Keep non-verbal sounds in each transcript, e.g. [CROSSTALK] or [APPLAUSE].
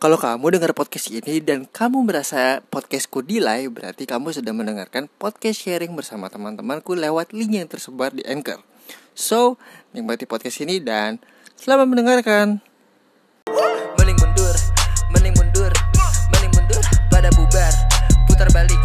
Kalau kamu dengar podcast ini dan kamu merasa podcastku delay, berarti kamu sedang mendengarkan podcast sharing bersama teman-temanku lewat link yang tersebar di Anchor. So, nikmati podcast ini dan selamat mendengarkan. Mending mundur, mending mundur, mending mundur pada bubar. Putar balik,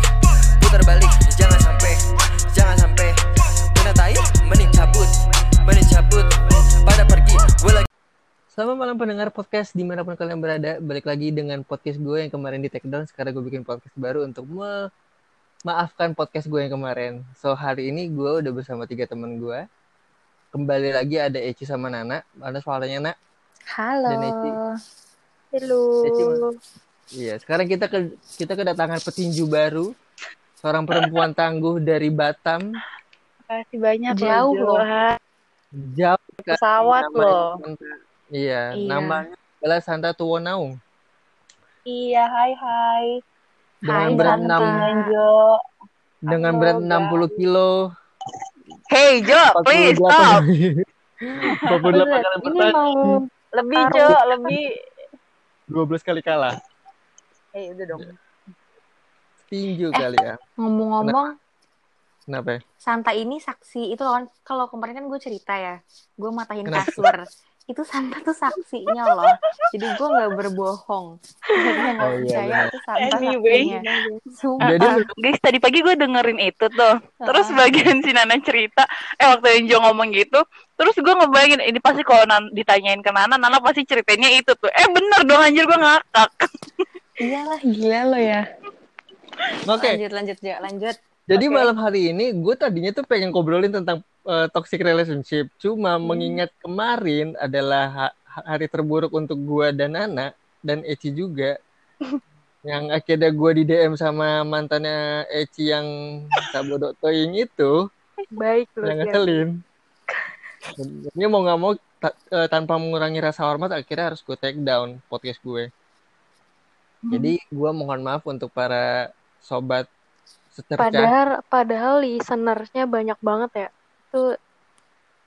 Selamat malam pendengar podcast di mana pun kalian berada Balik lagi dengan podcast gue yang kemarin di take down Sekarang gue bikin podcast baru untuk memaafkan podcast gue yang kemarin So hari ini gue udah bersama tiga teman gue Kembali lagi ada Eci sama Nana Mana suaranya Nak? Halo. Dan Eci. Halo. Eci? Iya sekarang kita ke, kita kedatangan petinju baru Seorang perempuan [LAUGHS] tangguh dari Batam Makasih banyak Jauh loh. Jauh sekali Pesawat loh. Iya, Iya. namanya adalah Santa Tuwonaung Iya, hai hai. Dengan Hai, berat Santa. 6 Jo. dengan Halo, berat guys. 60 kilo Hey Jo, please 48 stop. [LAUGHS] 48 kali bertanding mau Lebih. Jo, lebih. 12 kali kalah Eh, udah dong. tinju Eh. kali ya ngomong-ngomong kenapa ya? Santa ini saksi itu kan kalau kemarin kan gue cerita ya gue matahin kasur itu Santa tuh saksinya loh jadi gue nggak berbohong jadi nggak Oh, iya, percaya benar. itu Santa Anyway. saksinya Sumpah. jadi Guys, tadi pagi gue dengerin itu tuh. Terus bagian si Nana cerita, eh waktu yang Jo ngomong gitu, terus gue ngebayangin ini pasti kalau Nan- ditanyain ke Nana, Nana pasti ceritainnya itu tuh. Eh bener dong anjir gue ngakak. iyalah gila lo ya oke lanjut lanjut ya lanjut jadi Oke. malam hari ini gue tadinya tuh pengen ngobrolin tentang eh, toxic relationship. Cuma Hmm. mengingat kemarin adalah ha- hari terburuk untuk gue dan Nana dan Eci juga. [LAUGHS] Yang akhirnya gue di DM sama mantannya Eci yang tak bodoh toying itu. Baik yang ngeselin. Ini mau nggak mau ta- eh, tanpa mengurangi rasa hormat akhirnya harus gue take down podcast gue. Jadi gue mohon maaf untuk para sobat secercah Padahal padahal listenersnya banyak banget ya. Itu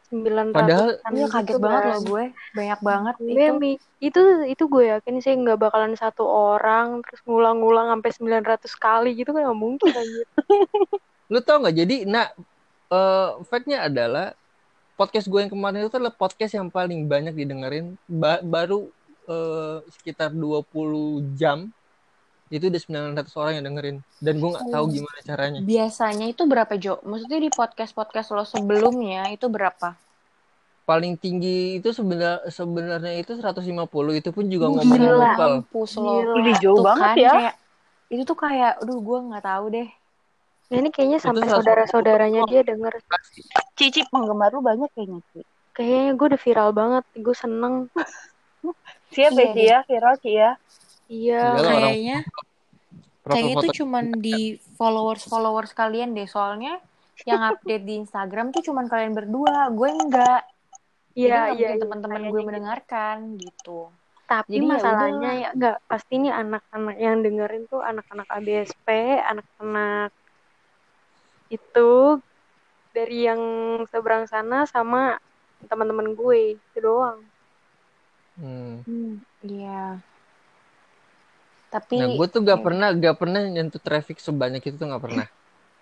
900 Padahal- iya gitu kaget banget kan. loh gue banyak banget Gue itu itu itu gue yakin sih nggak bakalan satu orang terus ngulang-ngulang sampai 900 kali gitu kan nggak mungkin anjir. [LAUGHS] lu tau nggak jadi nak eh fact-nya adalah podcast gue yang kemarin itu adalah podcast yang paling banyak didengerin Ba- baru eh, sekitar 20 jam itu udah 900 orang yang dengerin dan gue nggak tahu gimana caranya biasanya itu berapa Jo maksudnya di podcast podcast lo sebelumnya itu berapa paling tinggi itu sebenar sebenarnya itu 150 itu pun juga ngomongin gila. lokal mampus lo Gila. Udah jauh Tuh banget kan, ya. kayak itu tuh kayak aduh gue nggak tahu deh Nah, ini kayaknya sampai saudara-saudaranya dia denger. Cici penggemar lu banyak kayaknya, Ci. Kayaknya gue udah viral banget. Gue seneng. [LAUGHS] Siap Iya ya, viral Ci ya. Iya. Orang kayaknya kayaknya itu foto cuman di followers followers kalian deh soalnya yang update di Instagram tuh cuman kalian berdua gue enggak Iya, iya. iya, teman-teman gue gitu. mendengarkan gitu Tapi Jadi ya masalahnya udahlah. ya enggak pasti nih anak-anak yang dengerin tuh anak-anak ABSP, anak-anak itu dari yang seberang sana sama teman-teman gue itu doang. Hmm. iya tapi Nah, gue tuh gak ya pernah, gak pernah nyentuh traffic sebanyak itu tuh gak pernah.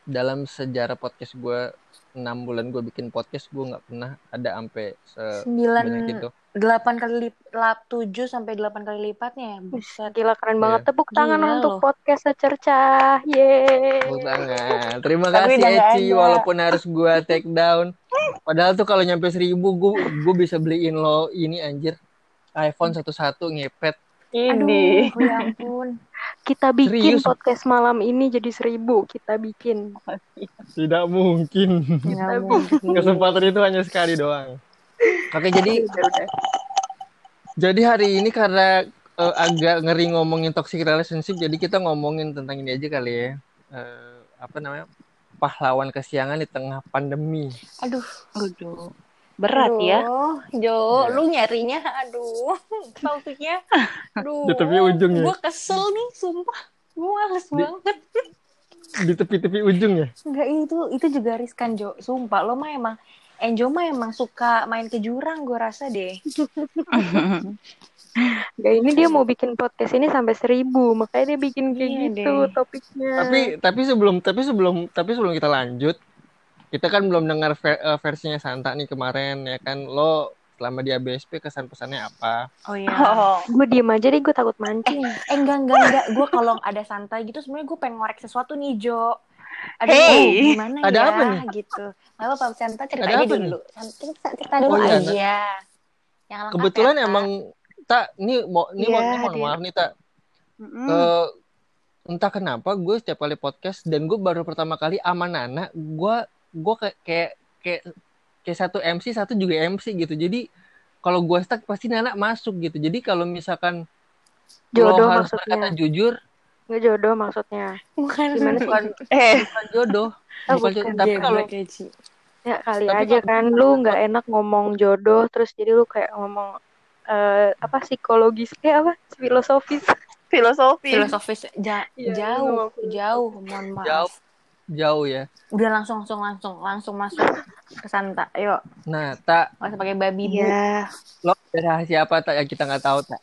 Dalam sejarah podcast gue, enam bulan gue bikin podcast, gue gak pernah ada sampai sembilan sebanyak itu. delapan kali lip, lap tujuh sampai delapan kali lipatnya ya buset Gila keren banget. Iya. Tepuk tangan Gila untuk loh. podcast secercah. Yeay. Tepuk tangan. Terima Tapi kasih nggak Eci, walaupun harus gue take down. Padahal tuh kalau nyampe seribu, gue gue bisa beliin lo ini anjir iPhone satu-satu ngepet. Aduh Ini. ya ampun Kita bikin Serius? podcast malam ini jadi seribu. Kita bikin. Tidak mungkin. nggak mungkin Kesempatan itu hanya sekali doang. Oke, jadi. Jadi hari ini karena eh, agak ngeri ngomongin toxic relationship, jadi kita ngomongin tentang ini aja kali ya. Eh, apa namanya? Pahlawan kesiangan di tengah pandemi. aduh Aduh. Berat ya. Jo, Ya. lu nyarinya, aduh, [LAUGHS] topiknya, aduh, Di tepi ujung ya? Gue kesel nih, sumpah, gue males Di- banget. Di tepi-tepi ujung ya. Enggak itu, itu juga riskan Jo, sumpah. Lo mah emang, Enjo mah emang suka main ke jurang, gue rasa deh. Gak [LAUGHS] ini dia mau bikin podcast ini sampai seribu, makanya dia bikin kayak Iya gitu deh. topiknya. Tapi tapi sebelum tapi sebelum tapi sebelum kita lanjut, kita kan belum dengar ver- eh, versinya Santa nih kemarin ya kan. Lo selama di ABSP kesan pesannya apa? Oh iya. Oh, gue diem aja deh, gue takut mancing. Eh enggak enggak enggak. Gue kalau ada santai gitu sebenarnya gue pengen ngorek sesuatu nih Jo. Aduh, Hey. gimana Ada ya apa nih? gitu. Gak apa-apa, Santa cerita Ada aja apa dulu. Santa cerita dulu Oh, iya, aja. Yang lengkap Kebetulan ya, emang tak ini mau ini Iya, mau mohon maaf nih tak mm-mm. Eh, entah kenapa gue setiap kali podcast dan gue baru pertama kali sama Nana gue gue kayak kayak kayak kayak satu MC satu juga MC gitu jadi kalau gue stuck pasti Nana masuk gitu jadi kalau misalkan Jodoh lo harus maksudnya. berkata jujur Nggak jodoh maksudnya. Bukan. Gimana sih? bukan [LAUGHS] eh, bukan jodoh Oh, bukan bukan. jodoh. tapi kalau Geblek ya. Ya kali Tapi aja kalau- kan, lu nggak enak ngomong jodoh, terus jadi lu kayak ngomong eh, apa psikologis, kayak apa filosofis. filosofi. Filosofis ja- Iya, jauh, jauh, mohon maaf. Jauh. Jauh ya Udah langsung langsung langsung langsung masuk ke Santa. Ayo, nah tak nggak usah pakai babi bu. Iya. lo ada rahasia apa tak yang kita nggak tahu tak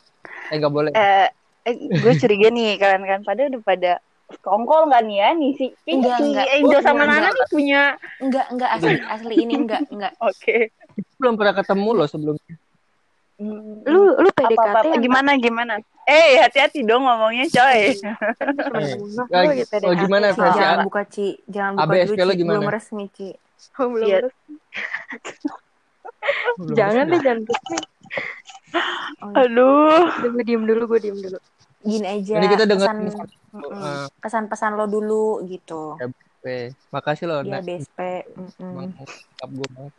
eh nggak boleh Eh, eh gue curiga nih kalian kan pada udah pada kongkol nggak nih ya nih si Enggak, si enggak. Angel Oh, sama enggak, Nana nih punya. Enggak, enggak asli asli ini enggak, enggak. [LAUGHS] Oke. belum pernah ketemu lo sebelumnya Lu lu apa, PDKT apa, apa, yang gimana gimana? Eh hati-hati dong ngomongnya coy. temen Eh, bunuh, ya, lu lagi oh, gimana Ci, versi jangan buka Ci, jangan buka ABSP dulu Ci, gimana? belum resmi Ci. Oh, [LAUGHS] belum Iya. resmi. Jangan deh, jangan resmi. Oh, Aduh. Udah, gue diem dulu, gue diem dulu. gini aja. Ini kita dengar pesan. Eh, pesan-pesan lo dulu gitu. Oke, makasih lo. Nak. BSP. Emang gue banget.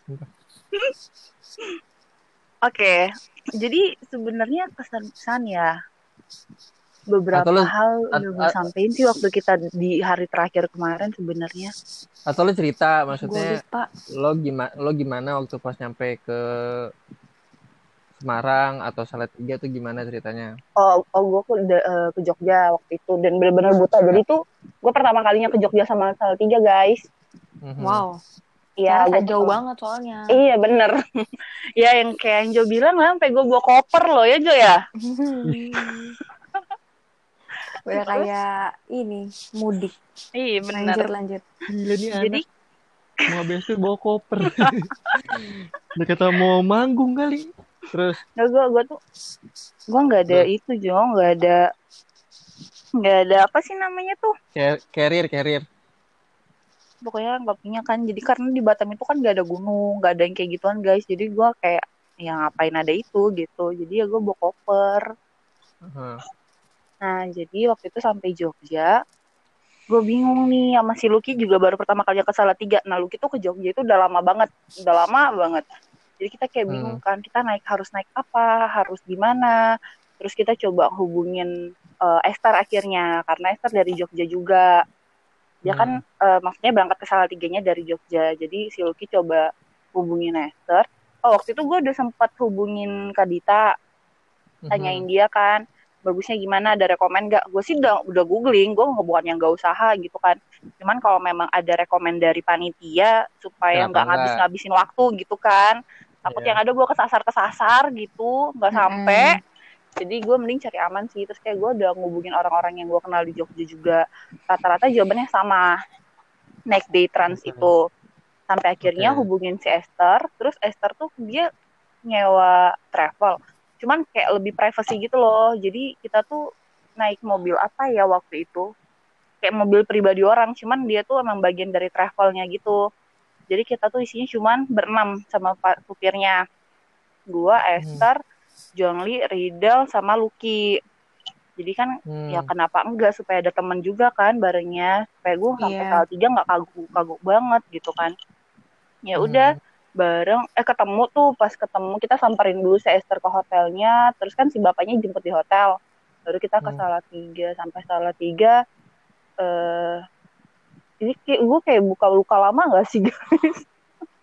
Oke. Jadi sebenarnya kesan-kesan ya beberapa Atau lu- hal at- udah gue sampein sih waktu kita di hari terakhir kemarin sebenarnya. Atau lo cerita, maksudnya lupa. lo gimana lo gimana waktu pas nyampe ke Semarang atau Salatiga tuh gimana ceritanya? Oh, oh gue ke, da- eh, ke Jogja waktu itu dan bener-bener buta. Jadi tuh gue pertama kalinya ke Jogja sama Salatiga guys. Mhm. Wow. Iya, gua- jauh banget soalnya. Iya bener. [LAUGHS] ya yang kayak yang Jo bilang lah, sampai gue bawa koper loh ya Jo ya. [LAUGHS] Udah kayak ini mudik. Iya Lanjut lanjut. Gila nih Jadi anak mau BSP bawa koper. [LAUGHS] Udah kata mau manggung kali. Terus nggak gue gue tuh gue nggak ada itu Jo, nggak ada nggak ada apa sih namanya tuh. car- carrier carrier. Pokoknya nggak punya kan. Jadi karena di Batam itu kan nggak ada gunung, nggak ada yang kayak gituan guys. Jadi gue kayak ya ngapain ada itu gitu. Jadi ya gue bawa koper. Aha. Nah, jadi waktu itu sampai Jogja, gue bingung nih sama si Lucky juga baru pertama kali ke Salatiga. Nah, Lucky tuh ke Jogja itu udah lama banget, udah lama banget. Jadi kita kayak bingung kan, kita naik harus naik apa, harus gimana. Terus kita coba hubungin eh, Esther akhirnya, karena Esther dari Jogja juga. Dia kan eh, maksudnya berangkat ke Salatiganya dari Jogja. Jadi si Lucky coba hubungin Esther. Oh, waktu itu gue udah sempat hubungin Kadita, Mhm. tanyain dia kan bagusnya gimana ada rekomend gak gue sih udah udah googling gue bukan yang gak usaha gitu kan cuman kalau memang ada rekomend dari panitia supaya nggak ngabis ngabisin waktu gitu kan takut Iya. yang ada gue kesasar kesasar gitu nggak Mm-mm. sampai jadi gue mending cari aman sih. Terus kayak gue udah ngubungin orang-orang yang gue kenal di Jogja juga rata-rata jawabannya sama. Naik day trans Oke. itu. Sampai akhirnya Oke. hubungin si Esther. Terus Esther tuh dia nyewa travel. Cuman kayak lebih privacy gitu loh. Jadi kita tuh naik mobil apa ya waktu itu? Kayak mobil pribadi orang. Cuman dia tuh emang bagian dari travelnya gitu. Jadi kita tuh isinya cuman berenam sama supirnya. Gua Esther John Lee Riddle sama Lucky jadi kan Hmm. ya kenapa enggak supaya ada temen juga kan barengnya supaya gue sampai Iya. kali tiga nggak kagok kagok banget gitu kan ya Hmm. udah bareng eh ketemu tuh pas ketemu kita samperin dulu si Esther ke hotelnya terus kan si bapaknya jemput di hotel baru kita ke Hmm. Salatiga sampai Salatiga eh ini kayak gue kayak buka luka lama gak sih guys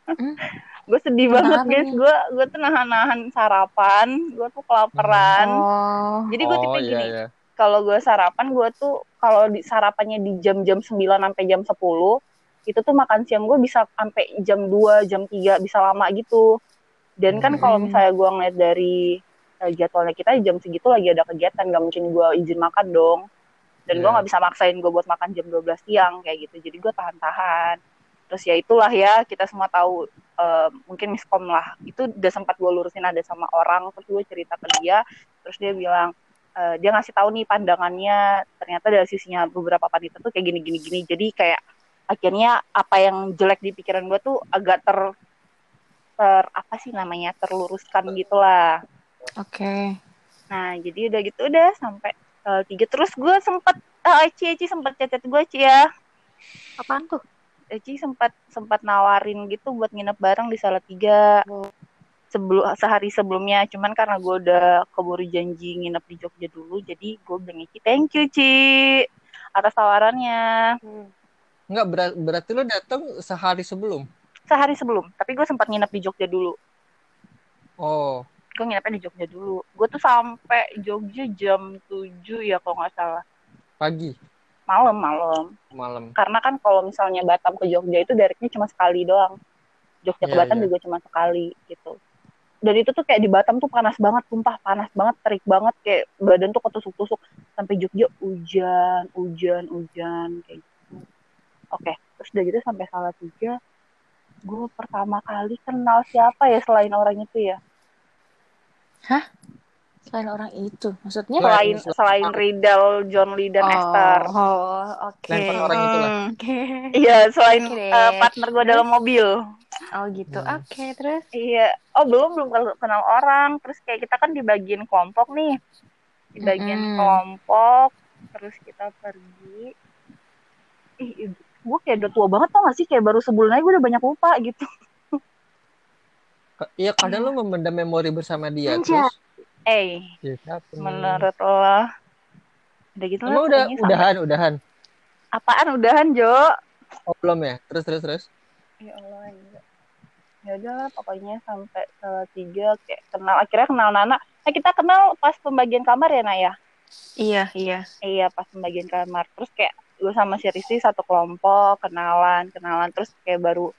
Hmm. Gue sedih Kenapa banget guys gue gue tuh nahan-nahan sarapan gue tuh kelaparan Oh. jadi gue oh, tipe iya, gini iya. kalau gue sarapan gue tuh kalau di sarapannya di jam-jam 9 sampai jam 10 itu tuh makan siang gue bisa sampai jam 2, jam 3 bisa lama gitu. Dan kan kalau Hmm. misalnya gue ngeliat dari eh, jadwalnya kita jam segitu lagi ada kegiatan nggak mungkin gue izin makan dong dan gue Iya. nggak bisa maksain gue buat makan jam 12 siang kayak gitu jadi gue tahan-tahan terus ya itulah ya kita semua tahu eh, mungkin miskom lah itu udah sempat gue lurusin ada sama orang terus gue cerita ke dia terus dia bilang eh, dia ngasih tahu nih pandangannya ternyata dari sisinya beberapa panitia tuh kayak gini gini gini jadi kayak akhirnya apa yang jelek di pikiran gue tuh agak ter ter apa sih namanya terluruskan gitulah Oke. Nah, jadi udah gitu udah sampai tanggal tiga terus gue sempat uh, Eci Eci sempat chat gue Ci ya. Apaan tuh? Eci sempat sempat nawarin gitu buat nginep bareng di Salatiga. Sebelum sehari sebelumnya, cuman karena gue udah keburu janji nginep di Jogja dulu, jadi gue bilang Ci, thank you Ci atas tawarannya. Enggak ber- berarti lo datang sehari sebelum. Sehari sebelum, tapi gue sempat nginep di Jogja dulu. Oh, Gue nginepnya di Jogja dulu. Gue tuh sampai Jogja jam 7 ya kalau nggak salah. pagi, Malam-malam. malam. karena kan kalau misalnya Batam ke Jogja itu directnya cuma sekali doang Jogja ke Iya, Batam iya. juga cuma sekali gitu dan itu tuh kayak di Batam tuh panas banget sumpah panas banget terik banget kayak badan tuh ketusuk-tusuk sampai Jogja hujan hujan hujan kayak gitu oke terus udah gitu sampai Salatiga gue pertama kali kenal siapa ya selain orang itu ya Selain orang itu, maksudnya? selain Selain- selain Ridal John Lee dan oh, Esther Oh, oke. Selain orang itu lah. Hmm, Oke. iya selain Oke deh. eh, partner gue dalam mobil Oh gitu. Hmm. Oke, terus? Iya, oh belum belum kenal- kenal orang. Terus kayak kita kan dibagiin kelompok nih, dibagiin Mm-mm. kelompok. Terus kita pergi. Ih, gue kayak udah tua banget tau gak sih? Kayak baru sebulan aja gue udah banyak lupa gitu. Iya, kadang lo memendam memori bersama dia Anjay. terus. Eh, menurut lo, udah gitu lah. Emang udah pokoknya sampai- udahan, udahan. Apaan udahan Jo? Oh, belum ya? Terus terus terus. Ya Allah, iya. Ya udahlah, pokoknya sampai salah tiga kayak kenal. Akhirnya kenal Nana. Nah kita kenal pas pembagian kamar ya Naya. Iya, iya. Iya pas pembagian kamar terus kayak gue sama si Rizky satu kelompok kenalan kenalan terus kayak baru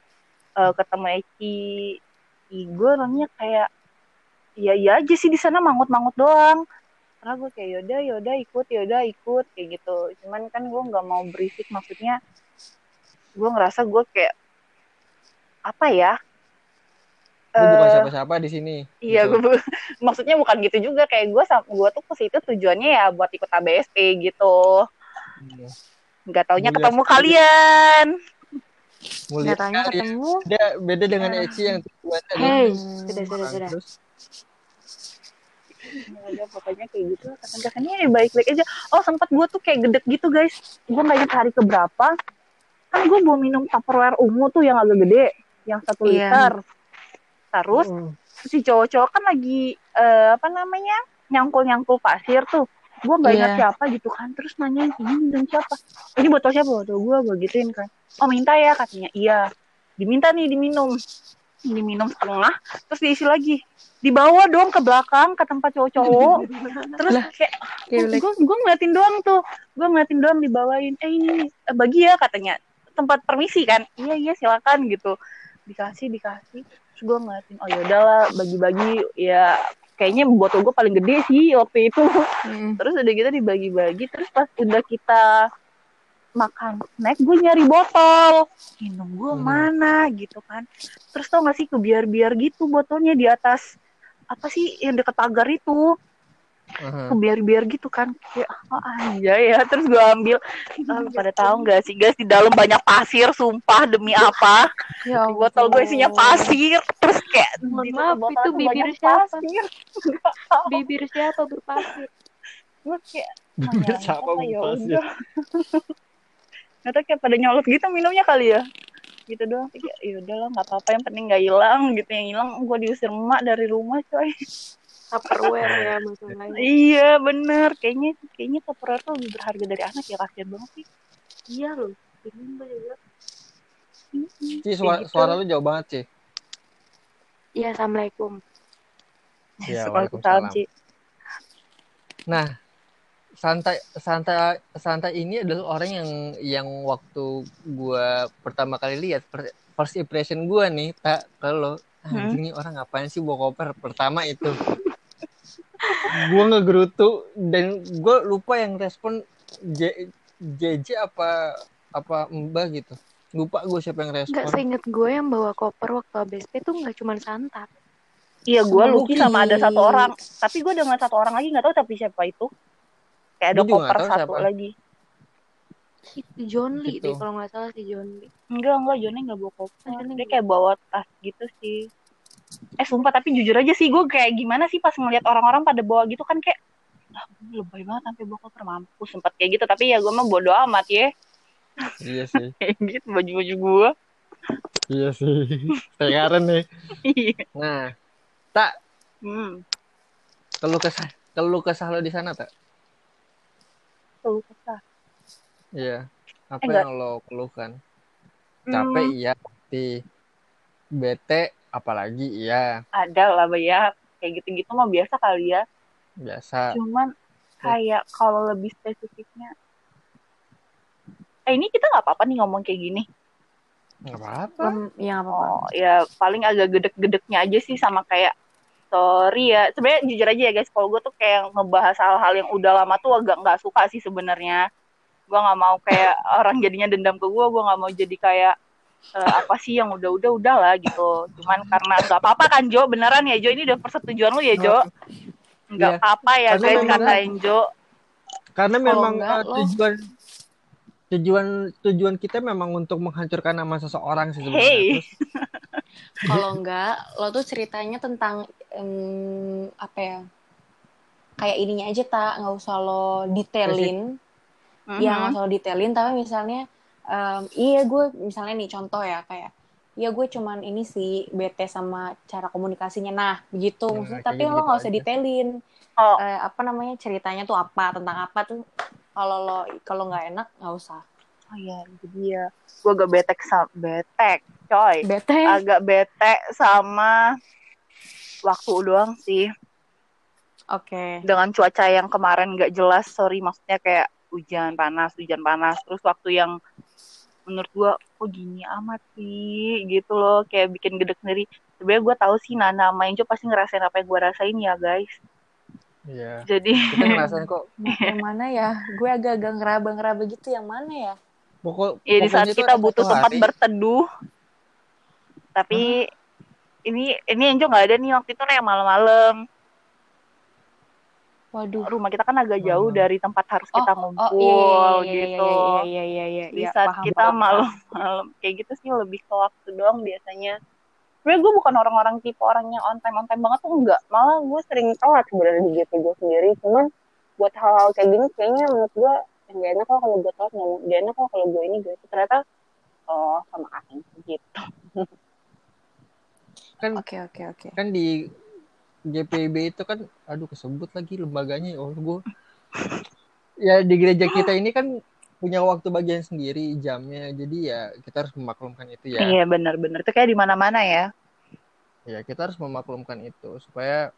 eh, ketemu Eki Ih, gue orangnya kayak iya iya aja sih di sana mangut mangut doang karena gue kayak yaudah yaudah ikut yaudah ikut kayak gitu cuman kan gue nggak mau berisik maksudnya gue ngerasa gue kayak apa ya Gue bukan Eh, siapa-siapa di sini. Iya, Gitu. gue [LAUGHS] maksudnya bukan gitu juga kayak gue gue tuh ke situ tujuannya ya buat ikut ABSP gitu. Iya. Nggak taunya Mulia ketemu sekali. kalian. Mulia Nggak tanya sekali. ketemu. Beda, beda dengan Eci yang tujuan tadi. Hey, sudah, sudah, sudah. Terus, Ya pokoknya kayak gitu. Kesan-kesannya ya baik-baik aja. Oh sempat gue tuh kayak gedek gitu guys. Gue nggak ingat hari keberapa. Kan gue bawa minum Tupperware ungu tuh yang agak gede, yang satu Iya. liter. Terus hmm, si cowok-cowok kan lagi eh, apa namanya nyangkul-nyangkul pasir tuh gue nggak ingat Iya. siapa gitu kan terus nanya ini dan siapa ini botol siapa botol gue gue gituin kan oh minta ya katanya iya diminta nih diminum diminum setengah terus diisi lagi dibawa dong ke belakang ke tempat cowok-cowok. [LAUGHS] Terus kayak Kayak gue gue ngeliatin doang tuh. Gue ngeliatin doang dibawain. Eh ini eh, bagi ya katanya. Tempat permisi kan? Iya iya silakan gitu. Dikasih dikasih. Terus gue ngeliatin oh ya udahlah bagi-bagi. Ya kayaknya botol gue paling gede sih waktu itu. Hmm. terus udah gitu dibagi-bagi. Terus pas udah kita makan snack gue nyari botol. Minum gue Hmm. mana gitu kan. Terus tau gak sih kebiar-biar gitu botolnya di atas apa sih yang deket pagar itu? Aha. kebiar-biar gitu kan. Kayak oh aja ya. Terus gue ambil Ah, pada tahu nggak sih guys di dalam banyak pasir sumpah demi apa? Ya botol gue isinya pasir. Terus kayak maaf, itu bibir siapa? pasir. [LAUGHS] Bibir siapa berpasir? gue kayak Bibir "Oh, ya, siapa apa ya berpasir?" nggak [LAUGHS] tahu kayak pada nyolot gitu minumnya kali ya gitu doang kayak ya udahlah nggak apa-apa yang penting nggak hilang gitu yang hilang gue diusir emak dari rumah coy Tupperware ya masalahnya. iya bener kayaknya kayaknya Tupperware tuh lebih berharga dari anak ya kasihan banget sih Iya loh. Ini gue juga. Ci, suara, gitu. suara lu jauh banget, Ci. Iya, assalamualaikum. Iya, Waalaikumsalam waalaikumsalam. Ci Nah, santai santai santai ini adalah orang yang yang waktu gua pertama kali lihat first impression gua nih tak kalau Hmm. anjing nih orang ngapain sih bawa koper pertama itu gue ngegerutu dan gue lupa yang respon J, JJ apa apa Mbak gitu lupa gue siapa yang Nggak respon seinget gue yang bawa koper waktu ABSP tuh nggak cuma Santap. Iya, gue Lucky. sama ada satu orang. Tapi gue dengan satu orang lagi nggak tahu tapi siapa itu. Kayak ada koper satu siapa. lagi. Itu John Lee Gitu. deh kalau nggak salah si John Lee. Enggak, enggak, Joni nggak bawa koper. Joni Dia kayak bawa tas gitu sih. Eh sumpah tapi jujur aja sih gue kayak gimana sih pas ngeliat orang-orang pada bawa gitu kan kayak ah gue lebay banget sampai bawa koper mampus sempat kayak gitu tapi ya gue mah bodo amat ya iya sih [LAUGHS] kayak gitu baju-baju gue iya sih Sekarang nih iya nah tak hmm kalau kesah kalau kesah lo di sana tak tuh kesah iya apa Eh, enggak. yang lo keluhkan? Hmm, capek iya pasti. Bete apalagi iya. Ada lah ya. Kayak gitu-gitu mah biasa kali ya. Biasa. Cuman kayak kalau lebih spesifiknya eh ini kita nggak apa-apa nih ngomong kayak gini. Nggak apa-apa. Lem, ya oh ya paling agak gedek-gedeknya aja sih sama kayak sorry ya. Sebenarnya jujur aja ya guys. Kalau gue tuh kayak ngebahas hal-hal yang udah lama tuh agak nggak suka sih sebenarnya. Gue nggak mau kayak [LAUGHS] orang jadinya dendam ke gue gue nggak mau jadi kayak eh, apa sih yang udah-udah udah lah gitu. Cuman karena nggak apa-apa kan Jo? Beneran ya Jo? Ini udah persetujuan lu ya Jo? Nggak Iya. apa-apa ya Karena guys memang- katain Jo. Karena memang enggak, eh, lo- tujuan tujuan tujuan kita memang untuk menghancurkan nama seseorang sih sebenarnya. Hey. Terus, [LAUGHS] Kalau enggak, lo tuh ceritanya tentang em, apa ya? Kayak ininya aja tak, nggak usah lo detailin. Iya nggak usah lo detailin, tapi misalnya, em, iya gue misalnya nih contoh ya kayak, iya gue cuman ini sih bete sama cara komunikasinya. Nah begitu, Nah, maksudnya, tapi lo gitu nggak usah aja. detailin. oh Eh, apa namanya ceritanya tuh apa tentang apa tuh? Kalau lo kalau nggak enak nggak usah. oh iya itu dia gue agak betek sama betek coy Bete. agak bete sama waktu doang sih. Oke. dengan cuaca yang kemarin nggak jelas sorry maksudnya kayak hujan panas hujan panas. Terus waktu yang menurut gua kok gini amat sih gitu loh kayak bikin gedek sendiri. Sebenarnya gue tahu sih Nana sama Enjo pasti ngerasain apa yang gue rasain ya guys. Iya. Jadi kita ngerasain kok. [LAUGHS] Yang mana ya? Gue agak-agak ngeraba-ngeraba gitu yang mana ya? pokok ya di saat kita butuh tempat hari- berteduh. Tapi ini ini Enjo nggak ada nih waktu itu kayak malam-malam Waduh. rumah kita kan agak jauh Hmm. dari tempat harus kita oh, ngumpul oh, iya, iya, gitu Iya, iya, iya, iya, di iya, saat paham, kita malam-malam kayak gitu sih lebih ke waktu doang biasanya. Sebenernya gue bukan orang-orang tipe orang yang on time on time banget tuh enggak. Malah gue sering telat sebenarnya di GP gue sendiri. Cuman buat hal-hal kayak gini kayaknya menurut gue nggak enak kok kalau gue telat nggak enak kok kalau gue ini gitu. Ternyata oh sama asing gitu. [LAUGHS] kan Oke, oke, oke. kan di GPB itu kan aduh kesebut lagi lembaganya oh gue ya di gereja kita ini kan punya waktu bagian sendiri jamnya jadi ya kita harus memaklumkan itu ya Iya benar-benar itu kayak di mana-mana ya. ya kita harus memaklumkan itu supaya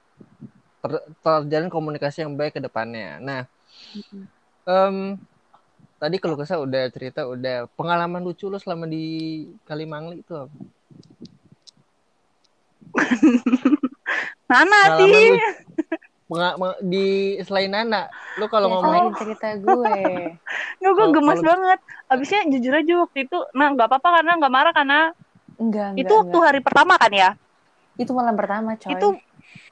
ter- terjalin komunikasi yang baik ke depannya nah em, tadi kalau kesah udah cerita udah pengalaman lucu lo selama di Kalimangli itu apa? [LAUGHS] Nana sih. di selain Nana lo kalau Ya, ngomongin selain cerita gue. [LAUGHS] Nggak gue gemes kalau- banget. Abisnya jujur aja waktu itu, nah nggak apa-apa karena nggak marah karena Enggak, enggak, itu waktu enggak. hari pertama kan ya. Itu malam pertama, coy. itu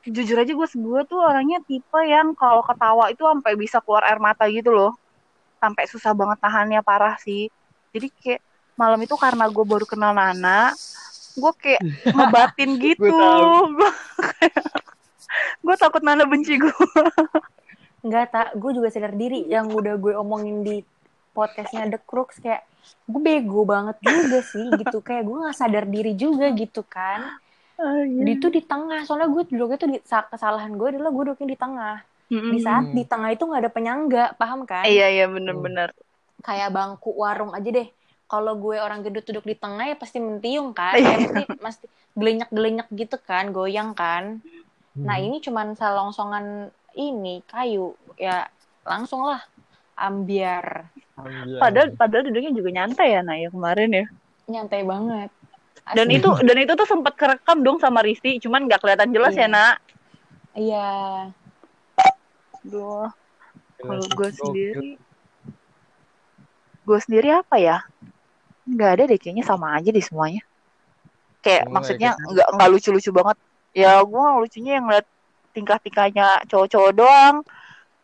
jujur aja gue gue tuh orangnya tipe yang kalau ketawa itu sampai bisa keluar air mata gitu loh sampai susah banget tahannya parah sih jadi kayak malam itu karena gue baru kenal Nana gue kayak [LAUGHS] ngebatin gitu. gue [LAUGHS] gue takut Nana benci gue Enggak, tak. Gue juga sadar diri. Yang udah gue omongin di podcastnya The Crooks kayak gue bego banget juga sih gitu. [LAUGHS] Kayak gue nggak sadar diri juga gitu kan. Di itu di tengah. Soalnya gue duduknya tuh di sa- kesalahan gue adalah gue duduknya di tengah. Di saat di tengah itu nggak ada penyangga paham kan? Iya iya bener-bener. Kayak bangku warung aja deh kalau gue orang gendut duduk di tengah ya pasti mentiung kan. Iya. Kayak mesti mesti gelenyak gelenyak gitu kan goyang kan. Nah Hmm. ini cuman salongsongan ini kayu. Ya langsung lah ambiar. Padahal padahal duduknya juga nyantai ya Naya kemarin ya. Nyantai banget. Dan Asli. itu dan itu tuh sempat kerekam dong sama Risti cuman nggak kelihatan jelas Iya. ya nak. Iya. Duh, kalau Gila, gue sendiri, gue sendiri apa ya? Nggak ada deh kayaknya sama aja deh semuanya. Kayak Semua maksudnya nggak nggak lucu-lucu banget. Ya gue lucunya yang ngeliat tingkah-tingkahnya cowok-cowok doang.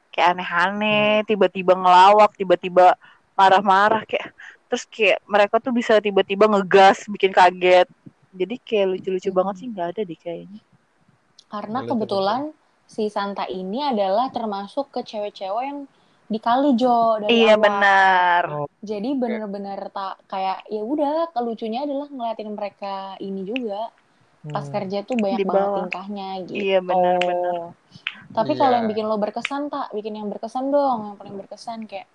Kayak aneh-aneh, tiba-tiba ngelawak, tiba-tiba marah-marah kayak. Terus kayak mereka tuh bisa tiba-tiba ngegas, bikin kaget. Jadi kayak lucu-lucu banget sih nggak ada deh kayaknya. Karena kebetulan si Santa ini adalah termasuk ke cewek-cewek yang dikali Jo dari Iya awal. benar. Oh, Jadi bener-bener tak kayak ya udah kelucunya adalah ngeliatin mereka ini juga pas hmm. kerja tuh banyak banget tingkahnya gitu. Iya benar-benar. Tapi Iya. kalau yang bikin lo berkesan tak, bikin yang berkesan dong, yang paling berkesan kayak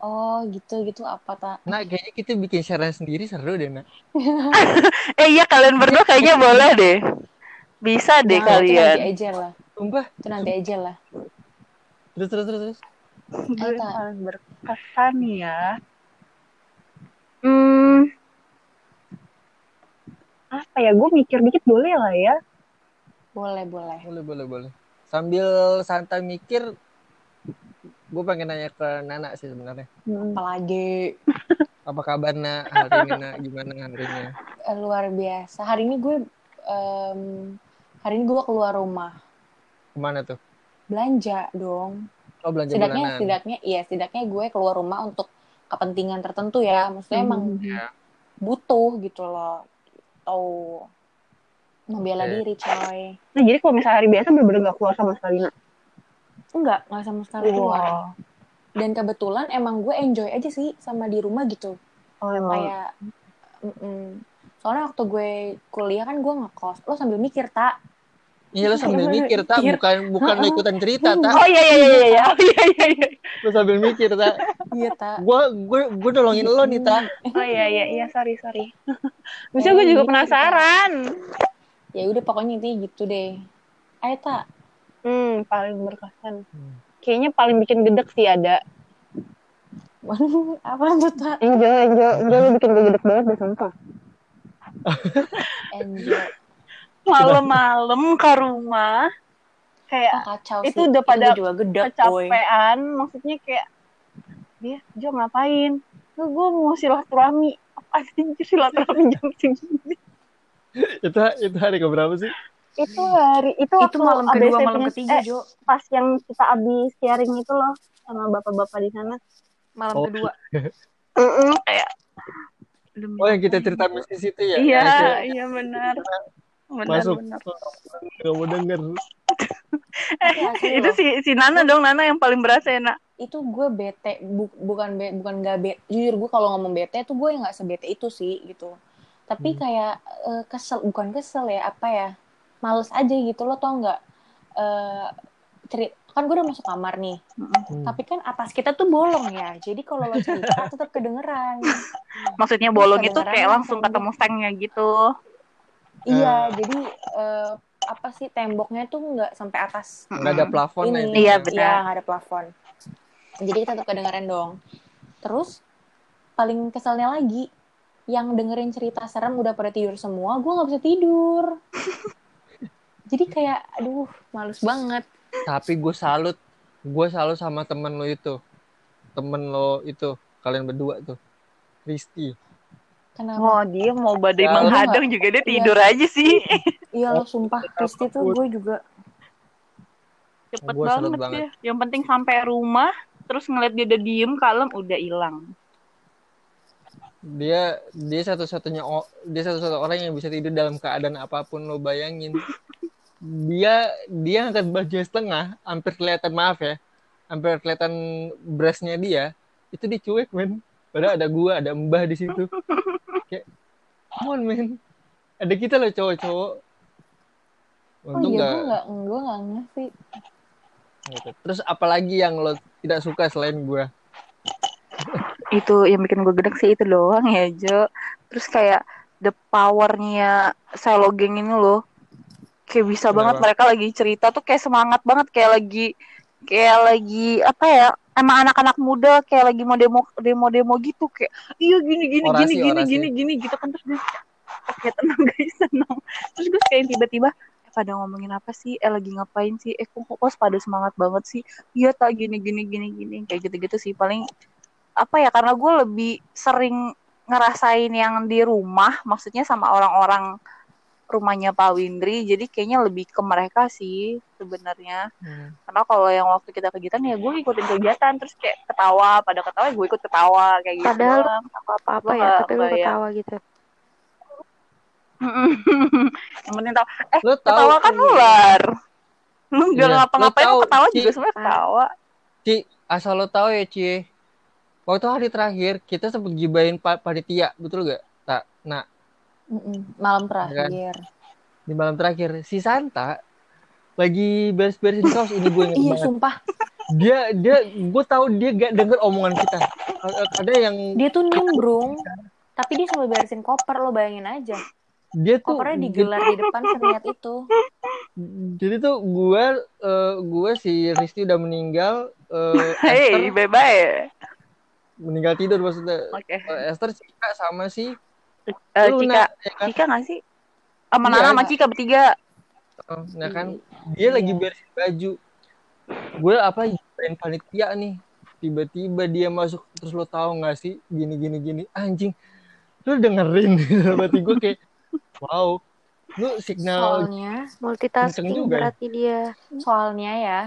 oh gitu gitu apa tak? Nah, kayaknya kita bikin siaran sendiri seru deh, Nak. [LAUGHS] Eh iya kalian berdua kayaknya boleh deh. Bisa deh Nah, itu nanti kalian. aja lah, Sumpah. itu nanti aja lah. Terus, terus, terus, terus. Gue yang paling berkesan ya. Hmm. Apa ya? Gue mikir dikit boleh lah ya. Boleh boleh. Boleh, boleh, boleh. Sambil santai mikir, gue pengen nanya ke Nana sih sebenarnya. Hmm. Apalagi Apa kabar, Nak? Hari ini, Nak? Gimana harinya? eh, luar biasa. Hari ini gue em, hari ini gue keluar rumah Ke mana tuh? belanja dong. Oh, belanja Setidaknya bulanan. setidaknya iya setidaknya gue keluar rumah untuk kepentingan tertentu ya. Maksudnya emang Ya. butuh gitu loh. Tahu membela Oke. diri coy. Nah jadi kalau misalnya hari biasa bener-bener gak keluar sama sekali nak. Enggak, enggak sama sekali keluar. Dan kebetulan emang gue enjoy aja sih sama di rumah gitu. Oh emang. Kayak mm-mm. Soalnya waktu gue kuliah kan gue ngekos. Lo sambil mikir, tak? Iya, lo sambil mikir, tak? Bukan, bukan lo ikutan cerita, tak? Oh iya iya iya iya iya. [LAUGHS] Oh iya iya iya. Lo sambil mikir, tak? Iya, tak. Gue, gue, gue nolongin lo nih, tak? Oh iya iya iya sorry sorry. [LAUGHS] Bisa gue juga penasaran. Ya udah pokoknya intinya gitu deh. Ayo, tak. Hmm paling berkesan. Kayaknya paling bikin gedek sih ada. [LAUGHS] Apa tuh, tak? Enjoy enjoy enjoy lu bikin gue gedek banget deh sumpah. Enjoy. Malam-malam ke rumah kayak Ah, kacau Itu sih. udah pada gue juga gedek, boy. kecapean maksudnya kayak dia Jo ngapain lu gue mau silaturahmi apa sih silaturahmi jam segini itu, itu hari keberapa sih? itu hari itu Itu malam kedua, ABC malam ketiga, eh, Jo. pas yang kita abis sharing itu loh sama bapak-bapak di sana Malam Oh. kedua. [LAUGHS] Mm-mm, kayak demi Oh, yang kita cerita bisnis itu ya? iya iya benar [LAUGHS] benar masuk. Benar Gak mau denger. [LAUGHS] Tapi asli itu si si Nana dong Nana yang paling berasa ya nak. Itu gue bete bu- bukan be- bukan gak bete jujur gue kalau ngomong bete tuh gue nggak sebete itu sih gitu. Tapi kayak eh, kesel bukan kesel ya apa ya males aja gitu lo tau nggak? Eh ceri- kan gue udah masuk kamar nih. Hmm. tapi kan atas kita tuh bolong ya jadi kalau lo cerita [LAUGHS] tetap kedengeran. Maksudnya bolong itu kayak langsung tembok. ketemu stangnya gitu iya jadi eh, apa sih temboknya tuh nggak sampai atas Nggak ada plafon ini men. Iya, Iya, benar. nggak ada plafon. Jadi kita tetap kedengeran dong. Terus paling keselnya lagi, yang dengerin cerita serem udah pada tidur semua, gue nggak bisa tidur. [LAUGHS] Jadi kayak, aduh, males banget. Tapi gue salut. Gue salut sama temen lo itu. Temen lo itu. Kalian berdua tuh. Risti. Kenapa? oh dia mau badai Ya, menghadang juga dia Iya. tidur aja sih [LAUGHS] Iya lo sumpah, Kristi tuh gue juga. cepet Gua banget, banget. dia yang penting sampai rumah terus ngeliat dia udah diem kalem udah hilang Dia dia satu-satunya dia satu-satunya orang yang bisa tidur dalam keadaan apa pun lo bayangin. [LAUGHS] Dia dia angkat baju setengah, hampir kelihatan maaf ya. Hampir kelihatan breastnya dia. Itu dicuek men. Padahal ada gua, ada mbah di situ. [LAUGHS] Kayak, come on men. Ada kita loh cowok-cowok. Oh Untung iya, nggak gue nggak, gue nggak ngerti. gitu. Terus apalagi yang lo tidak suka selain gua? itu yang bikin gue gedek sih itu doang ya Jo terus kayak the powernya silo geng ini loh kayak bisa banget Kenapa? mereka lagi cerita tuh kayak semangat banget kayak lagi kayak lagi apa ya emang anak-anak muda kayak lagi mau demo demo demo gitu kayak iya gini gini Orasi, gini gini orasi. gini gini gitu kan terus gue kayak tenang [LAUGHS] guys tenang. Terus gue kayak tiba-tiba pada ngomongin apa sih? Eh lagi ngapain sih? Eh kok kok pada semangat banget sih? Iya tak gini gini gini gini kayak gitu gitu sih paling apa ya karena gue lebih sering ngerasain yang di rumah maksudnya sama orang-orang rumahnya Pak Windri jadi kayaknya lebih ke mereka sih sebenarnya Hmm. karena kalau yang waktu kita kegiatan ya gue ikutin kegiatan terus kayak ketawa pada ketawa gue ikut ketawa kayak gitu Padahal apa apa Gua ya tapi lu kebayang. ketawa gitu [LAUGHS] yang penting tahu eh Lo tahu ketawa kan nular lu nggak Iya, ngapa-ngapain lu tahu, ketawa Ci. juga sebenarnya ketawa Ci, asal lo tahu ya Ci. Waktu hari terakhir kita sempat gibahin pa panitia, betul gak? Tak. Nah, Mm-mm. Malam terakhir. di malam terakhir si Santa lagi beres-beresin kaos ini gue inget Iya, banget. sumpah. Dia dia gue tahu dia gak denger omongan kita. Ada yang Dia tuh nimbrung, tapi dia sambil beresin koper, lo bayangin aja. dia tuh Kopernya digelar di depan seniat itu. jadi tuh gue eh, gue si Risti udah meninggal eh, hei Esther bye-bye meninggal tidur maksudnya oke Eh, Esther sama si Eh, Luna Cika. ya kan? Cika nggak sih? Sama Iya. Nana sama Cika bertiga. Oh, nah kan? Dia lagi beresin baju. Gue apa pengen panitia nih. Tiba-tiba dia masuk terus lo tahu nggak sih? Gini gini gini. Anjing lu dengerin. [LAUGHS] Berarti gue kayak wow. Lu signal Soalnya, multitasking juga ya? berarti dia. Soalnya ya,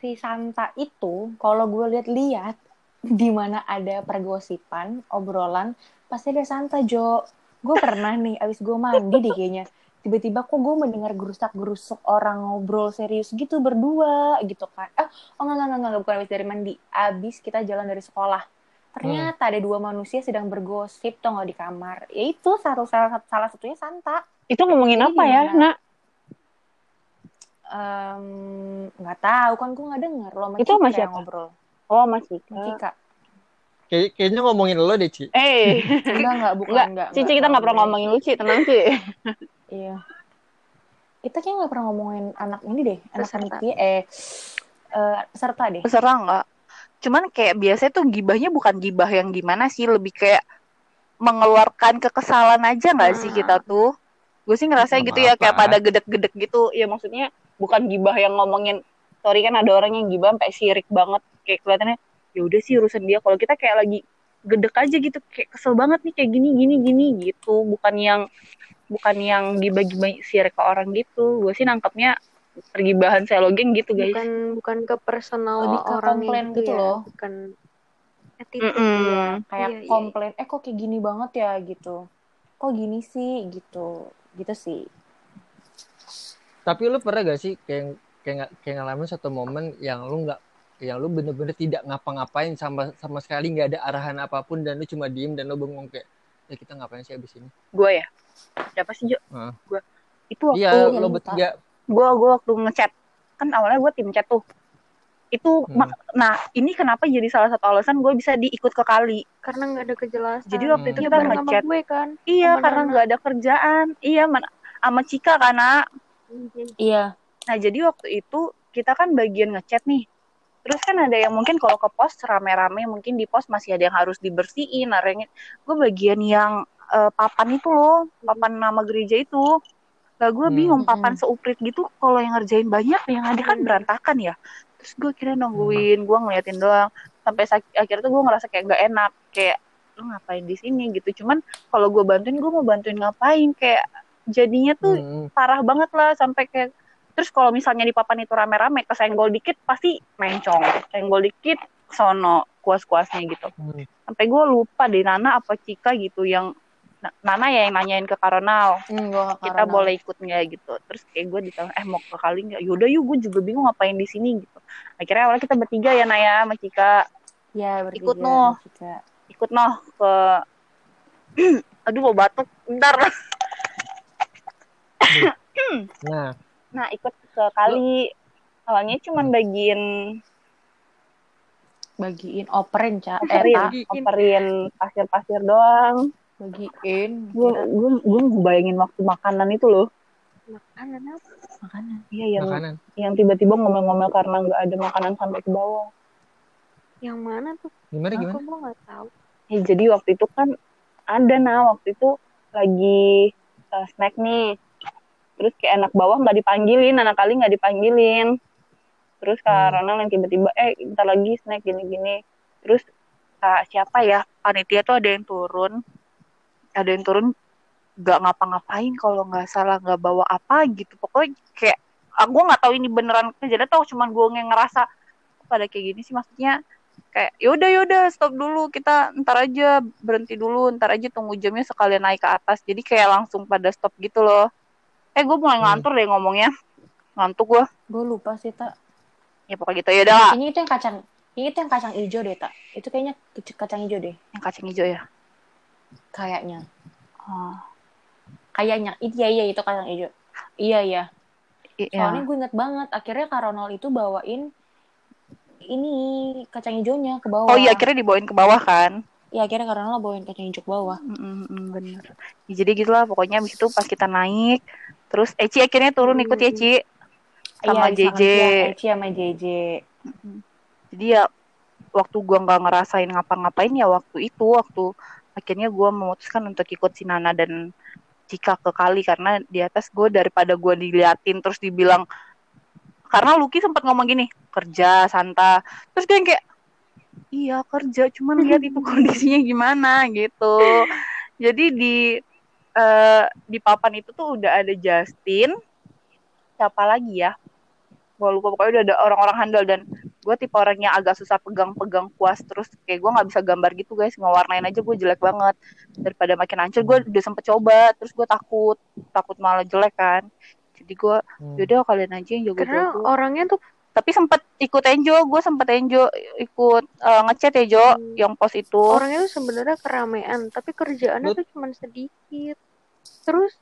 si Santa itu, kalau gue lihat-lihat, di mana ada pergosipan, obrolan, pasti ada Santa, Jo. Gue pernah nih, abis gue mandi deh kayaknya. Tiba-tiba kok gue mendengar gerusak-gerusuk orang ngobrol serius gitu berdua gitu kan. Eh, oh enggak, enggak, enggak, bukan abis dari mandi. Abis kita jalan dari sekolah. Ternyata ada dua manusia sedang bergosip tuh nggak di kamar. Ya itu satu salah, salah satunya Santa. itu ngomongin Jadi apa ya gimana? nak nggak tahu kan gue nggak denger lo Itu yang siapa? ngobrol oh Mas sama Cika Kayak, kayaknya ngomongin lo deh Ci eh [LAUGHS] enggak enggak bukan Enggak, enggak Cici kita nggak pernah ngomongin lu, Ci. Tenang, Ci. [LAUGHS] iya kita kayak nggak pernah ngomongin anak ini deh anak Peserta. eh eh, peserta deh Peserta nggak? Cuman kayak biasanya tuh gibahnya bukan gibah yang gimana sih, lebih kayak mengeluarkan kekesalan aja nggak sih Hmm. kita tuh? Gue sih ngerasa gitu ya, kayak pada gedek-gedek gitu. Ya maksudnya bukan gibah yang ngomongin, sorry kan ada orang yang gibah sampai sirik banget. Kayak kelihatannya, ya udah sih urusan dia. Kalau kita kayak lagi gedek aja gitu, kayak kesel banget nih kayak gini, gini, gini gitu. Bukan yang bukan yang gibah-gibah sirik ke orang gitu. Gue sih nangkepnya pergibahan selogeng gitu guys. bukan bukan ke personal Lebih ke orang komplain gitu ya, loh. bukan attitude Mm-mm. ya. kayak Iya, iya. komplain eh kok kayak gini banget ya gitu kok gini sih gitu gitu sih tapi lu pernah gak sih kayak kayak kayak ngalamin satu momen yang lu nggak yang lu bener-bener tidak ngapa-ngapain sama sama sekali nggak ada arahan apa pun dan lu cuma diem dan lu bengong kayak ya kita ngapain sih abis ini? Gue ya? Siapa sih Jo? Hah. gue itu waktu iya iya, lo bertiga. gue gue waktu ngechat. Kan awalnya gue tim chat tuh. Itu Hmm. mak- nah ini kenapa jadi salah satu alasan gue bisa diikut ke kali? Karena nggak ada kejelasan. Jadi waktu itu Dia kita ngechat. gue kan. Iya karena nggak ada kerjaan. Iya man- sama Cika karena iya. Nah jadi waktu itu kita kan bagian ngechat nih terus kan ada yang mungkin kalau ke pos rame-rame mungkin di pos masih ada yang harus dibersihin yang gue bagian yang eh, papan itu loh papan nama gereja itu lah gue Hmm. bingung papan Mm-mm. seuprit gitu kalau yang ngerjain banyak yang ada kan Hmm. berantakan ya terus gue kira nungguin gue ngeliatin doang sampai akhirnya tuh gue ngerasa kayak gak enak kayak lu ngapain di sini gitu cuman kalau gue bantuin gue mau bantuin ngapain kayak jadinya tuh Hmm. parah banget lah sampai kayak terus kalau misalnya di papan itu rame-rame kesenggol dikit pasti mencong. Senggol dikit sono kuas-kuasnya gitu. Hmm. sampai gue lupa deh Nana apa Cika gitu yang Na- Nana ya yang nanyain ke Karonal. Hmm, gua kita karena- boleh ikut nggak gitu. Terus kayak gue ditanya eh mau ke kali nggak? Yaudah yuk gue juga bingung ngapain di sini gitu. Akhirnya awalnya kita bertiga ya Naya sama Cika. Ya bertiga Ikut, noh. ikut noh ke [CLEARS THROAT] aduh mau batuk. Bentar. [CLEARS THROAT] Nah nah ikut ke kali. Awalnya cuman bagiin bagiin operin cak eh operin Bagiin. operin pasir-pasir doang. Bagiin. Gue gue gue bayangin waktu makanan itu loh. Makanan apa? Makanan. Iya yang makanan. yang tiba-tiba ngomel-ngomel karena nggak ada makanan sampai ke bawah. Yang mana tuh? Gimana aku gimana? gue nggak tahu. Ya, jadi waktu itu kan ada nah waktu itu lagi uh, snack nih terus kayak anak bawah nggak dipanggilin anak kali nggak dipanggilin. Terus kak Hmm. Ronald yang tiba-tiba eh bentar lagi snack gini-gini. Terus kak siapa ya? Panitia tuh ada yang turun. Ada yang turun nggak ngapa-ngapain kalau nggak salah nggak bawa apa gitu. Pokoknya kayak aku nggak tahu ini beneran kejadian atau cuman gue yang ngerasa "Kok pada kayak gini sih? Maksudnya kayak yaudah yaudah stop dulu kita ntar aja berhenti dulu ntar aja tunggu jamnya sekalian naik ke atas. Jadi kayak langsung pada stop gitu loh eh gue mulai Hmm. ngantur deh ngomongnya ngantuk gue Gue lupa sih, Tak. ya pokoknya gitu ya udah Kayaknya itu yang kacang. Kayaknya itu yang kacang hijau deh, Tak. Itu kayaknya kacang hijau deh. yang kacang hijau ya Kayaknya. oh, Kayaknya. Iya, iya, itu kacang hijau. Iya, iya. i- Soalnya ya. gue inget banget. Akhirnya Kak Ronald itu bawain ini kacang hijaunya ke bawah. oh iya akhirnya dibawain ke bawah kan Iya, akhirnya Kak Ronald bawain kacang hijau ke bawah. Mm, mm, bener Ya, jadi gitulah pokoknya abis itu pas kita naik terus Eci akhirnya turun ikut ya Ci? sama iya, JJ Eci sama JJ. jadi ya waktu gua nggak ngerasain ngapa-ngapain ya waktu itu waktu akhirnya gua memutuskan untuk ikut si Nana dan Cika ke kali. Karena di atas gue daripada gua diliatin terus dibilang karena Lucky sempat ngomong gini kerja Santa terus gue yang kayak iya kerja cuman lihat itu [LAUGHS] kondisinya gimana gitu. Jadi di eh, di papan itu tuh udah ada Justin siapa lagi ya gue lupa pokoknya udah ada orang-orang handal dan gue tipe orang yang agak susah pegang-pegang kuas terus kayak gue nggak bisa gambar gitu guys ngewarnain aja gue jelek banget daripada makin hancur gue udah sempet coba terus gue takut takut malah jelek kan jadi gue Hmm. yaudah kalian aja yang Karena jago-jago orangnya tuh tapi sempet ikut Enjo gue sempet Enjo ikut eh, ngechat ya Jo Hmm. yang pos itu orangnya tuh sebenarnya keramaian, tapi kerjaannya Betul. tuh cuman sedikit. Terus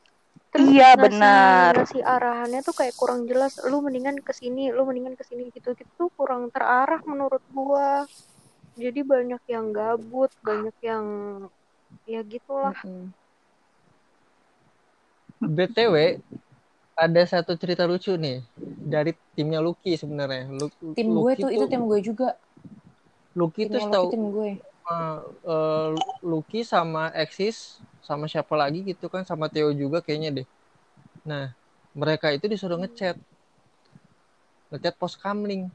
terus Iya, ngasih- benar. Ngasih arahannya tuh kayak kurang jelas. Lu mendingan ke sini, lu mendingan ke sini gitu. Gitu tuh kurang terarah menurut gua. Jadi banyak yang gabut, banyak yang ya gitulah. BTW ada satu cerita lucu nih dari timnya Lucky sebenarnya. Lu- Tim gue Lucky tuh, itu tim gue juga. Lucky tuh Loki tim gue. uh, uh, Lucky sama Exis sama siapa lagi gitu kan sama Theo juga kayaknya deh. Nah, mereka itu disuruh ngechat. Ngechat pos kamling.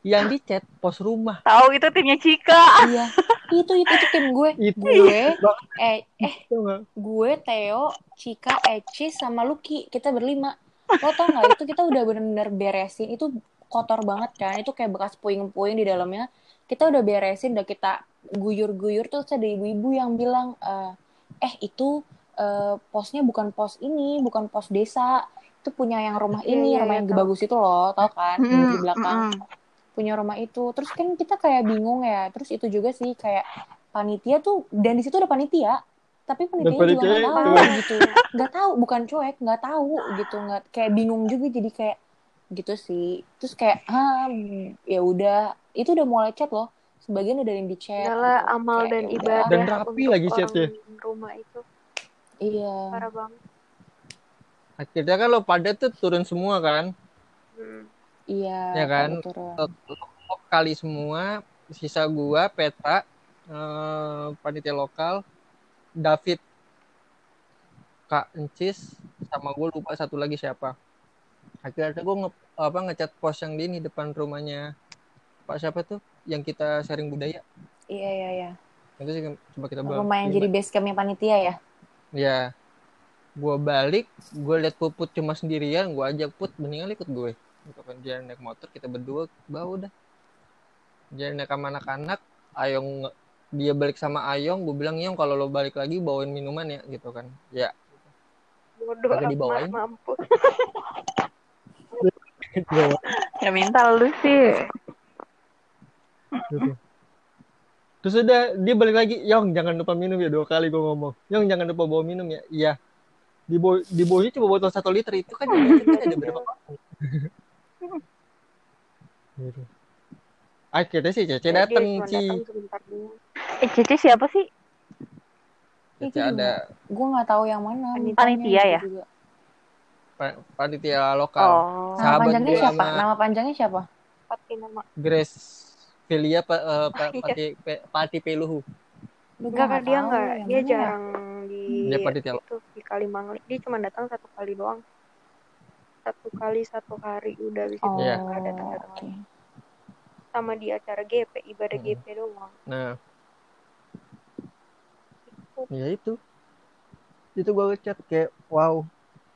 Yang dichat pos rumah. tahu itu timnya Cika iya. [LAUGHS] Itu, itu, itu tim gue. Itu Gue, eh, eh, gue, Theo, Cika, Eci, sama Lucky. Kita berlima. Lo tau gak, itu kita udah bener-bener beresin. Itu kotor banget kan. Itu kayak bekas puing-puing di dalamnya. Kita udah beresin, udah kita guyur-guyur. Terus ada ibu-ibu yang bilang, eh, eh itu eh, posnya bukan pos ini, bukan pos desa. Itu punya yang rumah Iya, ini, iya, rumah iya, yang tahu. bagus itu loh, tau kan? Di Mm-mm, belakang. mm-mm. punya rumah itu. Terus kan kita kayak bingung ya. Terus itu juga sih kayak panitia tuh dan di situ ada panitia. Tapi panitia juga nggak tahu gitu. Nggak tahu bukan cuek nggak tahu gitu. Nggak kayak bingung juga jadi kayak gitu sih. Terus kayak ah ya udah. Itu udah mulai chat loh sebagian udah yang di chat Adalah gitu. amal Kayak, dan ya ibadah Dan rapi untuk lagi chatnya. rumah itu iya parah banget. Akhirnya kan lo pada tuh turun semua kan. Hmm. iya Ya kan? Lokal kali semua. Sisa gua, Peta, eh, panitia lokal, David, Kak Encis, sama gue lupa satu lagi siapa. Akhirnya gue nge, apa ngecat pos yang di ini depan rumahnya Pak siapa tuh yang kita sharing budaya. iya iya iya Itu sih coba kita bahas. rumah yang jadi base campnya panitia ya Ya. Gue balik, gue liat Puput cuma sendirian, gue ajak Put, mendingan ikut gue. Gitu kan dia naik motor, kita berdua bawa udah. Dia naik sama anak-anak, Ayong dia balik sama Ayong, gue bilang Yong kalau lo balik lagi bawain minuman ya gitu kan. Ya, Bodoh Kagak amat dibawain. mampus. [LAUGHS] ya minta lu sih gitu. Terus udah dia balik lagi, Yong jangan lupa minum ya dua kali gue ngomong. Yong jangan lupa bawa minum ya. Iya. Di bawah di bawahnya cuma botol satu liter itu kan kan ada berapa [LAUGHS] gitu. Akhirnya sih Cece Ya, dateng sih. eh Cici siapa sih Cece ada gue nggak tahu yang mana Panitia ya? gitu juga. pa- panitia lokal. oh nama Sahabat panjangnya siapa sama- nama panjangnya siapa. Grace Filia pa, eh, [LAUGHS] pa- Iya. pati, pe- pati Peluhu. Lu Enggak kan dia enggak, dia ya? jarang di Dia panitia lo- itu di Kalimangli. Dia cuma datang satu kali doang. satu kali satu hari udah Oh, Iya. nggak ada tanda oke. tangan sama di acara GP ibadah Hmm. GP doang Nah, Itu. ya itu. Itu gue ngechat kayak wow,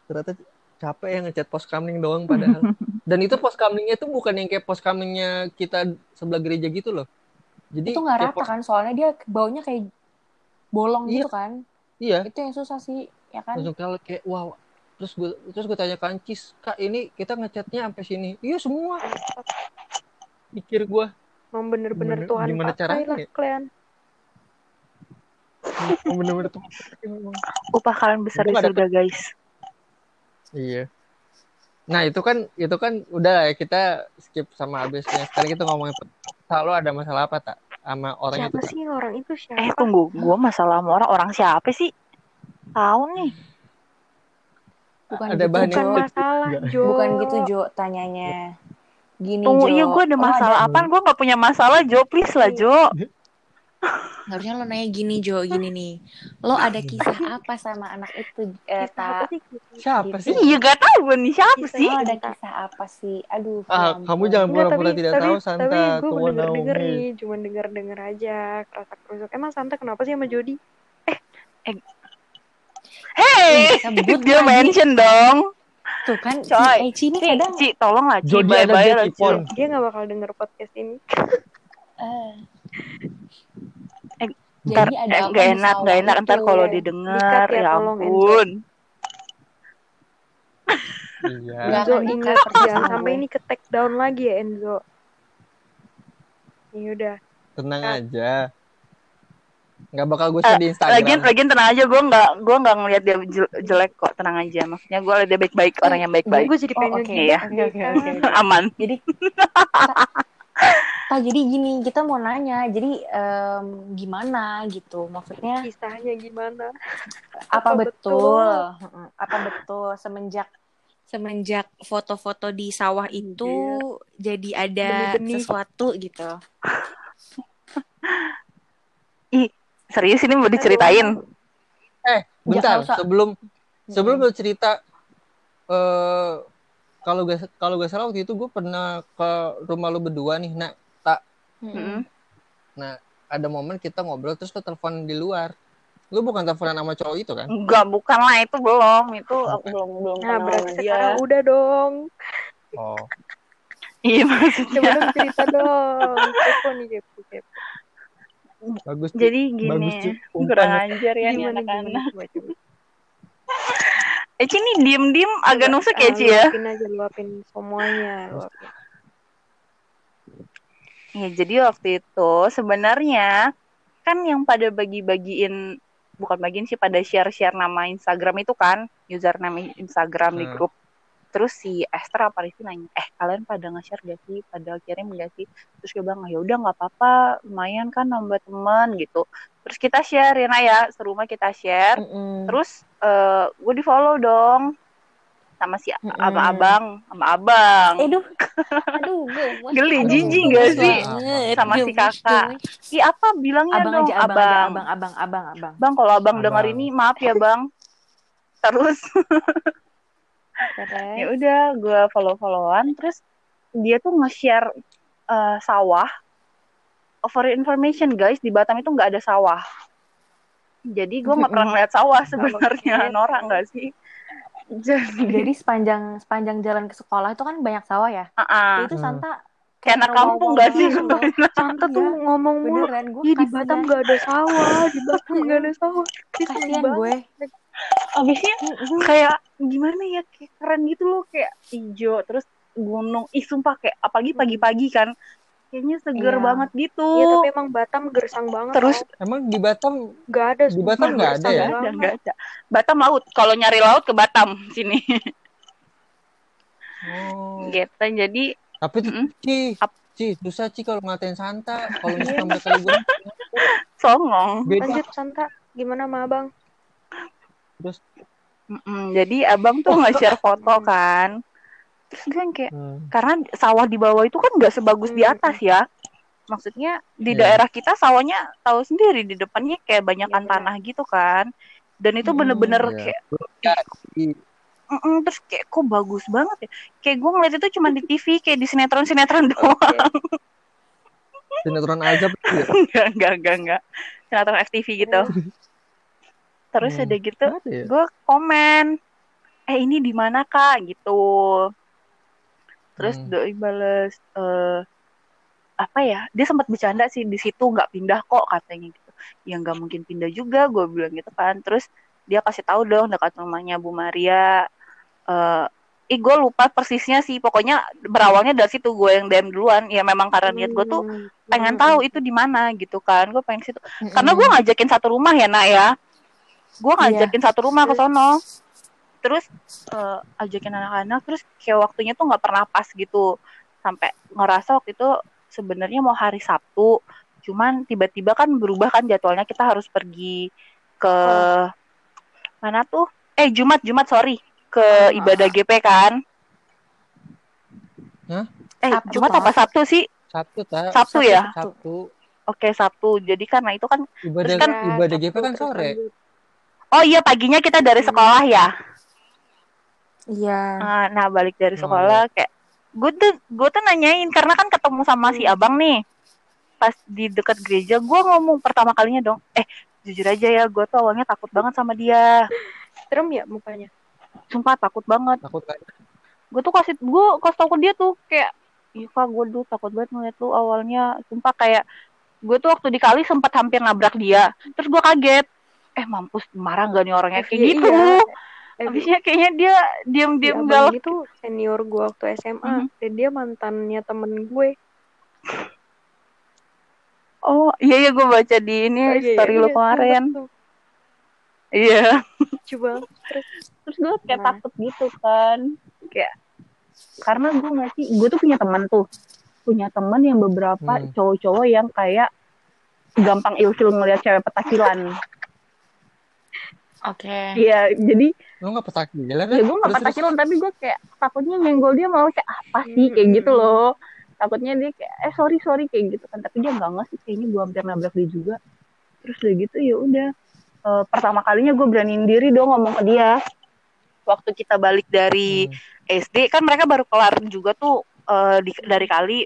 ternyata capek ya ngechat post coming doang padahal. [LAUGHS] Dan itu post comingnya tuh bukan yang kayak post comingnya kita sebelah gereja gitu loh. Jadi Itu nggak rata post- kan, soalnya dia baunya kayak bolong Iya. gitu kan. Iya, Itu yang susah sih, ya kan? langsung kalau kayak wow. Terus gue terus gue tanya ke Ancis, "Kak, ini kita ngechatnya sampai sini." Iya semua. Pikir gue Emang bener-bener Tuhan gimana caranya lah ya? kalian bener-bener tuh. Emang. Upah kalian besar di surga guys. Iya. Nah itu kan itu kan udah lah ya kita skip sama habisnya. Sekarang kita ngomongin selalu ada masalah apa tak sama orang siapa itu? Tak? sih orang itu siapa Eh tunggu, gua masalah sama orang orang siapa sih? Tahu nih. Bukan ada gitu, bahan bukan yang masalah. Jo Bukan gitu, Jo, tanyanya. Gini, Tunggu, Jo. iya gue ada Lo masalah ada- apaan? Gue nggak punya masalah, Jo. Please lah, Jo. [LAUGHS] Harusnya lo nanya gini, Jo, gini nih. Lo ada kisah apa sama anak itu, eh, sih Siapa Gitu. sih? Iya, gak tahu gue nih siapa Kisah sih. Lo ada kisah apa sih? Aduh, Ah, ya kamu jangan pura-pura tapi, tidak tapi, tahu tapi Santa gue Tuan denger-denger Naomi. nih, cuma denger-denger aja, kerasa kerusuk. Emang Santa kenapa sih sama Jody? Hey, Sebut [LAUGHS] dia lagi. mention dong. Tuh kan, si Coy. Eci ini Ci, kadang Ci, tolong lah, Ci. Jody ada Bye-bye dia lah, nggak bakal denger podcast ini. [LAUGHS] eh, Eh, jadi Ntar, ada eh, apa gak di enak, sawah gak enak. Ntar itu? kalau Dikat didengar, ya, ya tolong, ampun. Iya. Nggak Enzo ingat jangan sampai ini ke take down lagi ya Enzo. Ya udah. Tenang Ah. aja. Nggak bakal gue Eh, share di Instagram. Lagian, lagian tenang aja, gue nggak, gue nggak ngelihat dia jel- jelek kok, tenang aja. Maksudnya gue liat dia baik-baik, orang yang baik-baik, Gue jadi Oh, pengen oke. Iya. Oke, oke, oke. [LAUGHS] aman. Jadi, [LAUGHS] Tak, jadi gini, kita mau nanya, jadi em, gimana gitu? Maksudnya kisahnya gimana. [LAUGHS] apa, Apa betul? betul? Heeh, Apa betul semenjak semenjak foto-foto di sawah itu jadi ada Benih-benih. sesuatu gitu? [LAUGHS] Ih, serius ini mau diceritain? Eh, bentar. Jangan usah. Sebelum sebelum Hmm. cerita eh kalau gak kalau gak salah waktu itu gue pernah ke rumah lu berdua nih. Nah, Mm-mm. Mm-mm. ada momen kita ngobrol terus lu telepon di luar. Lu bukan teleponan sama cowok itu kan? Enggak, bukan lah itu belum, itu aku belum belum Nah, kenal berarti sama dia. sekarang udah dong. Oh. Iya Coba maksudnya. dong cerita dong. Kepo nih, kepo, kepo. Bagus. Jadi Bagus, gini, Umpan. kurang ajar ya nih Gimana, anak-anak. Coba, coba. Eh, nih diem-diem agak Coba, nusuk ya, ah, Ci ya? Luapin aja, luapin semuanya. Luapin. Ya, jadi waktu itu sebenarnya kan yang pada bagi-bagiin bukan bagiin sih pada share-share nama Instagram itu kan, username Instagram di Hmm. grup. Terus si Esther apa Rizky nanya, eh kalian pada nge-share gak sih? Pada kirim gak sih? Terus gue bilang, ya udah nggak apa-apa, lumayan kan nambah teman gitu. Terus kita share ya, Nah ya, serumah kita share. Mm-mm. Terus eh gue di follow dong sama si Mm-mm. abang-abang, sama abang. Eh, duh. [LAUGHS] Aduh, gemes. Geli, Aduh, jijik gak sih? banget, Sama si kakak. Ih apa bilangnya Abang dong aja, abang, abang. aja, abang, abang, abang, abang. Bang kalau abang, dengar Abang. ini maaf ya bang. Terus [LAUGHS] ya udah gue follow followan terus dia tuh nge-share eh, sawah. For your information guys di Batam itu nggak ada sawah. Jadi gue nggak pernah [LAUGHS] ngeliat sawah sebenarnya. Iya. Norak nggak sih? Jadi, [LAUGHS] Jadi sepanjang sepanjang jalan ke sekolah itu kan banyak sawah ya. ah, Itu Hmm. Santa kayak anak kampung gak sih? [LAUGHS] Santa tuh ngomong mulu. Ih, di Batam gak ada sawah, di Batam gak ada sawah. Kasihan gue. Abisnya kayak gimana ya kayak keren gitu loh kayak hijau terus gunung ih sumpah kayak apalagi pagi-pagi kan kayaknya seger Iya. banget gitu Iya, tapi emang Batam gersang banget. terus tau. Emang di Batam gak ada. di Batam nggak ada ya? nggak ada nggak Batam laut kalau nyari laut ke Batam sini Oh. gitu jadi Tapi tuh, Mm-mm. Ci, Ap- Ci, susah Ci kalau ngatain Santa. Kalau misalkan mereka liburan [LAUGHS] songong beda. Lanjut Santa, gimana sama abang? Terus Mm-mm, jadi abang tuh nge-share foto kan terus gue yang kayak hmm. karena sawah di bawah itu kan nggak sebagus di Hmm. atas ya maksudnya di Iya. daerah kita sawahnya tahu sendiri di depannya kayak banyakan Iya, benar. tanah gitu kan dan itu Hmm, bener-bener iya. kayak di mm-mm, terus kayak kok bagus banget ya kayak gue ngeliat itu cuma di TV kayak di sinetron sinetron doang Sinetron azab [LAUGHS] gitu ya. enggak enggak enggak enggak sinetron FTV gitu terus Hmm. ada gitu Ada ya? gue komen eh ini di mana kak gitu terus Hmm. doi bales eh apa ya dia sempat bercanda sih di situ nggak pindah kok katanya gitu. Ya nggak mungkin pindah juga gue bilang gitu kan. Terus dia kasih tahu dong dekat rumahnya Bu Maria eh ih gue lupa persisnya sih. Pokoknya berawalnya dari situ gue yang DM duluan. Ya memang karena niat gue tuh Hmm. pengen Hmm. tahu itu di mana gitu kan. Gue pengen situ. Karena gue ngajakin satu rumah ya nak ya. Gue ngajakin satu rumah ke sono terus eh, ajakin anak-anak terus kayak waktunya tuh nggak pernah pas gitu sampai ngerasa waktu itu sebenarnya mau hari Sabtu cuman tiba-tiba kan berubah kan jadwalnya kita harus pergi ke mana tuh eh Jumat Jumat sorry ke Ah. ibadah GP kan Hah? eh Sabtu, Jumat apa Sabtu sih Sabtu tak? Sabtu ya Sabtu. oke Sabtu jadi karena itu kan Ibadah Terus kan- ibadah Sabtu GP kan sore. lanjut. oh iya paginya kita dari sekolah ya Iya. Nah, nah balik dari Oh, sekolah kayak gue tuh gue tuh nanyain karena kan ketemu sama si Hmm. abang nih pas di dekat gereja gue ngomong pertama kalinya dong eh jujur aja ya gue tuh awalnya takut banget sama dia Serem ya mukanya. sumpah takut banget Takut kan? gue tuh kasih gue kasih tau ke dia tuh kayak Iva gue dulu takut banget ngeliat lu awalnya sumpah kayak gue tuh waktu di kali sempat hampir nabrak dia terus gue kaget eh mampus marah gak nih orangnya kayak Iya, gitu iya. Eh, habisnya kayaknya dia diam-diam abang galak ini tuh senior gue waktu SMA Mhm. dan dia mantannya temen gue. Oh iya iya gue baca di ini Oh, iya, story iya, lu iya, kemarin. tuh, iya. Banget. Terus terus gue kayak Nah. takut gitu kan. Kayak karena gue ngasih gue tuh punya teman tuh. Punya teman yang beberapa Hmm. cowok-cowok yang kayak gampang ilfil ngeliat cewek petakilan. Oke. iya jadi Lu nggak petakilan ya gue nggak petakilan tapi gue kayak takutnya nyenggol dia malah kayak apa sih? Kayak gitu loh. Takutnya dia kayak eh sorry sorry kayak gitu kan. Tapi dia nggak ngasih kayaknya gue hampir nabrak dia juga. Terus udah gitu ya udah. Eh, pertama kalinya gue beraniin diri dong ngomong ke dia. Waktu kita balik dari Hmm. SD kan mereka baru kelar juga tuh eh, di, dari kali.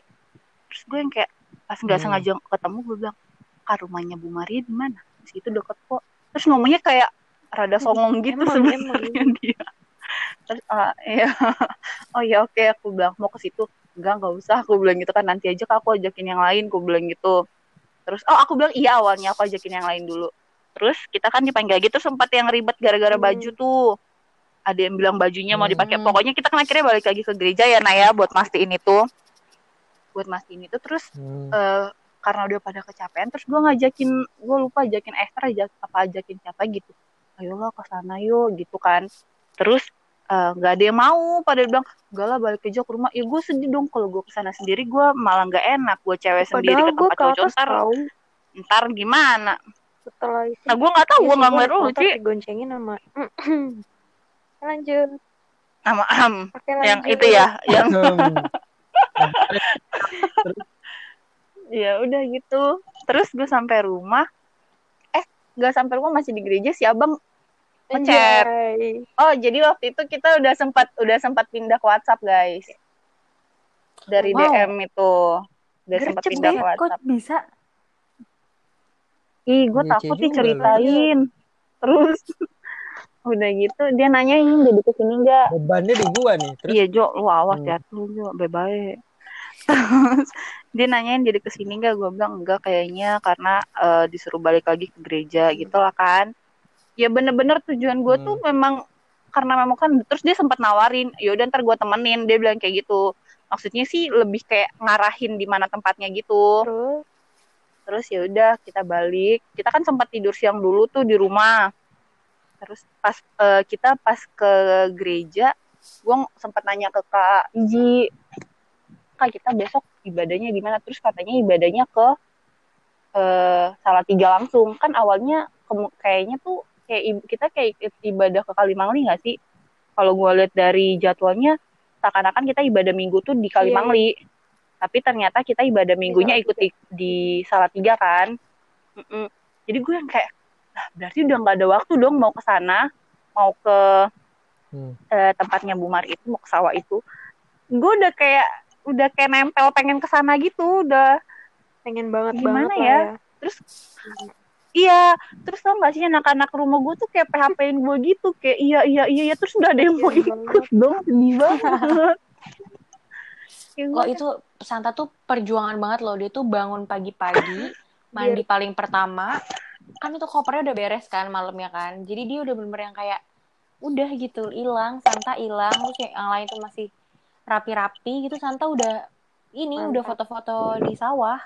Terus gue yang kayak pas nggak Hmm. sengaja ketemu gue bilang kak rumahnya Bu Maria di mana? Di situ deket kok. Terus ngomongnya kayak rada songong gitu Emang, sebenarnya emang. [LAUGHS] dia. Terus ah, ya [LAUGHS] oh ya oke. Aku bilang mau ke situ? Enggak nggak usah. Aku bilang gitu kan nanti aja Kak, aku ajakin yang lain. Aku bilang gitu. Terus oh aku bilang iya awalnya aku ajakin yang lain dulu. Terus kita kan dipanggil gitu sempat yang ribet gara-gara Hmm. baju tuh. Ada yang bilang bajunya mau dipakai. Hmm. pokoknya kita kan akhirnya balik lagi ke gereja ya Naya buat mastiin itu. Buat mastiin itu. Terus Hmm. eh, karena udah pada kecapean terus gue ngajakin gue lupa ajakin Esther ajak apa ajakin siapa gitu ayolah ke sana yuk gitu kan. Terus eh, nggak ada yang mau pada bilang enggak lah balik aja ke rumah. Ya gue sedih dong kalau gue ke sana sendiri gue malah nggak enak gue cewek sendiri padahal ke gue tempat ke cowok ntar tahu ntar gimana? Setelah itu nah gue nggak tahu Iya gue nggak gua ngeliat lu sih digoncengin sama [CLEARS THROAT] lanjut. Sama Am yang itu ya yang [LAUGHS] ya udah gitu. Terus gue sampai rumah nggak sampai rumah masih di gereja si abang ngechat oh jadi waktu itu kita udah sempat udah sempat pindah ke WhatsApp guys dari Wow. DM itu udah sempat pindah deh, ke kok WhatsApp bisa? ih gue takut Cie nih juga ceritain terus [LAUGHS] udah gitu dia nanyain jadi ke sini nggak Bebannya di gua nih. Terus Iya Jo, lu awas Hmm. ya lu Jo, bye-bye. Terus dia nanyain jadi ke sini nggak? Gue bilang enggak kayaknya karena eh, disuruh balik lagi ke gereja gitu lah kan. Ya bener-bener tujuan gue tuh memang karena memang kan terus dia sempat nawarin, yaudah ntar gue temenin. Dia bilang kayak gitu. Maksudnya sih lebih kayak ngarahin di mana tempatnya gitu. terus Terus ya udah kita balik. Kita kan sempat tidur siang dulu tuh di rumah. Terus pas eh, kita pas ke gereja, gue sempat nanya ke Kak Iji, Kak kita besok ibadahnya di mana? Terus katanya ibadahnya ke eh salah tiga langsung. Kan awalnya kayaknya tuh kayak kita kayak ibadah ke Kalimangli nggak sih? Kalau gue lihat dari jadwalnya, seakan-akan kita ibadah minggu tuh di Kalimangli. Tapi ternyata kita ibadah minggunya ikut di, di salah tiga kan. Mm-mm. Jadi gue yang kayak, lah berarti udah nggak ada waktu dong mau ke sana, mau ke Hmm. eh, tempatnya Bu Mari itu mau ke sawah itu gue udah kayak udah kayak nempel pengen ke sana gitu udah pengen banget Gimana banget ya? ya terus iya terus tau gak sih anak-anak rumah gue tuh kayak PHP-in gue gitu kayak iya iya iya iya terus udah ada yang mau Kasian ikut dong sedih banget [LAUGHS] Lo itu Santa tuh perjuangan banget loh. Dia tuh bangun pagi-pagi, [LAUGHS] mandi paling pertama. Kan itu kopernya udah beres kan malamnya kan. Jadi dia udah bener-bener yang kayak udah gitu hilang, Santa hilang, terus yang lain tuh masih rapi-rapi gitu. Santa udah ini Mantap. udah foto-foto di sawah.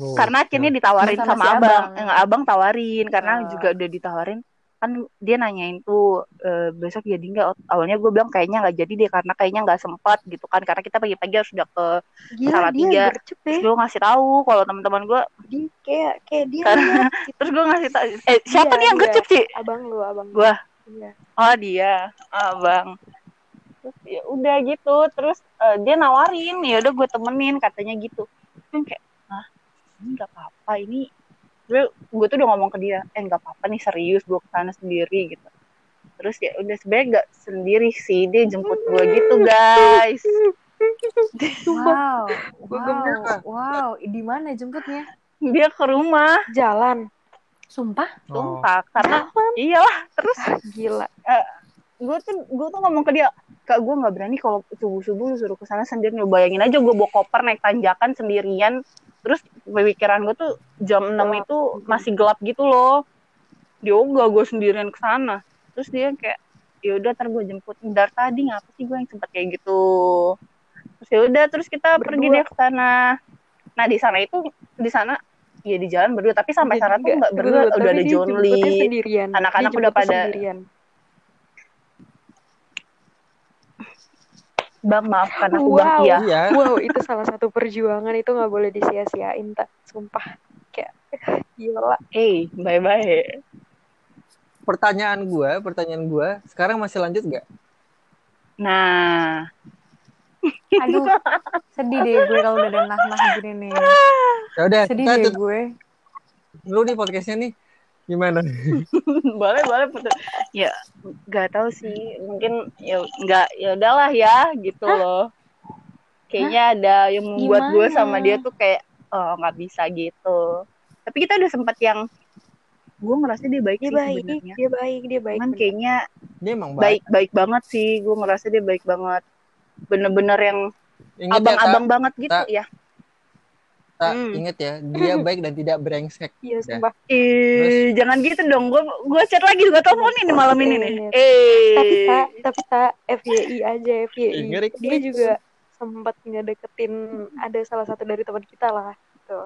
Oh, karena akhirnya ditawarin Bersama sama si abang abang. Eh, abang tawarin karena Oh. juga udah ditawarin kan dia nanyain tuh e, besok jadi nggak awalnya gue bilang kayaknya nggak jadi deh karena kayaknya nggak sempat gitu kan karena kita pagi-pagi harus udah ke gila Salah dia tiga. gercep terus ya gue ngasih tahu kalau teman-teman gue dia kayak kayak dia Karena- [LAUGHS] gitu. terus gue ngasih tahu eh siapa Dia, nih yang gercep sih abang lu abang iya oh dia abang terus ya udah gitu terus eh, dia nawarin ya udah gue temenin katanya gitu kan kayak ah ini nggak apa-apa ini gue gue tuh udah ngomong ke dia eh nggak apa-apa nih serius gue ke sana sendiri gitu terus ya udah sebenarnya nggak sendiri sih dia jemput gue gitu guys Wow, Gua wow, wow. Di mana jemputnya? dia ke rumah jalan Sumpah? Oh. sumpah karena iyalah terus gila gue tuh gue tuh ngomong ke dia kak gue nggak berani kalau subuh subuh lu suruh ke sana sendiri lu bayangin aja gue bawa koper naik tanjakan sendirian. Terus pemikiran gue tuh jam 6 Gelap. itu masih gelap gitu loh. Dia enggak gue sendirian ke sana. Terus dia kayak ya udah ntar gue jemput. Dari tadi ngapa sih gue yang sempet kayak gitu? Terus ya udah terus kita pergi Berdua. deh ke sana. Nah di sana itu di sana ya di jalan berdua tapi sampai sana tuh nggak berdua udah ada John Lee Anak-anak udah pada- sendirian. Bang maafkan aku bang Wow. iya Iya. wow itu salah satu perjuangan itu nggak boleh disia-siain tak sumpah kayak gila eh bye bye Pertanyaan gue, pertanyaan gue, sekarang masih lanjut nggak? Nah, [LAUGHS] Aduh, sedih deh gue kalau udah ada nah-nah gini nih. Ya udah, Sedih deh gue. dulu nih podcastnya nih. Gimana? [LAUGHS] boleh boleh betul. Ya, nggak tahu sih. Mungkin ya nggak ya udahlah ya gitu loh. Kayaknya ada yang membuat gue sama dia tuh kayak oh nggak bisa gitu. Tapi kita udah sempat yang gue ngerasa dia baik dia sih baik sebenarnya. dia baik dia baik Cuman kayaknya Dia emang baik. baik baik banget sih. Gue ngerasa dia baik banget. Bener-bener yang ya, abang-abang Kak. banget gitu Tak. ya. Tak, Hmm. ingat ya, [LAUGHS] dia baik dan tidak brengsek. iya Ya. sumpah Ih, jangan gitu dong. Gue gue chat lagi, gue teleponin nih malam ini nih. Iya. Eh, tapi tak tapi tak FYI aja FYI Ngeri, dia juga sempat ngedeketin ada salah satu dari teman kita lah gitu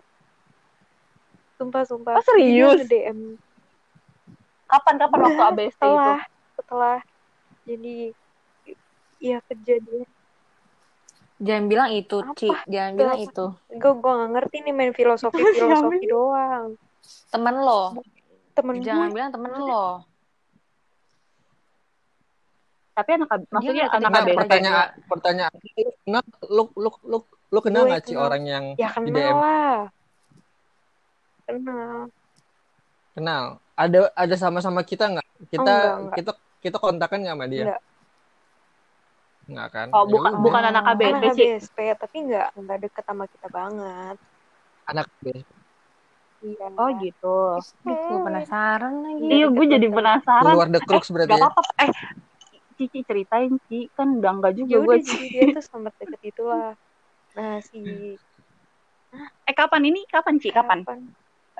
sumpah sumpah Oh, serius? Dia DM kapan-kapan waktu ABST itu? setelah setelah jadi ya kejadian Jangan bilang itu, Apa? Ci. Jangan bilang itu. gue gue nggak ngerti nih main filosofi filosofi doang Temen lo. temen Jangan gue bilang temen lo. Tapi anak maksudnya anak ABST. pertanyaan, pertanyaan, lu kenal, lu, lu, lu, lu kenal sih kenal. orang yang ya di kenal DM? lah kenal Kenal. Ada, ada sama-sama kita nggak? Kita, enggak, enggak. kita, kita kontakan nggak sama dia? Enggak. Nggak kan? Oh, Ya bukan bukan anak ABST anak sih. HBSP tapi nggak nggak deket sama kita banget Anak BSP. iya Oh gitu. Gue penasaran lagi. Iya, gue jadi Di penasaran. luar the crux berarti Gak ya? apa-apa. Eh, Cici ceritain Ci, kan udah enggak juga ya gue. udah jadi dia tuh sempat deket itulah nah si Eh kapan ini? Kapan Ci? Kapan?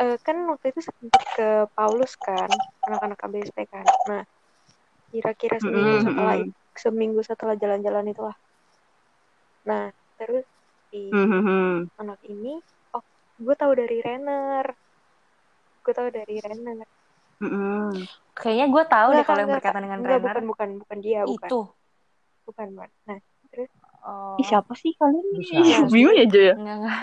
Eh, kan waktu itu sempat ke Paulus kan anak-anak KBSP kan nah kira-kira seminggu Mm-mm, setelah mm-mm. Seminggu setelah jalan-jalan itulah nah terus si Hmm, hmm, hmm. anak ini oh gue tahu dari Renner gue tahu dari Renner Hmm, hmm. Kayaknya gue tahu deh kalau yang berkaitan dengan enggak, Renner. bukan bukan bukan dia bukan Itu. bukan bukan nah Oh. Ih, siapa sih kalian? Siapa Bingung ya Jo ya? Enggak, enggak.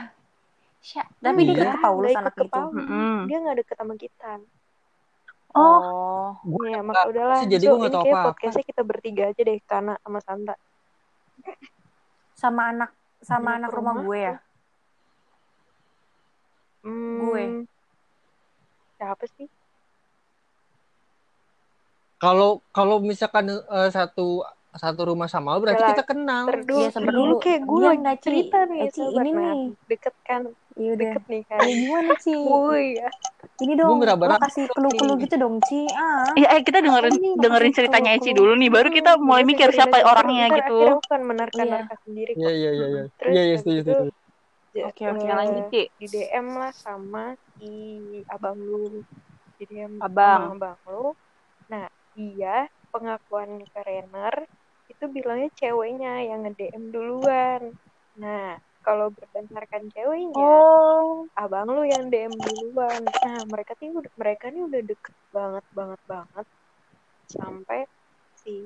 Sya, tapi dia Iya. deket ke Paulus Nggak anak itu. Paulus. Mm-mm. dia nggak deket sama kita Oh, Oh. Gua ya nggak maka tahu udahlah sih, jadi So, ini tahu kayak apa-apa. podcastnya kita bertiga aja deh Kana sama Santa Sama anak sama Anak anak rumah rumah gue ya. Hmm, Gue. siapa sih Kalau kalau misalkan eh, satu satu rumah sama lo berarti Yalah, kita kenal. Terus Iya, sabar dulu. kayak gue lagi nggak, Ci. cerita nih, Eh, ini nih. Deket kan, Iya udah. deket nih kan. Ya, gimana Ci? Woi, ya. Ini dong, lo kasih clue-clue gitu dong Ci. Ah. Ya, eh, kita dengerin Ini dengerin ceritanya. Eci dulu nih, baru kita mulai Iya, mikir dengerin siapa orangnya gitu. Aku kan menerka-nerka sendiri Iya kok. iya iya iya. Terus Iya iya habis setuju Oke, oke, eh, lanjut, Ci. Di DM lah sama si abang lu. Di DM Abang. abang lu. Nah, dia pengakuan ke Renner itu bilangnya ceweknya yang nge-DM duluan. Nah, kalau berdasarkan ceweknya, Oh. abang lu yang DM duluan. Nah, mereka udah mereka nih udah deket banget banget banget sampai si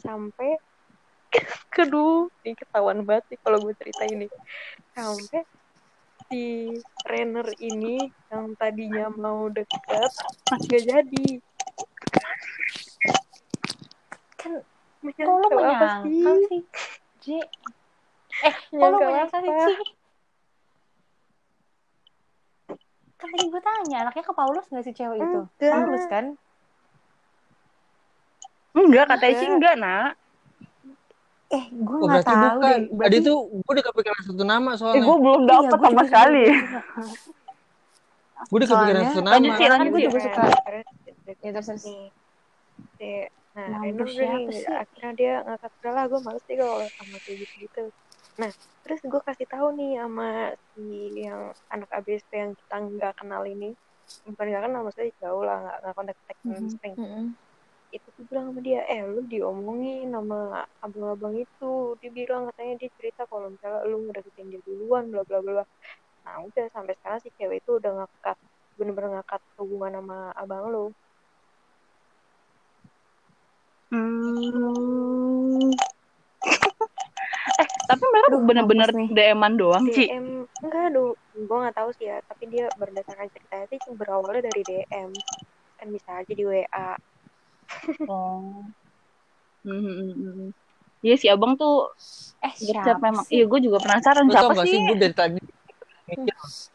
sampai [LAUGHS] kedua ini ketahuan banget sih kalau gue cerita ini sampai si trainer ini yang tadinya mau deket gak jadi Kan kok lo apa sih? sih? Ci. Eh, [LAUGHS] kok Menyangkal menyangkal sih, apa? Ci? Kan tadi gue tanya, anaknya ke Paulus gak sih cewek itu? Enggak. Paulus kan? Enggak, kata Eci Enggak. enggak, Nak. Eh, gue Oh gak berarti tahu bukan. deh. Tadi tuh gue udah kepikiran satu nama Eh, soalnya. gue belum Iya, dapet gue sama sekali. Gue udah kepikiran Soalnya- satu Lanjut, nama. Ci, Kan lanjut. gue juga suka. Ya, terus, nah udah siapa sih? akhirnya dia ngangkat udah lah gue males sih kalau sama kayak gitu gitu nah terus gue kasih tahu nih sama si yang anak ABSP yang kita nggak kenal ini. Bukan nggak kenal maksudnya jauh lah nggak nggak kontak kontak Mhm, sering mhm. itu tuh bilang sama dia eh lu diomongin sama abang-abang itu. Dia bilang katanya dia cerita kalau misalnya lu ngedeketin dia duluan bla bla bla nah udah sampai sekarang si cewek itu udah ngakat bener-bener ngakat hubungan sama abang lu. Hmm. Tapi mereka Aduh, bener-bener. DM-an doang, Ci. DM enggak aduh gue nggak tahu sih ya tapi dia berdasarkan ceritanya sih berawalnya dari DM kan bisa aja di WA [LAUGHS] Oh. Hmm, hmm. Iya si abang tuh Eh, gercep siapa memang. sih? Iya gue juga penasaran siapa gak sih? sih gue dari tadi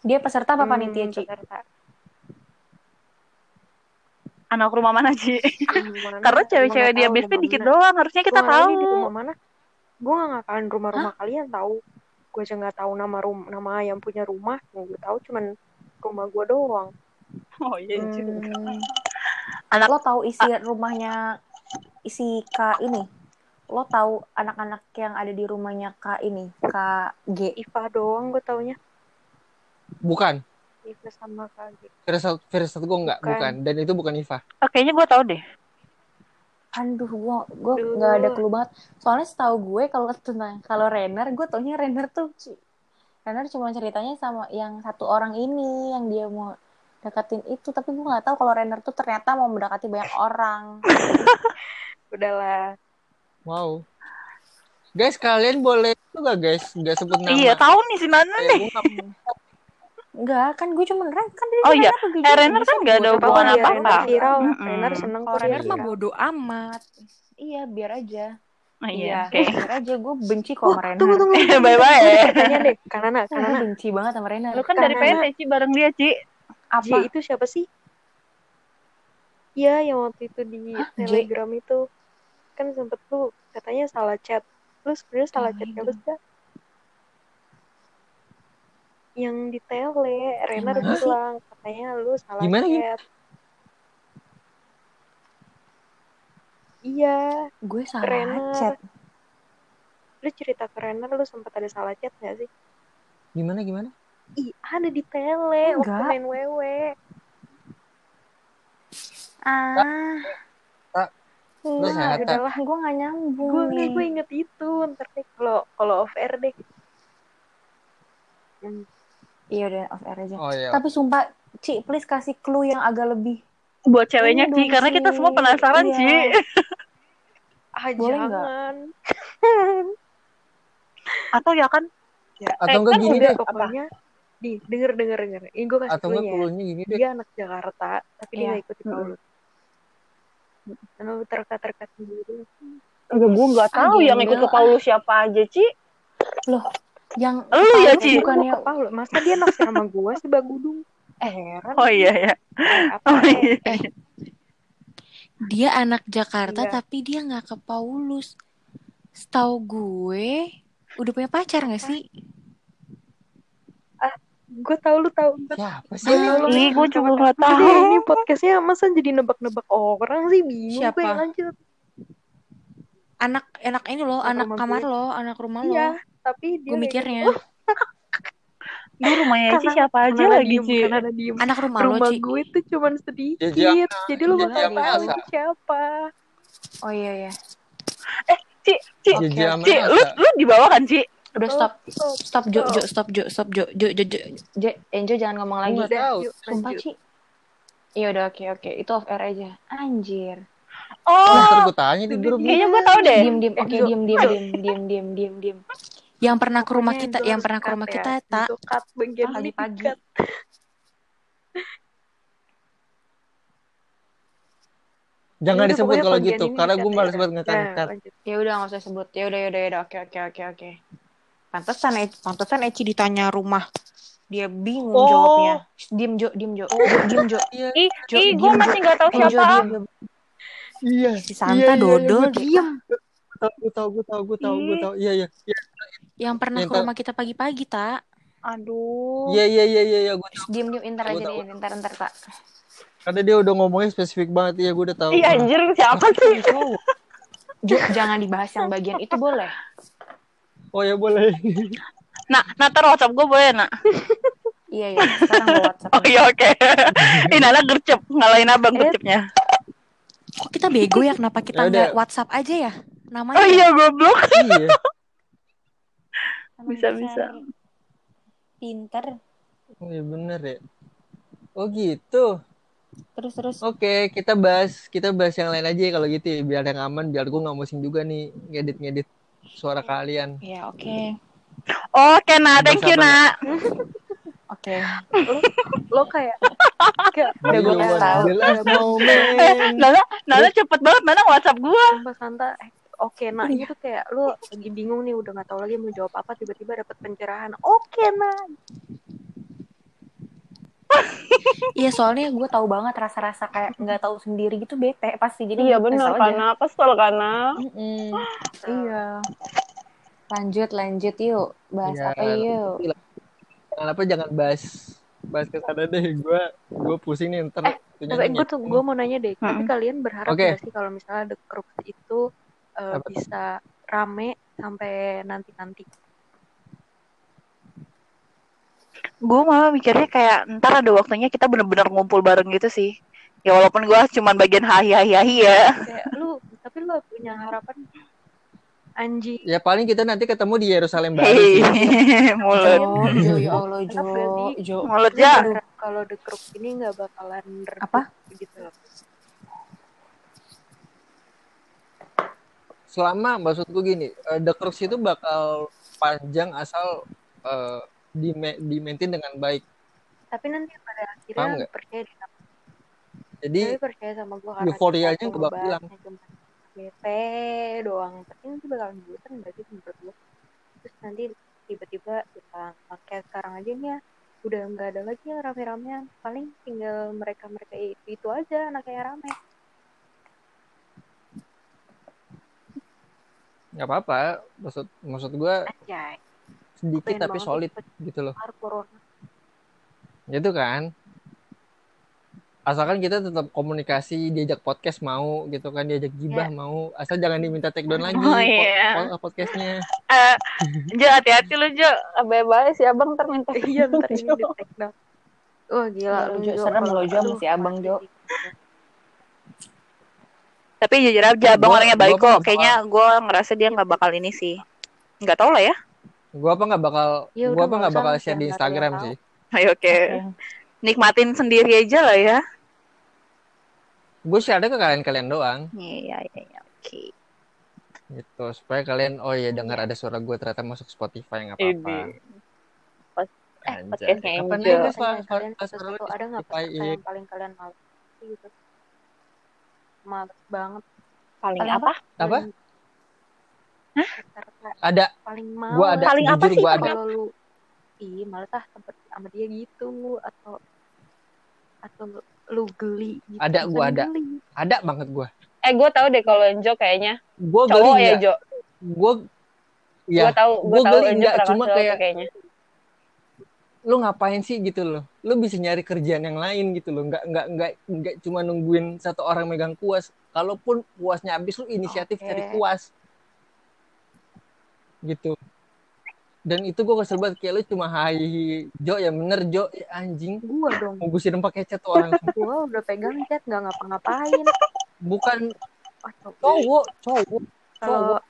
Dia peserta apa Hmm, panitia, Ci? peserta. Anak rumah mana Ci? Mana? Karena cewek-cewek di rumah dikit doang. Harusnya kita Gua tahu. ini di rumah mana gue nggak ngakalin rumah-rumah kalian tahu gue aja nggak tahu nama rum nama yang punya rumah yang gue tahu cuman rumah gue doang Oh iya juga. Hmm, Anak lo tahu isi rumahnya isi K ini? Lo tahu anak-anak yang ada di rumahnya K ini? KG. Iva doang gue taunya bukan. Iva sama KG Firasat Firasat gue enggak, Bukan. bukan. Dan itu bukan Iva. oh, kayaknya gue tahu deh. Aduh, gua gua Aduh. nggak ada clue banget. Soalnya setahu gue kalau tentang kalau Renner, gue taunya Renner tuh. Renner cuma ceritanya sama yang satu orang ini yang dia mau deketin itu, tapi gue nggak tahu kalau Renner tuh ternyata mau mendekati banyak orang. [LAUGHS] udahlah Wow. Guys, kalian boleh itu gak guys? Gak sebut nama. Iya tahu nih si Nana Kayak nih. Enggak, kan gue cuma Renner kan dia Oh iya, eh, Renner kan nggak ada hubungan apa-apa. apa-apa. Renner seneng kok Renner mah viral. bodoh amat. Iya, biar aja. Oh, Iya, iya. Oke. biar aja gue benci kok Oh, sama Renner. tunggu tunggu Bye bye. pertanyaan deh Kanana Gue Kanana [LAUGHS] benci banget sama Renner. Lu kan dari PT Ci bareng dia Ci. Apa? Itu siapa sih Iya yang waktu itu di telegram itu kan sempet tuh katanya salah chat lu sebenarnya salah chat siapa Telegram. sih yang di tele Renner mana sih? bilang katanya lu salah Gimana, gimana? chat iya Gue salah Renner. chat. lu cerita ke Renner lu sempat ada salah chat gak sih Gimana gimana? Ih, ada di tele waktu Enggak. main wewe. Ah. Tak. Sehat, Tak? udahlah gue gak nyambung Gue nih. gue inget itu, ntar deh kalau kalau off air deh. Hmm, Iya udah off air aja. Oh iya. Tapi sumpah, Ci, please kasih clue yang agak lebih. Buat ceweknya Ci, karena kita semua penasaran Iya. Ci. Ah, Boleh jangan. [LAUGHS] Atau ya kan? Atau Eh, enggak kan gini udah deh. Pokoknya, di denger denger denger. Ini gue kasih Atau enggak clue-nya. cluenya gini deh. Dia anak Jakarta, tapi dia Iya. gak ikut di Paulus. Karena lu terka-terka sendiri. Enggak, gue nggak tahu Ah, yang ikut ke. Paulus siapa aja Ci. Loh, yang Lu ya, Paulus Ci? bukannya Ke Paulus, masa dia naksir sama gue sih Bagudung? Eh, heran. Oh iya ya. Eh, apa? Oh eh, iya. dia anak Jakarta Iya. tapi dia nggak ke Paulus. Setahu gue udah punya pacar nggak sih? Gue tahu lu tahu. Gue Siapa sih? Ah, Ih, gue juga nggak tahu. ini podcastnya masa jadi nebak-nebak orang sih bingung Siapa? gue lanjut. Anak anak ini loh, Anak anak rumah kamar gue. lo, anak rumah Iya, lo. tapi dia Gue mikirnya. [LAUGHS] Duh, rumahnya Eci Karena- siapa aja lagi, Ci? diem. anak rumah, lo, Rumah Ci. gue tuh cuman sedikit. Ya, jangan. Jadi lu Ya, bakal tahu itu siapa. Oh iya ya. Ci, Ci, Ya, jangan Ci, lu, lu di bawah kan, Ci? Udah stop. Stop. Stop Jo, Jo, stop Jo, stop Jo, Jo, Jo, Jo, Jo, Enjo jangan ngomong lagi. Sumpah. Ci. Iya udah oke oke, itu off air aja. Anjir. Oh, Ntar gue tanya di grup. kayaknya gue tahu deh. Diem diem, oke Enjo. diem diem diem diem diem diem diem. Yang pernah ke rumah kita, yang pernah ke rumah ya. kita, tak bagian ini pagi-pagi. Jangan Ya disebut kalau gitu, karena gue ya. malas Ya, ngekar-ngekar. lanjut. Ya udah nggak usah sebut. Ya udah ya udah ya udah. Oke oke oke oke. Pantesan Eci, pantesan Eci ditanya rumah. Dia bingung Oh. jawabnya. Diem Jo, diem Jo, Jo, diem Jo. Iya. Ih, gue masih nggak tahu Eh, Jo, siapa. diem. Iya. Si Santa dodol deh. Diem. Gue tau, gue tau, gue tau, gue tau. Iya, iya. Iya, Yang pernah Yang ke rumah kita pagi-pagi, tak? Aduh. iya, iya, iya, iya. Gue tau. Diem diem, Tahu, aja tahu. deh, ntar ntar tak. Karena dia udah ngomongnya spesifik banget. Iya, gue udah tahu. Ih, anjir, siapa sih? Jo, jangan dibahas yang bagian itu boleh. Oh ya boleh. Nah, nah taruh WhatsApp gue boleh, nak? Iya iya, sekarang gue WhatsApp. Oh iya, oke. Ini anak gercep, ngalahin abang Eh, gercepnya. Kok kita bego ya? Kenapa kita [LAUGHS] Ya nggak WhatsApp aja ya? Namanya Oh iya, goblok. iya. [LAUGHS] Bisa, bisa. Pinter. Oh iya bener ya. Oh gitu. Terus terus. Oke, kita bahas kita bahas yang lain aja ya kalau gitu ya, biar yang aman, biar gue nggak pusing juga nih ngedit-ngedit suara kalian. Ya oke. Oke, nah, thank you, nak. [LAUGHS] Oke. Lo kayak kayak Udah are tahu. [LAUGHS] Eh. Nana, Nana cepet banget mana WhatsApp gue. Mbak Santa Oke, nah ini tuh kayak lu lagi bingung nih, udah gak tahu lagi mau jawab apa, tiba-tiba dapet pencerahan. Oke, nah. Iya soalnya gue tahu banget rasa-rasa kayak nggak tahu sendiri gitu bete pasti jadi Iya gue benar karena kesel karena. Iya. Lanjut lanjut yuk bahas Ya, apa yuk. Jangan apa jangan bahas bahas ke sana deh. Gue gue pusing nih ntar. Eh, Tapi gue tuh gue mau nanya deh, tapi kalian berharap Oke. gak sih kalau misalnya The Crooks itu uh, Apa tuh? bisa rame sampai nanti-nanti? Gue malah mikirnya kayak ntar ada waktunya kita bener-bener ngumpul bareng gitu sih. Ya walaupun gue cuman bagian hahi hahi hahi ya. Kayak lu, tapi lu punya harapan anjing. Ya paling kita nanti ketemu di Yerusalem baru Hei, sih. [LAUGHS] mulut. Jo, [LAUGHS] Jo, ya Allah Jo? Jo. Mulut Lu ya. kalau The Crooks ini nggak bakalan redup Apa? gitu loh. Selama maksud gue gini, eh, The Crux itu bakal panjang asal eh, di di maintain dengan baik. Tapi nanti pada akhirnya percaya sama Jadi tapi percaya sama gue karena euforianya cuma hilang. Bete doang. Tapi nanti bakalan bosan gak sih menurut gue terus nanti tiba-tiba kita pakai sekarang aja nih ya. Udah nggak ada lagi yang rame-ramean. Paling tinggal mereka-mereka itu, itu aja anak yang rame. Nggak apa-apa. Maksud maksud gue sedikit Pengen tapi solid gitu loh. corona. Gitu kan? Asalkan kita tetap komunikasi, diajak podcast mau gitu kan, diajak gibah mau. Asal jangan diminta take down lagi Oh, po- iya. po- podcastnya. Eh, Jo hati-hati lu Jo. Bye-bye si abang ntar minta. iya ntar di take down wah gila Ya, lu Jo, serem lo, Jo, sama si abang, Jo. mati. Tapi jujur aja abang orangnya baik kok. Kayaknya gue ngerasa dia nggak bakal ini sih. Nggak tahu lah ya. Gua apa nggak bakal, Ya gua udah, apa nggak bakal share di Instagram sih. Ayo oke. Oke. Nikmatin sendiri aja lah ya. Gue share ke kalian-kalian doang. Iya iya iya. Oke. gitu supaya kalian oh iya dengar ada suara gue ternyata masuk Spotify nggak apa-apa Ini. Pas- eh, Anjay. podcastnya Kapan Angel. aja suara, suara, kalian ada nggak iya. yang paling kalian males gitu males banget Paling Paling apa? apa peserta ada paling males Gua ada, Paling apa jujur sih? gua ada kalau lu ih males ah tempat sama dia gitu atau atau lu geli gitu. Ada, gua ada. geli. ada banget gue Eh, gue tahu deh kalau Enjo kayaknya gue geli ya, Jo. gue gue ya tahu, gue gua tahu geli Enjo nggak, pernah cuma kayak- kayaknya. lu ngapain sih gitu loh lu bisa nyari kerjaan yang lain gitu loh nggak nggak nggak nggak cuma nungguin satu orang megang kuas kalaupun kuasnya habis lu inisiatif Oke. cari kuas gitu dan itu gue kesel banget kayak lu cuma hai Jo ya bener Jo Ya, anjing Gua dong. mau gue siram pakai cat tuh orang [LAUGHS] Gua udah pegang cat nggak ngapa-ngapain. bukan Oh, cowok. cowok cowok Kalau cowok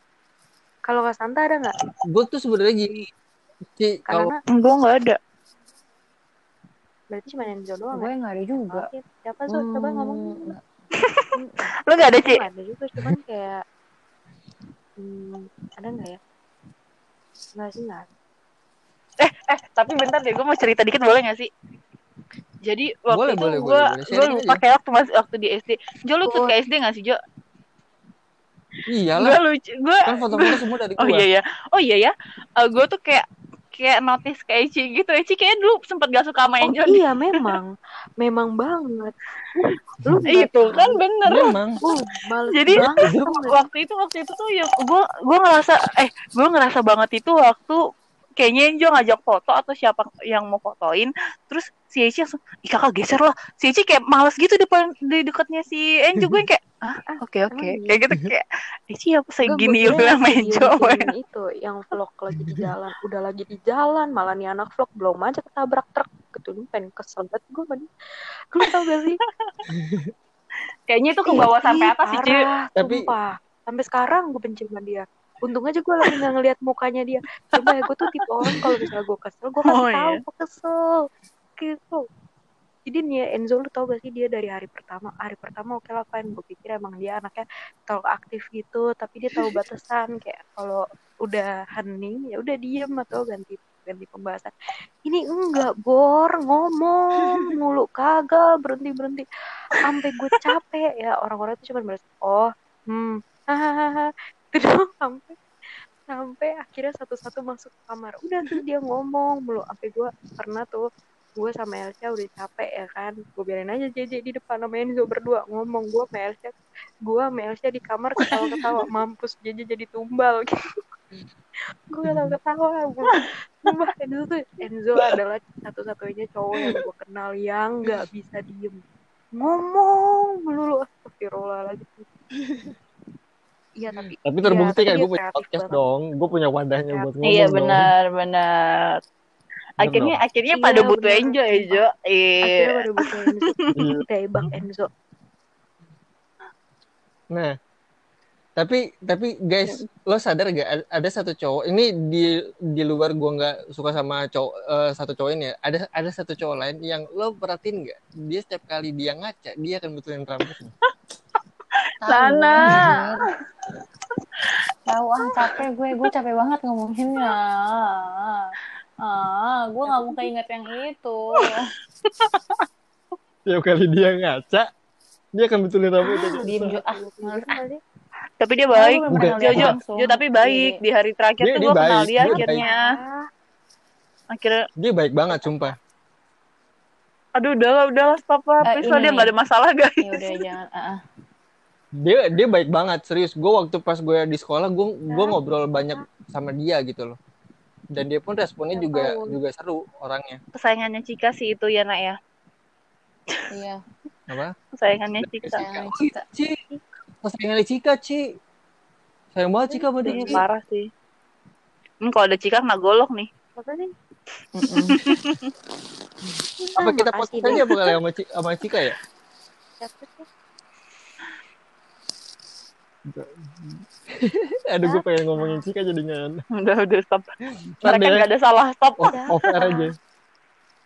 kalau Santa ada nggak? gue tuh sebenarnya gini Ci, kalau Karena Gue nggak ada. berarti cuma Enzo doang gue ya? nggak ada juga Oke, Siapa tuh? Coba ngomong. Hmm, [LAUGHS] Lu nggak ada, Ci? Nggak ada juga, cuman kayak hmm, ada nggak ya? Nggak. ada. Eh, tapi bentar deh, gue mau cerita dikit boleh gak sih? Jadi waktu Boleh, itu boleh, gue boleh, gue lupa kayak waktu masih waktu di SD. Jo lu ikut ke SD gak sih Jo? iyalah Gue lucu, gue kan foto-foto semua dari oh gua iya ya, oh iya ya, gue tuh kayak kayak notice ke Eci gitu. Eci kayak dulu sempet gak suka sama Oh Enjo. deh. iya memang, memang banget. Lu [LAUGHS] Itu tahu. kan bener. memang Oh, males Jadi banget. [LAUGHS] waktu itu waktu itu tuh ya gue gue ngerasa eh gue ngerasa banget itu waktu kayaknya Enjo ngajak foto atau siapa yang mau fotoin terus si Eci langsung ih kakak geser lah si Eci kayak males gitu depan di dekatnya si Enjo gue kayak ah oke oke. Emang kayak gitu kayak Eci apa Enggak, segini yang Enjo videoin itu yang vlog lagi di jalan udah lagi di jalan malah nih anak vlog belum aja ketabrak truk. Gitu lu pengen kesel banget gue man [LAUGHS] lu tau gak sih? Kayaknya itu ke bawah sampai atas sih Ci. parah, Tapi- sumpah. sampai sekarang gue benci sama dia. Untung aja gue lagi nggak ngeliat mukanya dia. Coba ya gue tuh tipe orang kalau misalnya gue kesel gue kasih Oh, tahu iya. gue kesel. Gitu jadi nih ya, Enzo lu tau gak sih dia dari hari pertama? Hari pertama oke lah fine. Gue pikir emang dia anaknya terlalu aktif gitu tapi dia tahu batasan. Kayak kalau udah hening ya udah diem atau ganti ganti pembahasan. Ini enggak bor. Ngomong mulu. Kagak berhenti berhenti. Sampai gue capek. Ya orang-orang itu cuma balas oh hmm hahaha. Itu sampai sampai akhirnya satu-satu masuk kamar. Udah tuh dia ngomong mulu. Sampai gue pernah tuh gue sama Elsa udah capek ya kan? Gue biarin aja JJ di depan sama Enzo berdua ngomong. Gue sama Elsa gue sama Elsa di kamar ketawa-ketawa. [LAUGHS] Mampus JJ jadi tumbal. Gitu [LAUGHS] gue ketawa-ketawa gue Sumpah Enzo tuh Enzo adalah satu-satunya cowok yang gue kenal yang nggak bisa diem. Ngomong melulu. Astagfirullahaladzim. Iya tapi tapi terbukti Iya, kan gue punya podcast banget. dong. Gue punya wadahnya buat ngomong iya benar benar akhirnya akhirnya Iya, pada butuh benar. Enjo ya Jo akhirnya [LAUGHS] iya pada buka Enzo Iya. tebak Enzo Nah, tapi tapi guys, lo sadar gak ada- satu cowok ini di di luar gua nggak suka sama cowok eh, satu cowok ini ya. Ada ada satu cowok lain yang lo perhatiin nggak? Dia setiap kali dia ngaca, dia akan betulin rambutnya. [LAUGHS] Sana. tahu ah capek gue gue capek banget ngomonginnya ah gue nggak mau keinget yang itu Setiap kali dia ngaca, dia akan betulin rambutnya. diem Jo ah ah. tapi dia baik Udah. lihat Jo, Jo, tapi baik Iya. di hari terakhir Dia- tuh gue kenal baik, dia dia akhirnya akhirnya Dia baik banget, sumpah. aduh udahlah udahlah stop lah Eh, please lah ini dia nggak ada masalah guys ya udah jangan ah, ah. Dia dia baik banget, serius. Gue waktu pas gue di sekolah, gue gue ngobrol banyak sama dia gitu loh. Dan dia pun responnya Ya juga ampun. juga seru orangnya. kesayangannya Cika sih itu ya nak ya iya Apa? kesayangannya Cika Cika Ci, kesayangan Cika, Ci. Sayang banget Cika sama dia. Parah sih hmm, kalau ada Cika kena golok nih apa sih [LAUGHS] Apa kita deh. aja apa kali sama, sama Cika ya? [LAUGHS] Aduh, gue pengen ngomongin Cika jadinya. [LAUGHS] udah udah stop Ntar mereka deh. nggak ada salah stop Off, off air aja.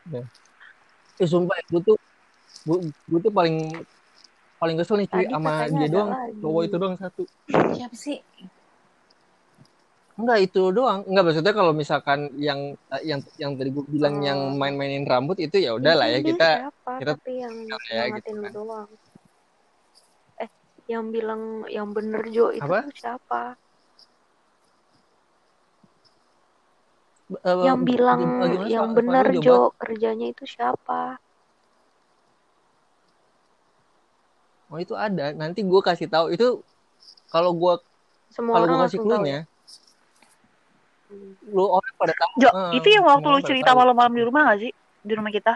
Ya. Eh, sumpah, gue tuh gue, gue tuh paling paling kesel nih cuy sama dia doang. lagi. Cowok itu doang satu. siapa sih Enggak itu doang. Enggak maksudnya kalau misalkan yang yang yang tadi gue bilang Oh. yang main-mainin rambut itu ya udah lah ya kita siapa kita- tapi yang ya, gitu kan. doang yang bilang yang bener Jo itu Apa? tuh siapa eh, yang bilang gimana, yang lu Jo kerjanya itu siapa Oh itu ada. Nanti gue kasih tahu itu kalau gue Semua kalau orang gue kasih ya. clue-nya, lu orang pada tahu. Jo, Ah, itu yang waktu lu cerita malam-malam di rumah gak sih? Di rumah kita.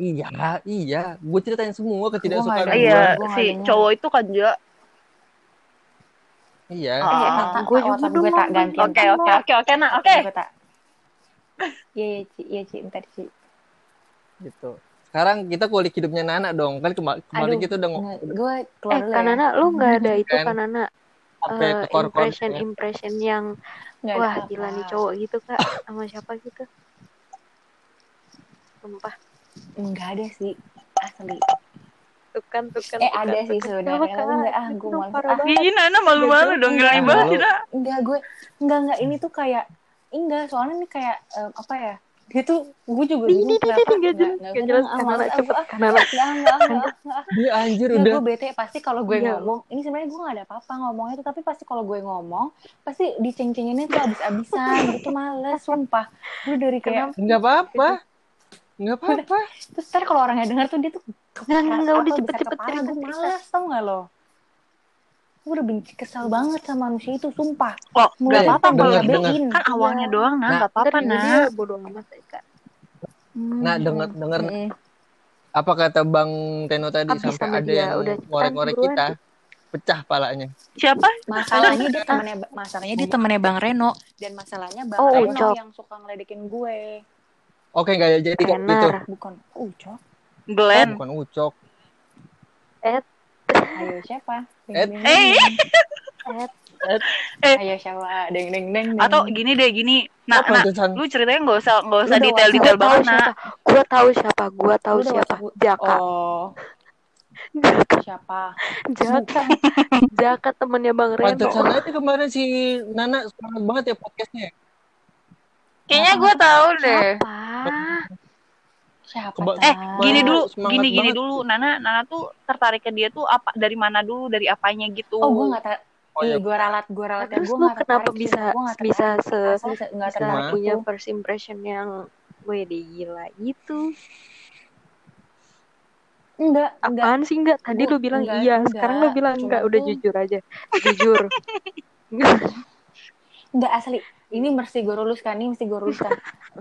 Iya, iya. Gue ceritain semua ketidaksukaan gue. Iya, gua si cowok itu kan. Iya. Ah. Eh, Ah, tak, gua tak, juga dong gue tak mau gantian. Oke, oke, oke, oke, nah, oke. Gue tak. Iya, iya, Ci. Iya, Ci. Bentar, Ci. Gitu. Sekarang kita kulik hidupnya Nana dong. Kan kema- kemarin Aduh, kita udah ngomong Gue keluar Eh, ya. Kanana, lu nggak ada itu Kan. Kanana sampai eh, ke core impression impression yang Nggak wah gila nih cowok gitu kak sama siapa gitu. Sumpah. Enggak ada sih. Asli. Tuh kan, tuh kan. Eh, ada tuh sih sebenarnya. Kenapa, Tapi enggak, ah, dong malu. Ah. Ih, Nana malu-malu dong, ngelain enggak. banget. Enggak, gue enggak enggak ini tuh kayak enggak soalnya ini kayak em, apa ya? Dia tuh gue juga Ini, bingung ini, kenapa ini, nggak enggak jelas, nggak ah, cepet, gua, Kanana. enggak enggak enggak enggak enggak. Dia anjir Enggak, udah. gue bete pasti kalau gue Iya. ngomong ini sebenarnya gue gak ada apa-apa ngomongnya tuh tapi pasti kalau gue ngomong pasti diceng-cenginnya tuh abis-abisan gitu males sumpah gue dari kayak Enggak apa-apa. Enggak apa-apa. terus ntar kalau orangnya denger tuh dia tuh Nggak, nggak, nggak, udah apa, cepet, bisa cepet, kepala, cerita, gue males tau gak lo gue udah benci kesel banget sama manusia itu sumpah Kok Mulai gak apa-apa kalau ngabein. Kan awalnya Iya. doang, nah, Nah, gak apa-apa, nah. dia bodo amat ya, kak. Hmm, Nah, denger denger mm-mm. apa kata Bang Teno tadi Habis sampai ada dia, yang ngorek-ngorek kita. Pecah palanya. Siapa? masalahnya dia temennya masalahnya dia temennya bang Reno dan masalahnya bang Oh, Reno Ucok. yang suka ngeledekin gue Oke, enggak jadi kok itu. Tenar. bukan Ucok Glenn. Bukan Ucok. ayo siapa Deng, Eh, eh. [LAUGHS] deng. Eh. ayo siapa deng deng deng deng. Atau gini deh, gini. Nah, Oh, nah, lu ceritanya gak usah gak usah Gua tahu banget, siapa. nah. Gua tahu siapa. Gua tahu udah siapa. WhatsApp- Jaka. oh Jaka. siapa Jaka. [LAUGHS] Jaka temennya Bang Reno. Pantesan aja kemarin si Nana semangat banget ya podcastnya. Kayaknya gue tahu deh. Siapa? siapa Keba-? Eh, gini dulu, gini gini banget. dulu. Nana, Nana tuh tertarik ke dia tuh apa dari mana dulu, dari apanya gitu. oh gue nggak ter Oh, iya. gue ralat gue ralat ya Terus gue lu kenapa tertarik bisa nggak bisa se nggak tertarik punya first impression yang gue deh gila gitu. enggak enggak Apaan sih enggak? Tadi Gua- lu bilang enggak, iya, enggak. sekarang lu bilang enggak. Udah tuh- jujur aja. Jujur. [LAUGHS] enggak asli. Ini mesti gue luruskan ini mesti gue [LAUGHS] luruskan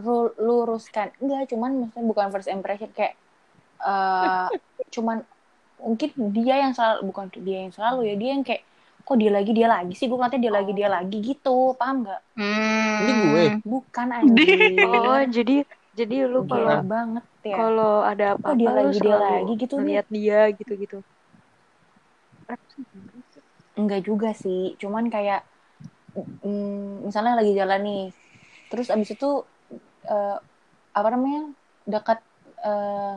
Ru- luruskan. Enggak cuman maksudnya bukan first impression kayak eh cuman mungkin dia yang selalu bukan dia yang selalu ya dia yang kayak kok dia lagi dia lagi sih? Gue ngeliatnya dia lagi dia lagi gitu. Paham nggak? Hmm. Ini gue. bukan [LAUGHS] anjir oh, jadi jadi lu kalau banget ya. Kalau ada apa-apa dia lu lagi, dia lagi gitu ngeliat dia gitu-gitu. enggak juga sih. Cuman kayak mm, misalnya lagi jalan nih. Terus abis itu eh, apa namanya dekat eh,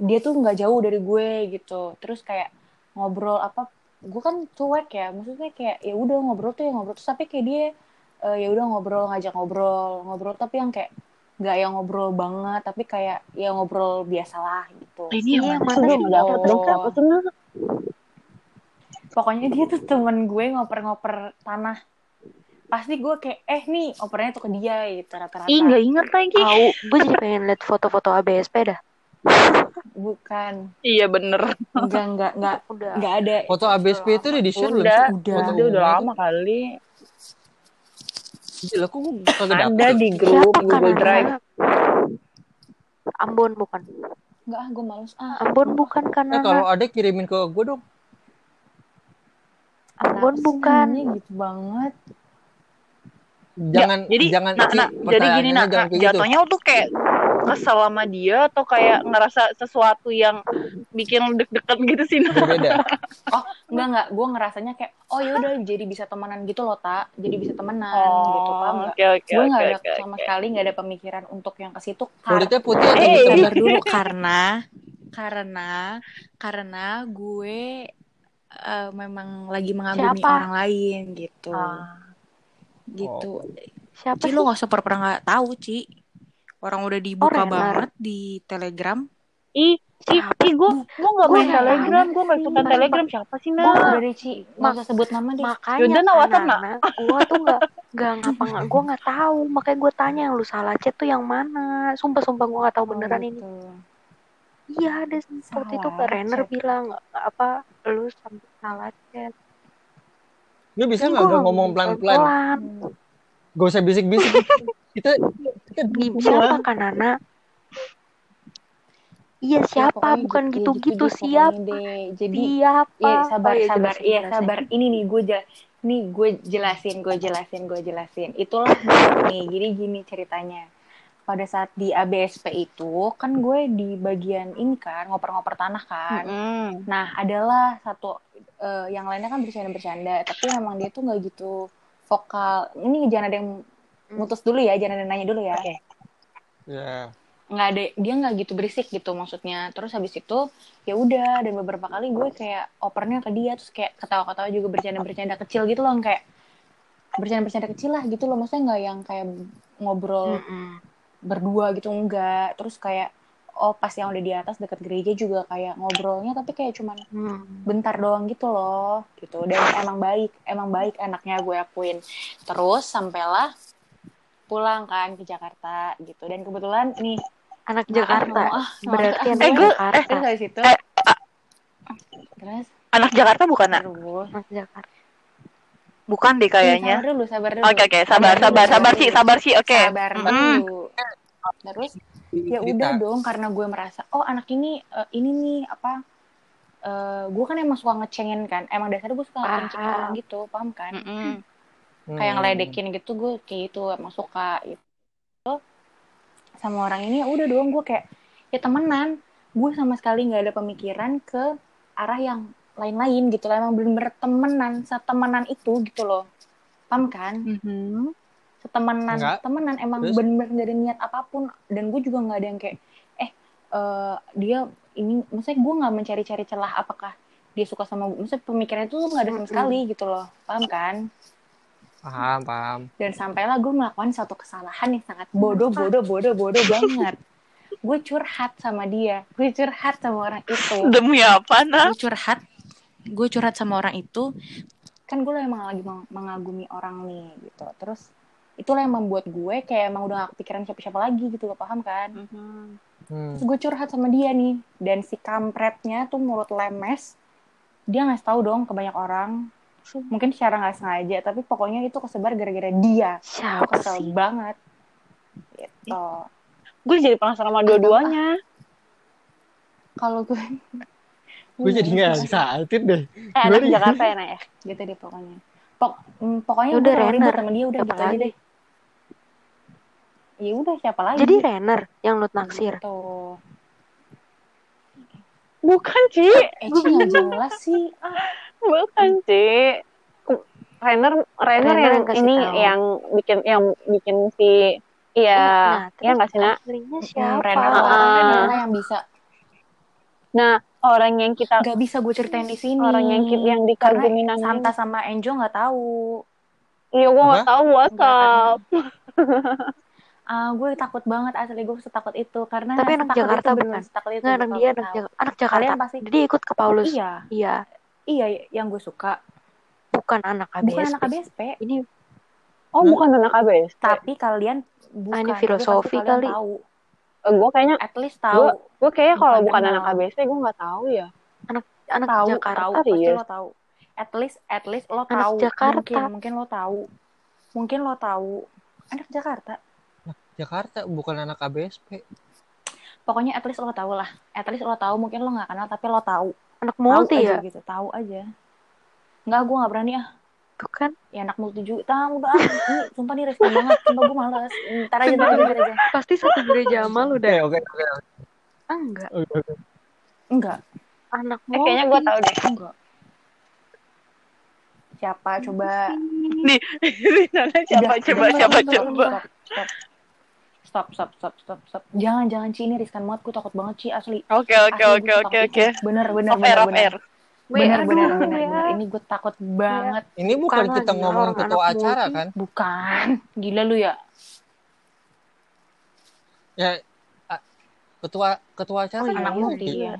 dia tuh nggak jauh dari gue gitu. Terus kayak ngobrol apa gue kan cuek ya. Maksudnya kayak ya udah ngobrol tuh ya ngobrol. Terus tapi kayak dia eh, ya udah ngobrol ngajak ngobrol. Ngobrol tapi yang kayak nggak yang ngobrol banget tapi kayak ya ngobrol biasalah gitu. Ini yang mana? sih? pokoknya dia tuh temen gue ngoper-ngoper tanah pasti gue kayak eh nih opernya tuh ke dia gitu rata-rata Ih, gak inget lagi. Tahu, gue jadi pengen liat foto-foto ABSP dah. bukan Iya bener. enggak enggak enggak Udah. enggak ada Foto ABSP itu udah di-share belum Udah, udah. Foto Udah, udah lama kali. Gila, kok gue kagak Ada dapet? di grup Siapa Google kan Drive. Ambon bukan. enggak ah gue males ah Ambon bukan kan Eh, kalau ada kirimin ke gue dong. Ambon bukan. nanyanya gitu banget Jangan jadi, jangan nah, nah, jadi gini nah, nah, gitu. jatuhnya tuh kayak kesel sama dia atau kayak ngerasa sesuatu yang bikin deg-degan gitu sih. Nah. Berbeda. enggak enggak gue ngerasanya kayak oh ya udah jadi bisa temenan gitu loh tak jadi bisa temenan gitu paham nggak oke oke gue nggak oke ada oke. sama oke. sekali nggak ada pemikiran untuk yang ke situ Kulitnya putih atau Eh, hitam? sabar dulu karena karena karena gue eh, memang lagi mengagumi Siapa? orang lain gitu Ah. Gitu. Siapa Ci sih? lu gak usah pura-pura gak tahu Ci? Orang udah dibuka Renard. banget di telegram. Ih, ih, ih, gue gue gak main nggak telegram, gue gak Mas- telegram. siapa sih oh, nah? udah deh Ci gak usah sebut nama deh. Makanya Yaudah, nah, WhatsApp, [LAUGHS] gue tuh gak gak ngapa nggak gue nggak tahu. Makanya gue tanya yang lu salah chat tuh yang mana? Sumpah sumpah gue nggak tahu beneran Oh, ini. gitu. Iya ada waktu itu Salah Renner bilang apa lu sampai salah chat. Lu bisa nggak gak ngomong ngomong pelan-pelan? Gak usah bisik-bisik. kita kita siapa kan Nana? Iya Ya, siapa? pokoknya bukan gitu, gitu-gitu siapa? deh. Jadi siapa? Iya sabar Oh, iya, sabar. iya sabar ini nih gue nih gue jelasin gue jelasin gue jelasin. Itulah [LAUGHS] nih. Jadi gini ceritanya pada saat di ABSP itu kan gue di bagian ini kan ngoper-ngoper tanah kan Mm-mm. nah adalah satu eh, yang lainnya kan bercanda-bercanda tapi memang dia tuh nggak gitu vokal ini jangan ada yang mutus dulu ya jangan ada yang nanya dulu ya Oke. Ya. nggak ada dia nggak gitu berisik gitu maksudnya terus habis itu ya udah dan beberapa kali gue kayak opernya ke dia terus kayak ketawa-ketawa juga bercanda-bercanda kecil gitu loh kayak bercanda-bercanda kecil lah gitu loh maksudnya nggak yang kayak ngobrol Mm-mm. Berdua gitu enggak. Terus kayak oh pas yang udah di atas deket gereja juga kayak ngobrolnya tapi kayak cuman Hmm. bentar doang gitu loh gitu. Dan emang baik emang baik anaknya gue akuin. Terus sampailah pulang kan ke Jakarta gitu. Dan kebetulan nih anak Jakarta? Ah, berarti anak Eh, gue- Jakarta. terus dari situ Eh, terus? Anak Jakarta bukan, Nak? anak Jakarta Bukan deh Sabar kayaknya. dulu, sabar dulu. Oke, oke, sabar, sabar, sabar sih, sabar sih, oke. Sabar Mm. dulu. Terus ya udah dong karena gue merasa oh anak ini eh, ini nih apa eh gue kan emang suka ngecengin kan emang dasarnya gue suka Paham. ngecengin orang gitu paham kan Mm-mm. Hmm. kayak ngeledekin gitu gue kayak gitu emang suka gitu sama orang ini ya udah dong gue kayak ya temenan gue sama sekali nggak ada pemikiran ke arah yang lain-lain gitu lah emang bener-bener temenan setemenan itu gitu loh. Paham kan? Mhm. setemenan Enggak. temenan. Emang Terus? bener-bener gak ada niat apa pun. Dan gue juga nggak ada yang kayak eh eh, dia ini maksudnya gue nggak mencari-cari celah apakah dia suka sama gue maksudnya pemikiran itu nggak ada sama sekali gitu loh. Paham kan? Paham, paham. dan sampailah gue melakukan satu kesalahan yang sangat bodoh bodoh bodoh bodoh banget. Gue curhat sama dia. Gue curhat sama orang itu. Demi apa, Nak? gue curhat gue curhat sama orang itu kan gue emang lagi meng- mengagumi orang nih gitu. Terus itulah yang membuat gue kayak emang udah gak kepikiran siapa-siapa lagi gitu lo paham kan? Mhm. Hmm. terus gue curhat sama dia nih dan si kampretnya tuh mulut lemes dia ngasih tahu dong ke banyak orang. Mungkin secara nggak sengaja tapi pokoknya itu kesebar gara-gara dia. Siapa kesel sih? banget. Gitu. Gue jadi penasaran sama dua-duanya. kalau gue Gue jadi nggak excited deh. Eh, anak Gimana ya? Jakarta ya, Nak ya? gitu deh pokoknya Pok mm, pokoknya Ya gue udah, Renner. sama dia udah Siapa gitu aja lagi? deh ya udah siapa lagi jadi Renner yang lu naksir gitu. Bukan, Ci. eh Ci nggak jelas sih Bukan, Ci. Rainer Rainer yang yang ini tahu. yang bikin yang bikin si iya, nah iya nggak sih, Nak? aslinya Hmm, siapa Renner Ah. Renner yang bisa Nah, orang yang kita nggak bisa gue ceritain di sini. Orang yang ki- yang dikagumin Santa sama Enjo nggak tahu. Iya, gue nggak tahu WhatsApp. [LAUGHS] ah gue takut banget asli gue setakut itu. Karena Tapi anak Jakarta itu, bukan? setakut itu nggak anak dia anak, tahu. Jak- anak Jakarta. Kalian pasti jadi ikut ke Paulus. Iya. Iya. Iya yang gue suka. Bukan anak ABSP bukan anak ABSP ini Oh, bukan anak ABS. tapi kalian bukan Ah, ini tapi filosofi kali. tahu gue kayaknya at least tahu. gue kayaknya kalau Bukan kenal. anak ABS gue nggak tahu ya. anak tahu. Jakarta tahu pasti lo tahu. At least at least lo Anak tahu. Jakarta. mungkin mungkin lo tahu. Mungkin lo tahu. Anak Jakarta. Jakarta bukan anak ABSP. pokoknya at least lo tahu lah. At least lo tahu mungkin lo nggak kenal tapi lo tahu. Anak tahu multi aja ya? gitu tahu aja. Nggak gue nggak berani ah tuh kan. Ya anak multi juga tahu udah ah. ini sumpah nih respon banget. Sumpah gue males. Ntar aja ntar aja ntar aja. Pasti satu gereja sama lu Oke, oke, oke. Ah, enggak. Enggak. Anak Eh, kayaknya gue tahu deh. enggak. Siapa? Coba. Nih, Nana siapa? Coba siapa? coba. stop stop stop stop stop. Jangan jangan Ci ini riskan banget. Gue takut banget Ci asli. Oke oke oke oke oke. bener bener bener bener bener ya. bener ini gue takut banget Ini bukan Bukan kita ngomongin orang ketua acara kan? bukan gila lu ya Ya a- ketua ketua acara Oh, ya anak iya, multi iya. ya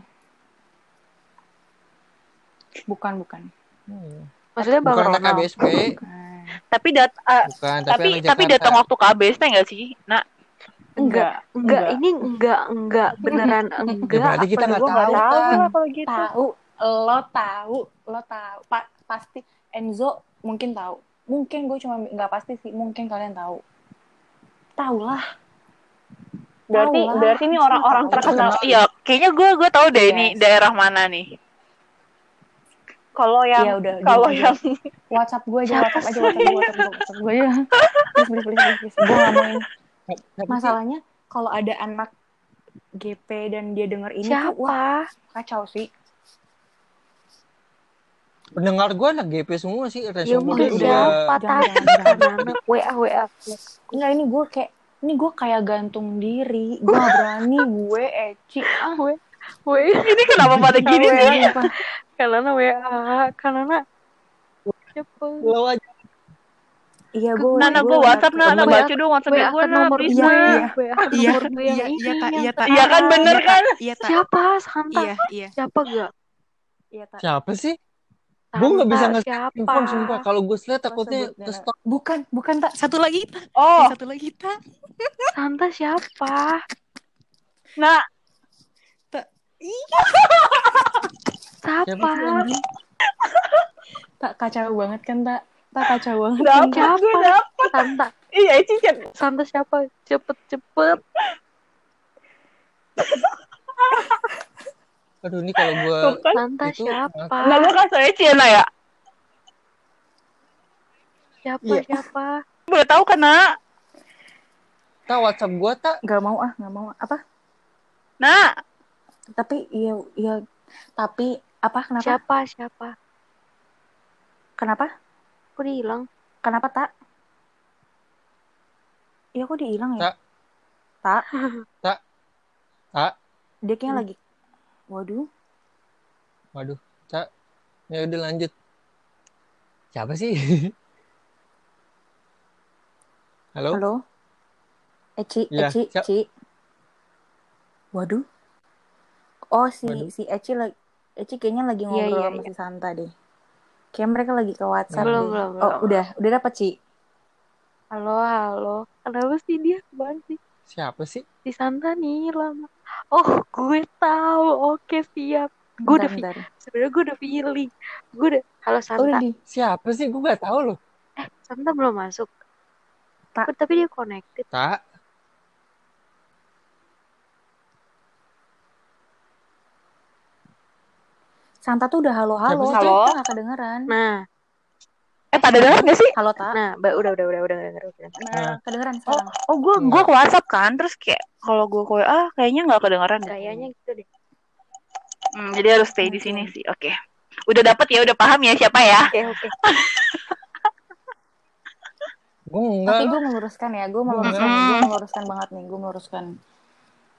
bukan bukan Hmm. maksudnya bang Bukan anak ABSP, bukan Tapi dat ah, bukan, tapi, tapi tapi datang waktu teh nggak sih? Nah, enggak, enggak, ini enggak, enggak, beneran [LAUGHS] enggak. berarti kita Apa nggak gua nggak tahu, tahu Tan. kalau gitu. tahu lo tahu lo tahu Pa- pasti Enzo mungkin tahu mungkin gue cuma nggak pasti sih mungkin kalian tahu tahu lah Berarti Tahu lah, berarti ini orang-orang terkenal. Terkenal. Iya, kayaknya gue gue tahu deh ini Yes. daerah mana nih. Kalau yang Iya, udah, kalau yang WhatsApp gue aja Siapa WhatsApp aja WhatsApp gue WhatsApp gue WhatsApp gue aja please please please please, gue mau ini masalahnya kalau ada anak GP dan dia denger ini tuh wah Siapa? kacau sih pendengar gue anak GP semua sih Ya ratio udah siapa tahu WA WA. Enggak ini gue kayak ini gue kayak gantung diri gue gak berani gue Eci ah gue WA ini kenapa pada gini nih? karena WA karena siapa? Lo aja iya gue Nana gue WhatsApp WA baca dong WhatsApp gue nah, nomor please gue, Iya, nomor gue yang iya, ini. iya, yang iya, Tak. Iya kan bener kan? Iya, tak. Siapa? Santa. Iya, iya. Siapa gak? iya tak siapa sih gue nggak bisa nge siapa? sumpah kalau gue lihat takutnya ke stop bukan bukan tak Satu lagi, Tak. Oh, Eh, Satu lagi, Tak. Santa siapa? nah siapa Siapa? sih anjing tak kacau banget kan tak tak kacau banget kan, dapet Tak? gue dapet. Santa. Iya, Eci chat. Santa siapa? Cepet cepet. [LAUGHS] aduh ini kalau gue Tuh kan. Santa itu siapa? Nah, gue kasih Eci ya. Siapa Iya. siapa? Boleh tahu kan, Nak? tak WhatsApp gue tak nggak mau ah nggak mau apa Nah, tapi iya iya tapi apa kenapa Siapa siapa? kenapa Kok dia hilang? kenapa tak iya kok dia hilang ya Tak. tak Tak. Tak. dia kayaknya lagi waduh waduh tak ya udah lanjut siapa sih [LAUGHS] halo halo Eci Iya, Eci siap. Ci waduh oh si Waduh. si Eci lagi Eci kayaknya lagi Iya, ngobrol iya, sama iya. si Santa deh kayak mereka lagi ke WhatsApp Belum, deh. belum, oh belum. udah udah dapet Ci Halo halo. Kenapa sih dia ke mana sih? siapa sih Di Santa nih lama. Oh gue tahu. Oke siap. Gue udah sebenarnya gue udah feeling. Gue udah. Halo Oh, Santa. udah di siapa sih gue gak tahu loh Eh Santa belum masuk. Tak. Tapi dia connected. tak Santa tuh udah halo halo kita nggak kedengeran Nah, eh pada dengar gak sih? halo tak nah, ba- udah udah udah udah udah udah. udah. Nah, kedengeran Oh, sekarang oh gue gue ke WhatsApp kan, terus kayak kalau gue ke WA kayaknya nggak kedengeran. deh. Kayaknya gitu deh. Hmm, jadi harus stay di sini sih. Oke. Udah dapet ya, udah paham ya siapa ya? Oke oke. gue enggak tapi gue meluruskan ya gue meluruskan Mm-mm. gue meluruskan banget nih gue meluruskan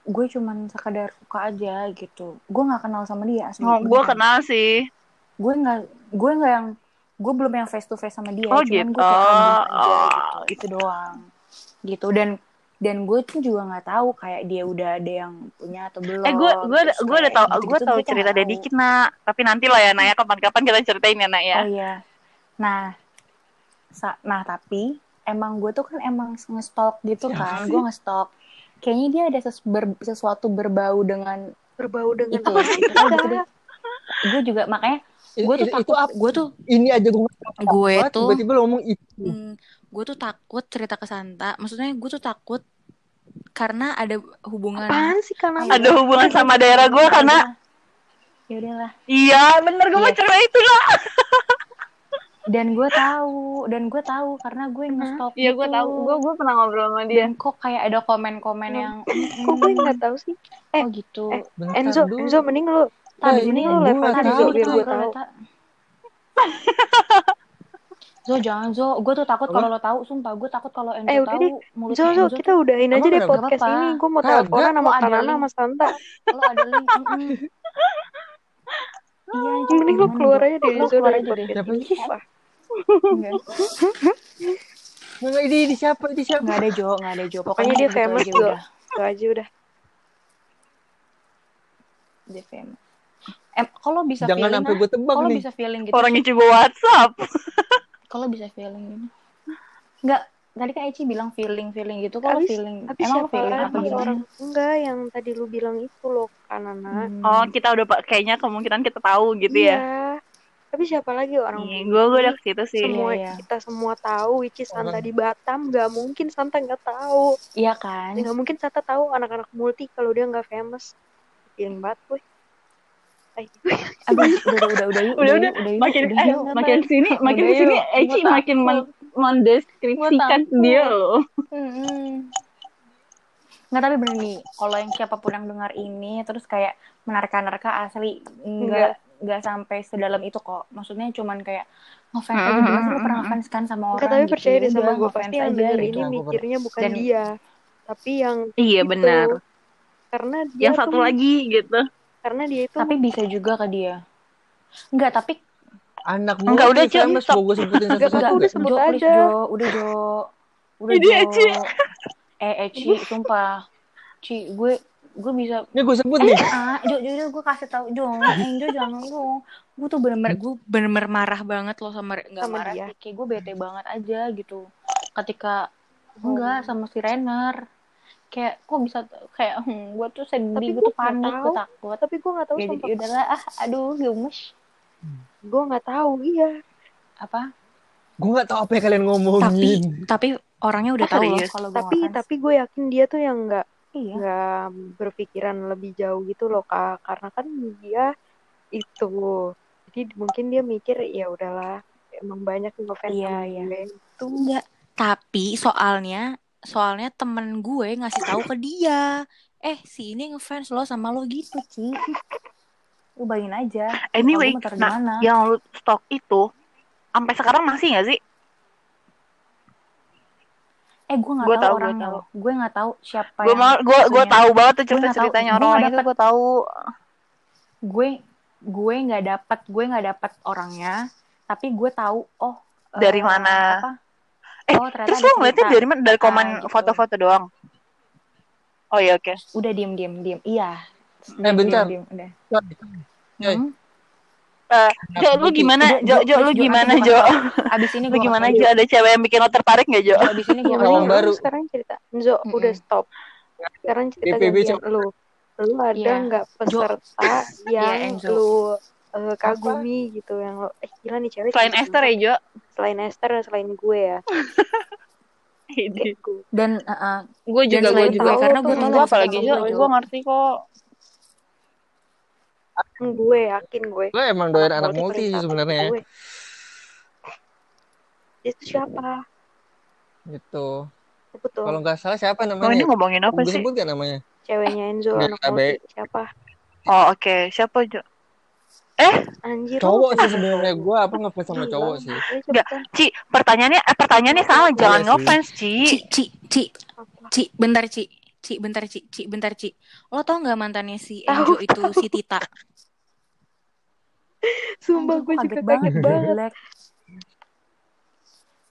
gue cuman sekadar suka aja gitu gue nggak kenal sama dia asli Oh, gue kenal sih. gue nggak gue nggak yang gue belum yang face to face sama dia Oh, cuman gitu. gue aja Oh, gitu itu doang. Gitu dan dan gue tuh juga nggak tahu kayak dia udah ada yang punya atau belum Eh gue gue gue udah tahu gue gitu-gitu tahu cerita dia dikit nak. Tapi nanti lah ya. Naya kapan-kapan kita ceritain ya Nak ya. oh iya. Nah sa- nah tapi emang gue tuh kan emang ngestalk gitu kan gue ngestalk. Kayaknya dia ada ses- ber- sesuatu berbau dengan Berbau dengan itu gitu, gitu deh gue juga makanya Itu- gue tuh itu- takut gue tuh ini aja gue Gue tuh tiba-tiba lo ngomong itu Hmm, gue tuh takut cerita ke Santa. Maksudnya gue tuh takut karena ada hubungan. Apaan sih karena Ada hubungan sama daerah gue karena ya udahlah iya bener gue mau Iya. cerita itu lah. [LAUGHS] dan gue tahu dan gue tahu karena gue ngestalk Iya gitu. gue tahu. Gue gue pernah ngobrol sama dia. dan kok kayak ada komen-komen Hmm. yang [LAUGHS] kok gue nggak tahu sih? oh gitu eh, Enzo dulu. Enzo mending lu tak Eh, di sini ini lu level nggak tak di tahu sini biar tuh gue tahu. [LAUGHS] Zo jangan Zo, gue tuh takut Apa? kalau lo tahu, sumpah gue takut kalau Enzo Eh, tahu Zo, Zo, kita udahin aja deh podcast Nggak ini. Gue mau teleponan sama Lo Kanana link. sama Santa. lo ada link. Iya, Zo, Mending lu gimana, keluar Zo? aja deh Lo Zo dari podcast Siapa ini. Enggak. Nggak, ini, ini siapa ini siapa Nggak ada Jo, nggak ada Jo. Pokoknya dia famous Jo. Itu aja udah. Dia famous. Em, kalau bisa jangan feeling sampai gue tebak kalau nih bisa feeling gitu Orangnya coba WhatsApp. [LAUGHS] kalau bisa feeling gini. Enggak, tadi kan Eci bilang feeling feeling gitu Abis- feeling Tapi emang feeling apa lagi gimana orang enggak yang tadi lu bilang itu loh kanana. Hmm. Oh, kita udah pak kayaknya kemungkinan kita tahu gitu ya. Iya. Tapi siapa lagi orang Iya, begini? gue gue udah ke situ sih. semua Iya, iya. kita semua tahu Ici Santa di Batam nggak mungkin Santa nggak tahu iya kan nggak mungkin Santa tahu anak-anak multi kalau dia nggak famous feeling banget gue Eh, Abis, udah udah udah udah yuk, Udah, udah. udah makin udah eh, yuk. makin sini makin Udah sini. Eci makin men- mendeskripsikan Gua takut. dia loh. Mm-mm. Nggak tapi bener nih, kalau yang siapa pun yang dengar ini terus kayak menerka-nerka asli nggak nggak sampai sedalam itu kok. Maksudnya cuman kayak ngefans aja gimana sih lo pernah ngefans kan sama orang Enggak, tapi gitu. percaya deh sama Udah, gue ngefans pasti yang aja denger gitu. ini Aku pernah. mikirnya bukan Dan- dia tapi yang Iya itu. benar. karena dia Yang satu lagi gitu. Karena dia itu Tapi bisa juga ke dia. Enggak, tapi Anak Enggak, udah, stop. mau gue sebutin Enggak, satu-satu udah sebut Jo, aja. Jo. Udah, Jo. Udah, Ini Jo. Eci. Eh, Eci, sumpah. Ci, gue gue bisa Ini gue sebut nih. ah Jo Jo, Jo gue kasih tau Jo Angel jangan dong gue tuh bener-bener gue bener-bener marah banget loh sama nggak Sama marah dia. sih kayak gue bete banget aja gitu ketika enggak sama si Renner kayak kok bisa kayak hmm, gue tuh sedih Tapi gue tuh nggak panik tahu. gue takut tapi gue nggak tahu ya, sampai udahlah ah aduh gemes gue nggak tahu iya apa Gue gak tau apa yang kalian tapi ngomongin. tapi orangnya udah tahu loh serius? kalau gue tapi ngefans. tapi gue yakin dia tuh yang nggak iya nggak berpikiran lebih jauh gitu loh kak karena kan dia itu jadi mungkin dia mikir ya udahlah emang banyak yang ngefans Iya, sama iya. gue itu enggak tapi soalnya soalnya temen gue ngasih tahu ke dia. Eh si ini ngefans lo sama lo gitu Ci. Lu bayangin aja Anyway, nah, yang lu stok itu sampai sekarang masih nggak sih? eh gue nggak tahu tahu, gue nggak tahu siapa Gue yang gue gue tahu banget tuh cerita ceritanya orang nggak itu gue tahu. gue gue nggak dapat gue nggak dapat orangnya. Tapi gue tahu oh Dari eh, mana? apa Eh, oh ternyata Terus lu ngeliatnya dari mana? Dari komen gitu. foto-foto doang. Oh iya oke. udah diem diem diem iya Eh, bentar. diem, udah Coy, coy. Hmm. Eh, Jo, lu gimana? Jo, Jo, lu gimana, Jo? abis ini [LAUGHS] Lu gue gimana, Jo? Ada cewek yang bikin lo tertarik nggak, Jo? abis ini Orang udah, tau. baru. sekarang cerita Enzo Mm-mm. udah stop sekarang cerita DPB lu lu ada Iya. nggak peserta [LAUGHS] Iya, yang lu eh, kagumi gitu yang lo eh gila nih cewek Selain Esther ya, Jo? selain Esther selain gue ya [LAUGHS] Ini. dan uh, uh, Gue juga, Dan gue juga. tahu karena gue tahu Gue apalagi, Jo? gue, Gue ngerti kok. gue yakin gue Lo emang doyan anak multi multi sih sebenarnya. gue. itu siapa Gitu. Kalau nggak salah siapa Oh, ini namanya? ngomongin apa Gue sih? sebut gak namanya? ceweknya Enzo anak multi siapa Oh, oke. Siapa, Jo? Anjir Cowok sih sebenarnya. Gue apa ngefans sama cowok sih. Ayo Nggak. cepetan. Ci, pertanyaannya eh, pertanyaannya salah, jangan sih. ngefans, Ci. Ci Ci Ci bentar Ci Ci bentar Ci Ci bentar Ci lo tau nggak mantannya si Enjo itu si Tita [LAUGHS] sumpah gue gua juga kaget banget Jelek.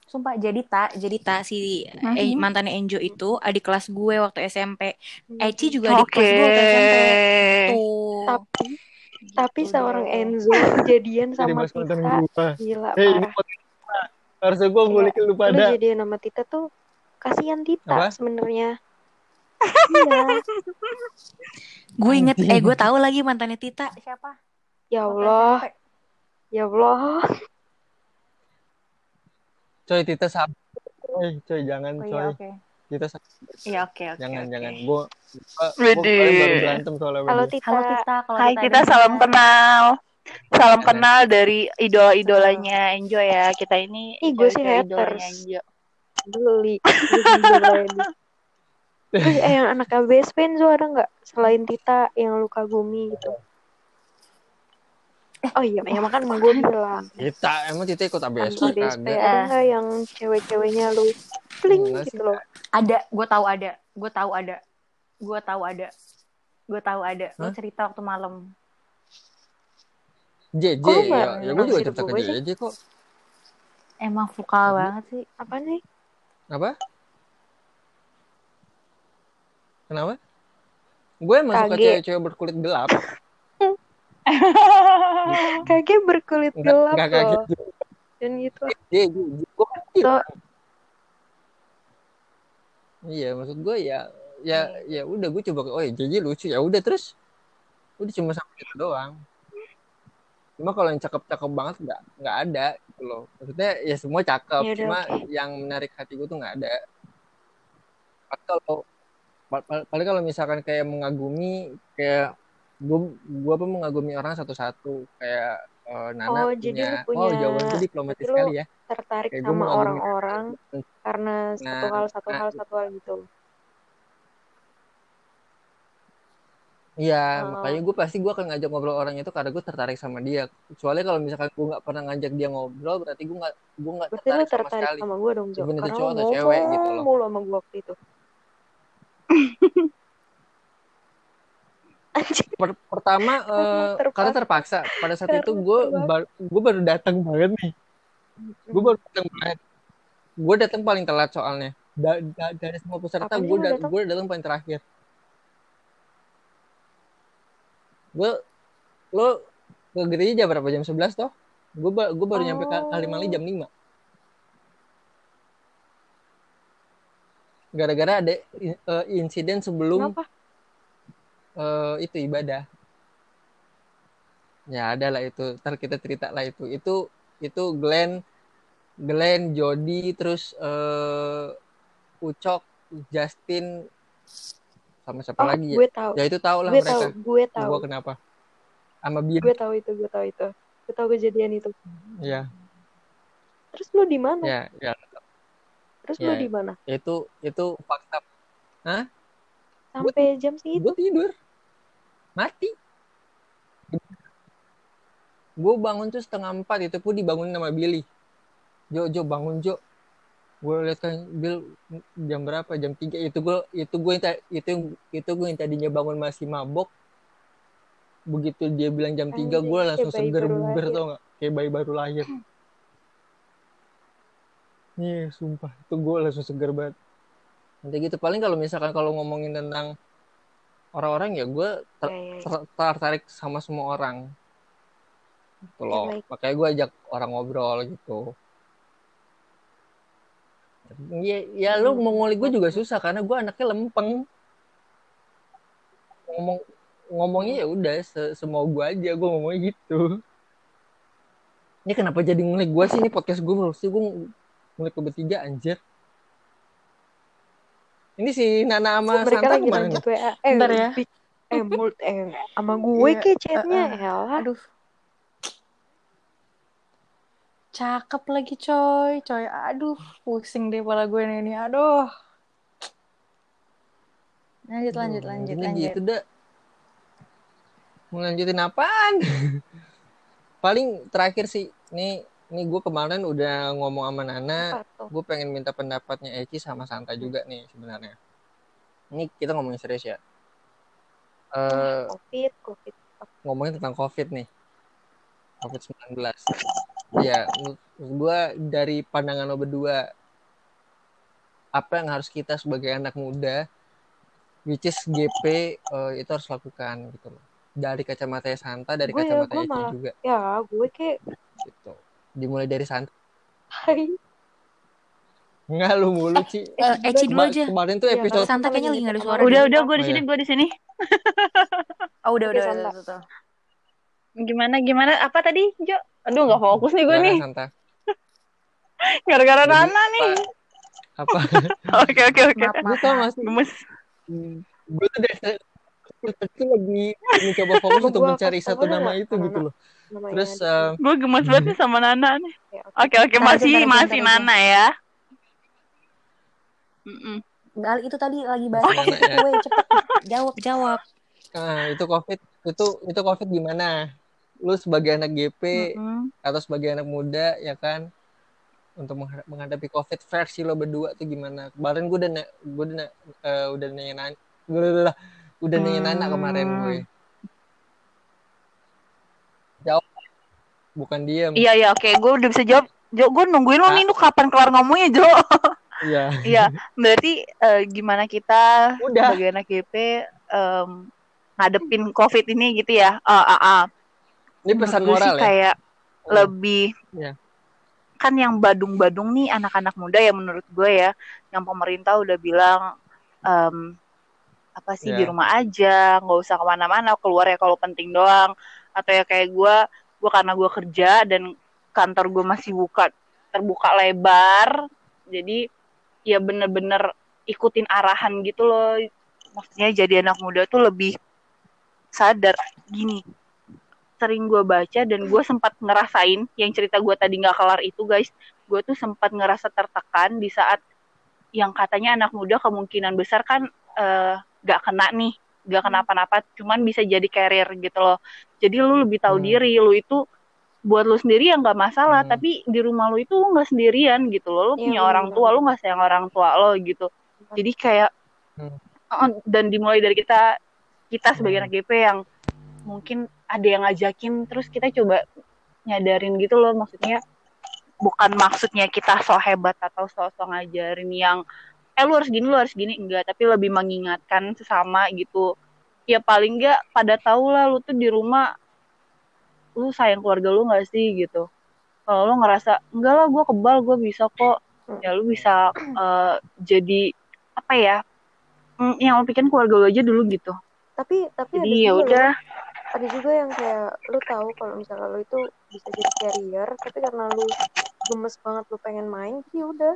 Sumpah jadi tak, jadi tak si Mhm. eh, mantannya Enjo itu adik kelas gue waktu SMP. Eci Hmm. juga adik Oke. kelas gue waktu SMP. Tuh. tapi Gitu tapi seorang deh. Enzo jadian Jadi sama Tita gila Hei, ini parah harusnya gue ngulikin lu lu pada. jadian sama Tita tuh kasihan Tita sebenarnya iya Gue inget, eh gue tahu lagi mantannya Tita siapa? ya Allah ya Allah Coy, Tita sabar. Coy, coy jangan Oh iya coy. oke. Tita sabar. Iya oke oke. Jangan, oke. jangan. Gue gue baru berantem soalnya halo. Tita Halo Tita, kalau Hai, Tita kita salam kenal. Salam Jangan. kenal dari idola-idolanya Enjoy ya. Kita ini Ih, gue sih haters. Enjo. beli Terus [LAUGHS] eh yang anak ABS Enzo ada nggak selain Tita yang lu kagumi gitu oh iya ya makan emang gue bilang Tita, emang Tita ikut ABS anak ABS kagak. ada nggak yang cewek-ceweknya lu pling gitu loh Ada, gue tahu ada. Gue tahu ada. Gue tahu ada. Gue tahu ada. Lo Hah? cerita waktu malam. JJ, ya, ya gue juga cerita ke gue? JJ kok. Emang vokal banget sih. apa nih Apa? Kenapa? Gue emang suka Kage. cewek-cewek berkulit gelap. [LAUGHS] kage berkulit gelap loh juga. dan gitu JJ, gue kan So, Iya, maksud gue ya ya ya udah gue coba oh ya jadi lucu ya udah terus udah cuma sampai itu doang. Cuma kalau yang cakep-cakep banget nggak nggak ada gitu loh. Maksudnya ya semua cakep, Yaudah, cuma oke. yang menarik hati gue tuh nggak ada. Kalau pa- pa- paling kalau misalkan kayak mengagumi kayak gue gue apa mengagumi orang satu-satu kayak eh, Nana Oh, jadi punya, lu punya- wow jawaban gue diplomatis sekali ya. tertarik Kayak sama orang-orang karena satu Nah, hal satu nah, hal satu hal gitu. Iya, Oh. makanya gue pasti gue akan ngajak ngobrol orang itu karena gue tertarik sama dia. Kecuali kalau misalkan gue nggak pernah ngajak dia ngobrol, berarti gue nggak gue nggak lu tertarik sama tertarik sekali. sama gue dong, Jo. Itu cowok atau cewek gitu loh. mulu sama gue waktu itu. [LAUGHS] Per- pertama [LAUGHS] eh, Terpaksa. karena terpaksa. Pada saat itu gue baru gue baru datang banget nih. Gue baru datang banget. Gue datang paling telat soalnya. Da- da- dari semua peserta gue lu da- datang? gue datang paling terakhir. Gue lo ke gereja berapa? Jam 11 toh? Gue ba- gue baru nyampe Ka- Kalimali jam 5. Gara-gara ada eh, insiden sebelum Kenapa? Eh, itu ibadah. Ya ada lah itu. Ntar kita cerita lah itu. Itu itu Glenn, Glenn, Jody, terus eh, Ucok, Justin, sama siapa Oh, lagi ya? gue tahu. Ya itu tahu lah Gue mereka. tahu, gue tahu. Gua kenapa? Sama Bian. Gue tahu itu, gue tahu itu. Gue tahu kejadian itu. Ya, Terus lu di mana? ya, ya. Terus lu ya. di mana? Itu itu fakta. Sampai jam segitu? Gue tidur. Mati. Gue bangun tuh setengah empat itu pun dibangunin sama Billy. Jo, Jo bangun Jo. Gue lihat kan Bill jam berapa? Jam 3 itu gue itu gue itu itu gue yang tadinya bangun masih mabok. Begitu dia bilang jam 3 Anjing, gue langsung seger lahir. tau gak? Kayak bayi baru lahir. Iya, sumpah. Itu gue langsung seger banget. Nanti gitu paling kalau misalkan kalau ngomongin tentang orang-orang ya gue ter- Ya, ya, ya. ter- tertarik sama semua orang. Gitu loh. baik. makanya gue ajak orang ngobrol gitu. Ya, ya lu mau ngulik gue juga susah karena gue anaknya lempeng. Ngomong ngomongnya ya udah se- semau gue aja gue ngomongnya gitu. Ini kenapa jadi ngulik gue sih? Ini podcast gue sih gue ngulik ke bertiga anjir ini si Nana sama mereka Santa lagi ke mana lanjut nih? WA. Eh, Bentar ya. eh, mulut eh sama gue Iya, ke chatnya eh, eh. Elah. Aduh. Cakep lagi coy, coy. Aduh, pusing deh kepala gue nih. nih. Aduh. Lanjut, lanjut, Aduh, lanjut, ini lanjut. gitu dah. Mau lanjutin apaan? [LAUGHS] Paling terakhir sih, nih, nih gue kemarin udah ngomong sama Nana, gue pengen minta pendapatnya Eci sama Santa juga nih sebenarnya. Ini kita ngomongin serius ya. Eh Covid, Covid. ngomongin tentang COVID nih. COVID-19. Ya, menurut gue dari pandangan lo berdua, apa yang harus kita sebagai anak muda, which is GP, eh, itu harus lakukan gitu loh. Dari kacamata Santa, dari Gue ya, kacamata gue Eci malah- juga Ya, gue kayak gitu. Dimulai dari Santa. hai. Enggak lu mulu, Ci. Eh, Eci dulu Kema- aja. Kemarin tuh Iya, episode Santa kayaknya lagi nggak ada suara. Udah, udah, gue di Oh, sini, iya. gue di sini. [LAUGHS] Oh, udah, udah, Santa. udah. Gimana, gimana? Apa tadi, Jo? Aduh, nggak fokus nih gue nih. Santa. [LAUGHS] Gara-gara Nana nih. Apa? [LAUGHS] Oke, oke, oke. Maaf, tau maaf. gak sih? Gemes. gue tuh dari itu lagi mencoba fokus Gua untuk mencari satu nama itu gitu loh. Terus di- eh, Gue gemes banget nih sama Nana nih. ya, oke. Oke, Masih, masih. Nana ya. Mm-mm. Bal, itu tadi lagi bahas Oh, COVID iya. cepet. Jawab, jawab. ah, itu covid itu itu covid gimana? Lu sebagai anak GP Mm-mm. atau sebagai anak muda ya kan untuk mengha- menghadapi covid versi lo berdua tuh gimana? Kemarin gue udah gue udah eh, udah nanya nanya udah udah nanya Nana kemarin Hmm. gue. Jawab. Bukan diam. Iya, iya, oke. Gue udah bisa jawab. Jo, gue nungguin lo nih, lu kapan keluar ngomongnya, Jo? Iya. [LAUGHS] Iya, berarti eh, gimana kita Udah. sebagai anak GP em, ngadepin COVID ini gitu ya? Ah, ah, ah. Ini pesan Menurut gue sih moral ya. kayak Hmm. lebih Iya. kan yang badung-badung nih anak-anak muda ya menurut gue ya yang pemerintah udah bilang em, apa sih Ya. di rumah aja nggak usah ke mana-mana keluar ya kalau penting doang atau ya kayak gue gue karena gue kerja dan kantor gue masih buka terbuka lebar. Jadi ya bener-bener ikutin arahan gitu loh. Maksudnya jadi anak muda tuh lebih sadar gini sering gue baca dan gue sempat ngerasain yang cerita gue tadi nggak kelar itu guys. Gue tuh sempat ngerasa tertekan di saat yang katanya anak muda kemungkinan besar kan eh, nggak kena nih nggak kenapa-napa cuman bisa jadi carrier gitu loh jadi lu lebih tahu Hmm. diri lu itu buat lu sendiri ya nggak masalah Hmm. tapi di rumah lu itu lu nggak sendirian gitu loh lu Iya, punya bener orang tua lu nggak sayang orang tua lo gitu jadi kayak Hmm. dan dimulai dari kita kita sebagai Hmm. anak GP yang mungkin ada yang ngajakin terus kita coba nyadarin gitu loh maksudnya bukan maksudnya kita so hebat atau so so ngajarin yang eh lu harus gini lu harus gini. Enggak tapi lebih mengingatkan sesama gitu. Ya paling enggak pada tahu lah lu tuh di rumah lu sayang keluarga lu nggak sih gitu. Kalau lu ngerasa enggak lah gue kebal gue bisa kok. Ya lu bisa eh, jadi apa ya mm, yang lu pikirin keluarga lu aja dulu gitu. Tapi tapi jadi ada ya juga udah. ada juga yang kayak lu tahu kalau misalnya lu itu bisa jadi carrier tapi karena lu gemes banget lu pengen main jadi ya udah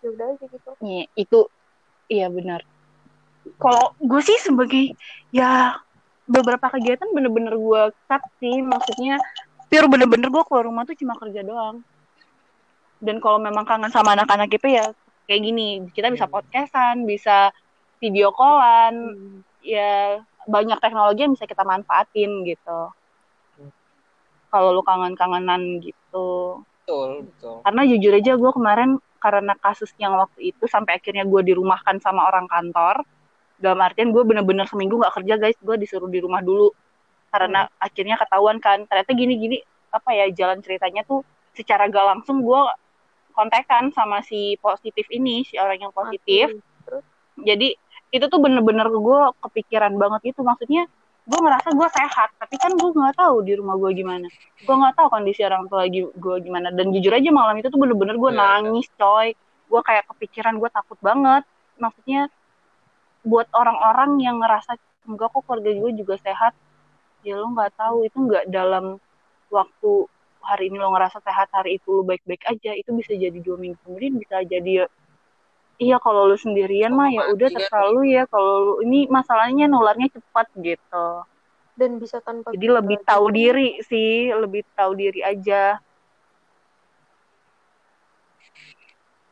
ya udah aja gitu Iya, itu iya benar. Kalau gue sih sebagai ya beberapa kegiatan bener-bener gue cut sih, maksudnya pure bener-bener gue keluar rumah tuh cuma kerja doang. Dan kalau memang kangen sama anak-anak IP ya kayak gini, kita bisa Hmm. podcastan, bisa video callan, Hmm. ya banyak teknologi yang bisa kita manfaatin gitu. Kalau lu kangen-kangenan gitu betul betul. Karena jujur aja gue kemarin karena kasus yang waktu itu sampai akhirnya gue dirumahkan sama orang kantor dalam artian gue bener-bener seminggu nggak kerja guys. Gue disuruh di rumah dulu. Karena akhirnya ketahuan kan ternyata gini-gini apa ya jalan ceritanya tuh secara gak langsung gue kontekan sama si positif ini si orang yang positif. Terus? Jadi itu tuh bener-bener gue kepikiran banget itu maksudnya gue ngerasa gue sehat tapi kan gue nggak tahu di rumah gue gimana. Gue nggak tahu kondisi orang tua lagi gue gimana. Dan jujur aja malam itu tuh bener-bener gue Iya. nangis coy. Gue kayak kepikiran gue takut banget. Maksudnya buat orang-orang yang ngerasa enggak kok keluarga gue juga sehat. Ya lo nggak tahu itu nggak dalam waktu hari ini lo ngerasa sehat hari itu lo baik-baik aja itu bisa jadi dua minggu kemudian bisa jadi iya kalau lu sendirian mah ya udah Mati kan? terserah lu ya kalau lu ini masalahnya nularnya cepat gitu dan bisa tanpa jadi lebih tahu diri sih lebih tahu diri aja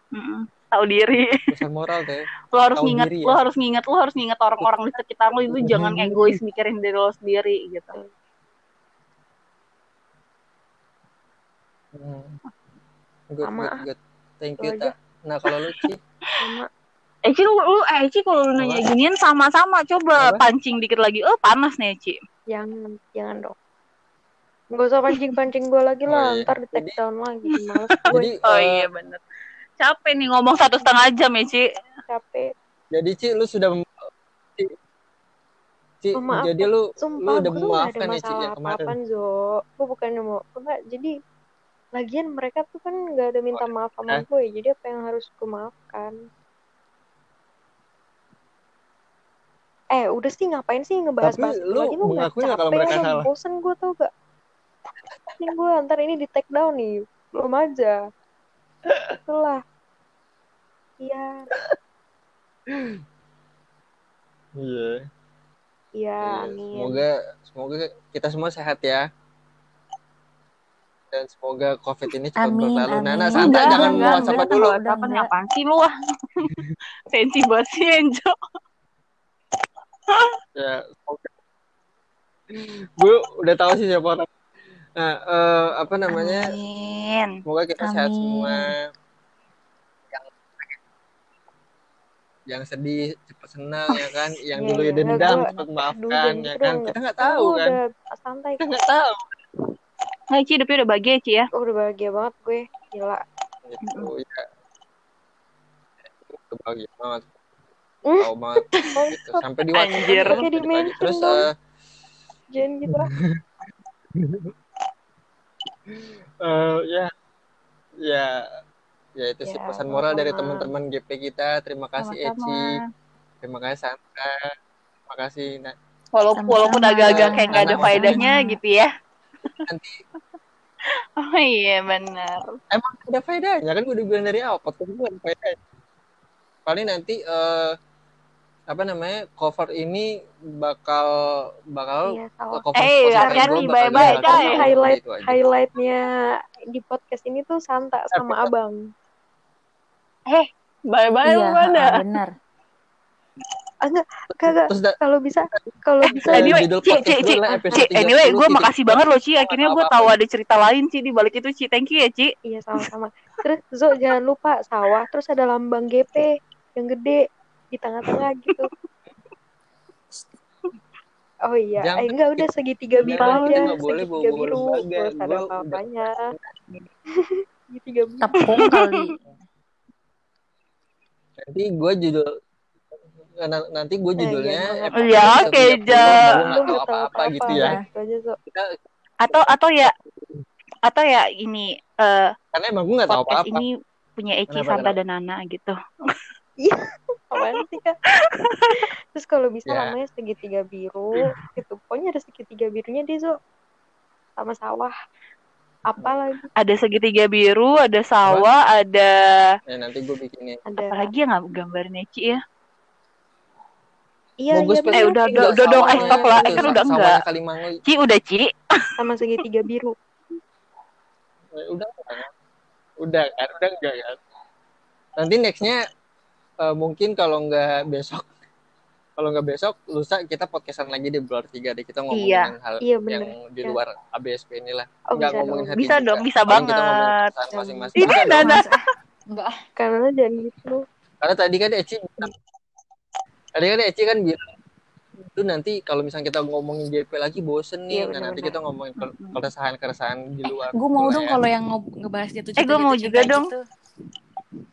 Mm-mm, tahu diri pesan moral teh [LAUGHS] lo harus Tahu nginget diri lo ya. harus nginget lo harus nginget orang-orang di sekitar lo itu jangan [LAUGHS] egois mikirin diri lo sendiri gitu Hmm. Good, Sama good, good. Thank Itu you, aja. Ta. Nah, kalau lu, Ci, sama Eci lu, lu eh Eci kalau lu nanya Apa? ginian sama-sama coba Apa? pancing dikit lagi oh panas nih Eci jangan jangan dong Gak usah pancing-pancing gue lagi Oh, lah, iya. ntar di take down lagi. [LAUGHS] Males [LAUGHS] gue jadi, oh eh, iya bener capek nih ngomong satu setengah jam Eci capek. jadi Ci, lu sudah Ci, Ci, Memaafkan. jadi lu Sumpah, lu udah memaafkan ya Ci masalah ya kemarin. apa-apaan, Zo. Gue bukannya mau, enggak, jadi lagian mereka tuh kan gak ada minta Oh, maaf sama eh. gue, jadi apa yang harus gue maafkan? Eh, udah sih ngapain sih ngebahas Tapi bahas lu lagi lu nggak nggak capek mereka lu salah? bosen gue tau gak? Ini gue ntar ini di take down nih, belum aja. Itulah. Iya, Iya. iya, Iya, amin. Semoga semoga kita semua sehat ya. Dan semoga COVID ini cepat Amin, berlalu. amin. Nana santai Enggak, jangan enggak, enggak, dulu. Kapan enggak. apaan sih lu ah? [LAUGHS] Sensi banget sih Enjo. Ya, semoga. Gue udah tahu sih siapa orang. Nah, eh, apa namanya? Amin. Semoga kita sehat Amin. semua. Yang sedih cepat senang ya kan, [LAUGHS] yang Iya, dulu iya. ya dendam Gua- cepat maafkan ya kan. Kita nggak tahu kan. Kita nggak tahu. Nah, Ci hidupnya udah bahagia Ci ya. Gue udah bahagia banget gue. Gila. Gitu ya. Itu bahagia banget. Hmm. Tahu banget [LAUGHS] gitu. Sampai di WhatsApp Anjir. lagi. di-mention Terus dong. eh, Jangan gitu lah. [LAUGHS] Eh, ya ya ya itu sih Ya, pesan moral dari teman-teman GP kita terima kasih Eci Sama-sama. terima kasih Santa terima kasih Nah, Walaupun walaupun agak-agak kayak nggak ada faedahnya gitu ya. Nanti Oh iya benar. emang ada faedahnya kan gue udah bilang dari awal podcast gue ada faedahnya paling nanti eh apa namanya cover ini bakal bakal Iya, salah. cover Eh, bakal bye-bye, diangkat coy. sama highlight highlightnya di podcast ini tuh Santa sama Abang. Bye-bye Iya, mana? benar. [LAUGHS] Ah, enggak, kagak. terus Kalau bisa, kalau bisa. Dan Anyway, Ci, Ci, Ci, Ci, anyway, 30 gue makasih banget loh, Ci. Akhirnya gue tahu ada cerita lain, Ci, di balik itu, Ci. Thank you ya, Ci. Iya sama-sama. Terus Zo jangan lupa sawah terus ada lambang GP yang gede di tengah-tengah gitu. Oh iya, Jangan. eh, enggak udah segitiga biru aja, boleh segitiga biru, usah ada apa-apanya. [LAUGHS] segitiga biru. Tepung kali. nanti gue judul nanti gue judulnya iya, episode Ya, oke, 30, Ja. gue nggak Lu tahu nggak tahu apa-apa gitu ya Atau atau ya atau ya ini eh karena emang gue nggak tahu podcast apa-apa ini punya Eci, Santa, dan Nana gitu. Apaan sih, Kak? [LAUGHS] Terus kalau bisa Ya. namanya segitiga biru, gitu. Pokoknya ada segitiga birunya deh, Zo. Sama sawah. Apa lagi? Ada segitiga biru, ada sawah, ada ya nanti gue bikinnya Ada. apalagi yang nggak gambarin Eci ya. Iya, gue iya, Eh, udah, udah, udah dong, eh, stop lah. itu, Eh, kan udah enggak. Ci udah Ci. Sama segitiga biru. Eh, udah kan? udah kan udah enggak kan nanti nextnya eh, mungkin kalau nggak besok kalau nggak besok lusa kita podcastan lagi di bulan tiga deh kita ngomongin Iya. hal Iya, bener. yang di Ya. luar ABSP inilah Oh, nggak ngomongin dong. hati Bisa dong, bisa Paling kita ngomongin banget. masing-masing Ini Bisa dong. Nana. Enggak ah. Karena jangan gitu. karena tadi kan Eci bilang tadi kan Eci kan bilang itu nanti kalau misalnya kita ngomongin JP lagi bosen nih Iya, nah nanti kita ngomongin ke- keresahan-keresahan di luar Gue mau dong kalau yang ngebahas jatuh Eh, gua mau juga dong. Gitu.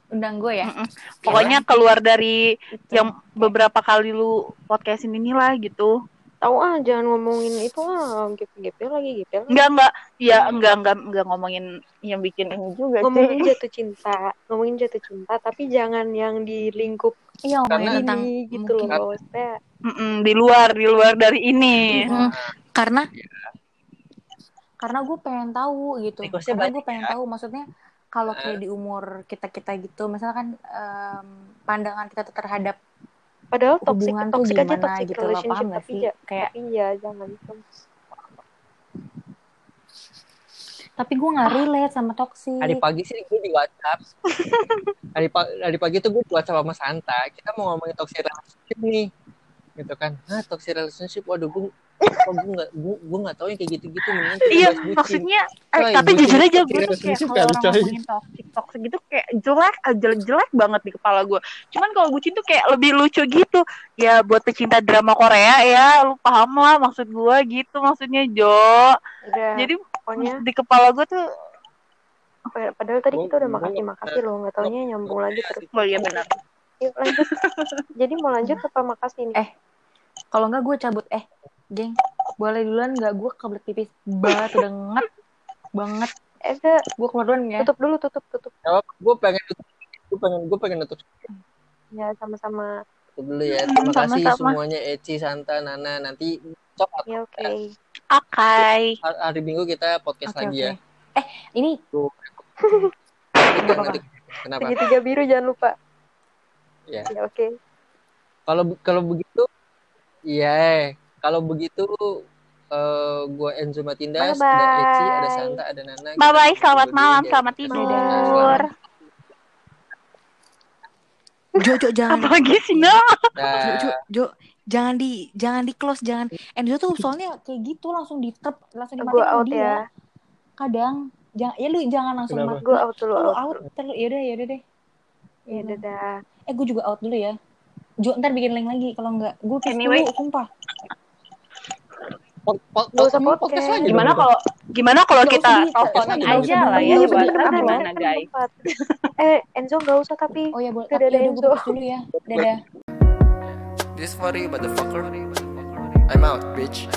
Undang gue ya. Mm-mm. Pokoknya keluar dari yang beberapa kali lu podcastin inilah gitu. Tahu ah, jangan ngomongin itu ah, GP-GP lagi GP lagi. Enggak enggak, ya enggak enggak enggak ngomongin yang bikin ini juga Ngomongin sih. jatuh cinta, ngomongin jatuh cinta, tapi jangan yang di lingkup Iya ngomongin Karena- tentang ini gitu loh, maksudnya. Mm-mm, di luar di luar dari ini. Mm, karena Karena gue pengen tahu gitu. Karena gue pengen ya. tahu maksudnya kalau kayak di umur kita-kita gitu, misalkan em, pandangan kita terhadap Padahal toxic, hubungan tuh toxic aja gimana toxic gitu loh, relationship, paham gak tapi sih? ya, Kayak tapi ya jangan. Tapi gue nggak relate sama toxic. Hari pagi sih gue di WhatsApp. [LAUGHS] hari, pa- hari pagi tuh gue di WhatsApp sama Santa. Kita mau ngomongin toxic relationship nih. Gitu kan. Hah, toxic relationship. Waduh, gue kok gue gak, gue, gue gak tau yang kayak gitu-gitu. Iya, maksudnya eh, Coy, tapi jujur aja gue tuh kayak kalau orang coy. ngomongin toxic toxic gitu kayak jelek eh, jelek jelek banget di kepala gue. Cuman kalau bucin tuh kayak lebih lucu gitu. Ya buat pecinta drama Korea ya, lu paham lah maksud gue gitu maksudnya Jo. Udah, Jadi pokoknya di kepala gue tuh padahal tadi kita udah gua makasih makasih loh, nggak taunya nyambung lagi terus. oh iya benar. Yuk lanjut. Jadi mau lanjut apa makasih nih? Eh, Kalau nggak gue cabut. Eh, geng, boleh duluan nggak gue kebelet pipis banget udah nget banget. Eh, udah, Gue keluar duluan ya. tutup dulu, tutup, tutup. Gue pengen tutup. Gue pengen, gue pengen nutup Ya sama-sama. tutup dulu ya. Terima kasih Sama-sama. semuanya Eci, Santa, Nana. Nanti cok Ya oke. Oke. hari, hari Minggu kita podcast Oke, lagi oke. ya. Eh, ini Enggak, [LAUGHS] nanti. Kenapa? Segitiga biru jangan lupa. Ya. Ya oke. Kalau kalau begitu, iya. Kalau begitu, eh gue Enzo Matindas, ada. Eci, ada Santa, ada Nana. Bye bye, Kita selamat malam, selamat tidur. sudah [LAUGHS] Jo, Jo, jangan. Apalagi sih no? Jo, Jo, jangan di jangan di close, jangan. Enzo tuh soalnya kayak gitu langsung di tep, langsung dimatiin sama out dia. ya. Kadang jangan ya lu jangan langsung Kenapa? mati. Gue out dulu. Lu Out. out, terus yaudah yaudah deh. Ya dadah. Eh gue juga out dulu ya. Jo, ntar bikin link lagi kalau enggak. Gue pipis Anyway. dulu, sumpah. Po- po- Nggak usah ini podcast. podcast lagi Gimana kalau gimana kalau kita teleponan aja lah ya buat gimana guys? Eh, Enzo nggak usah tapi. Oh ya boleh. Dadah, Ya udah gue Enzo. dulu ya. Dadah. This for you, motherfucker. I'm out, bitch.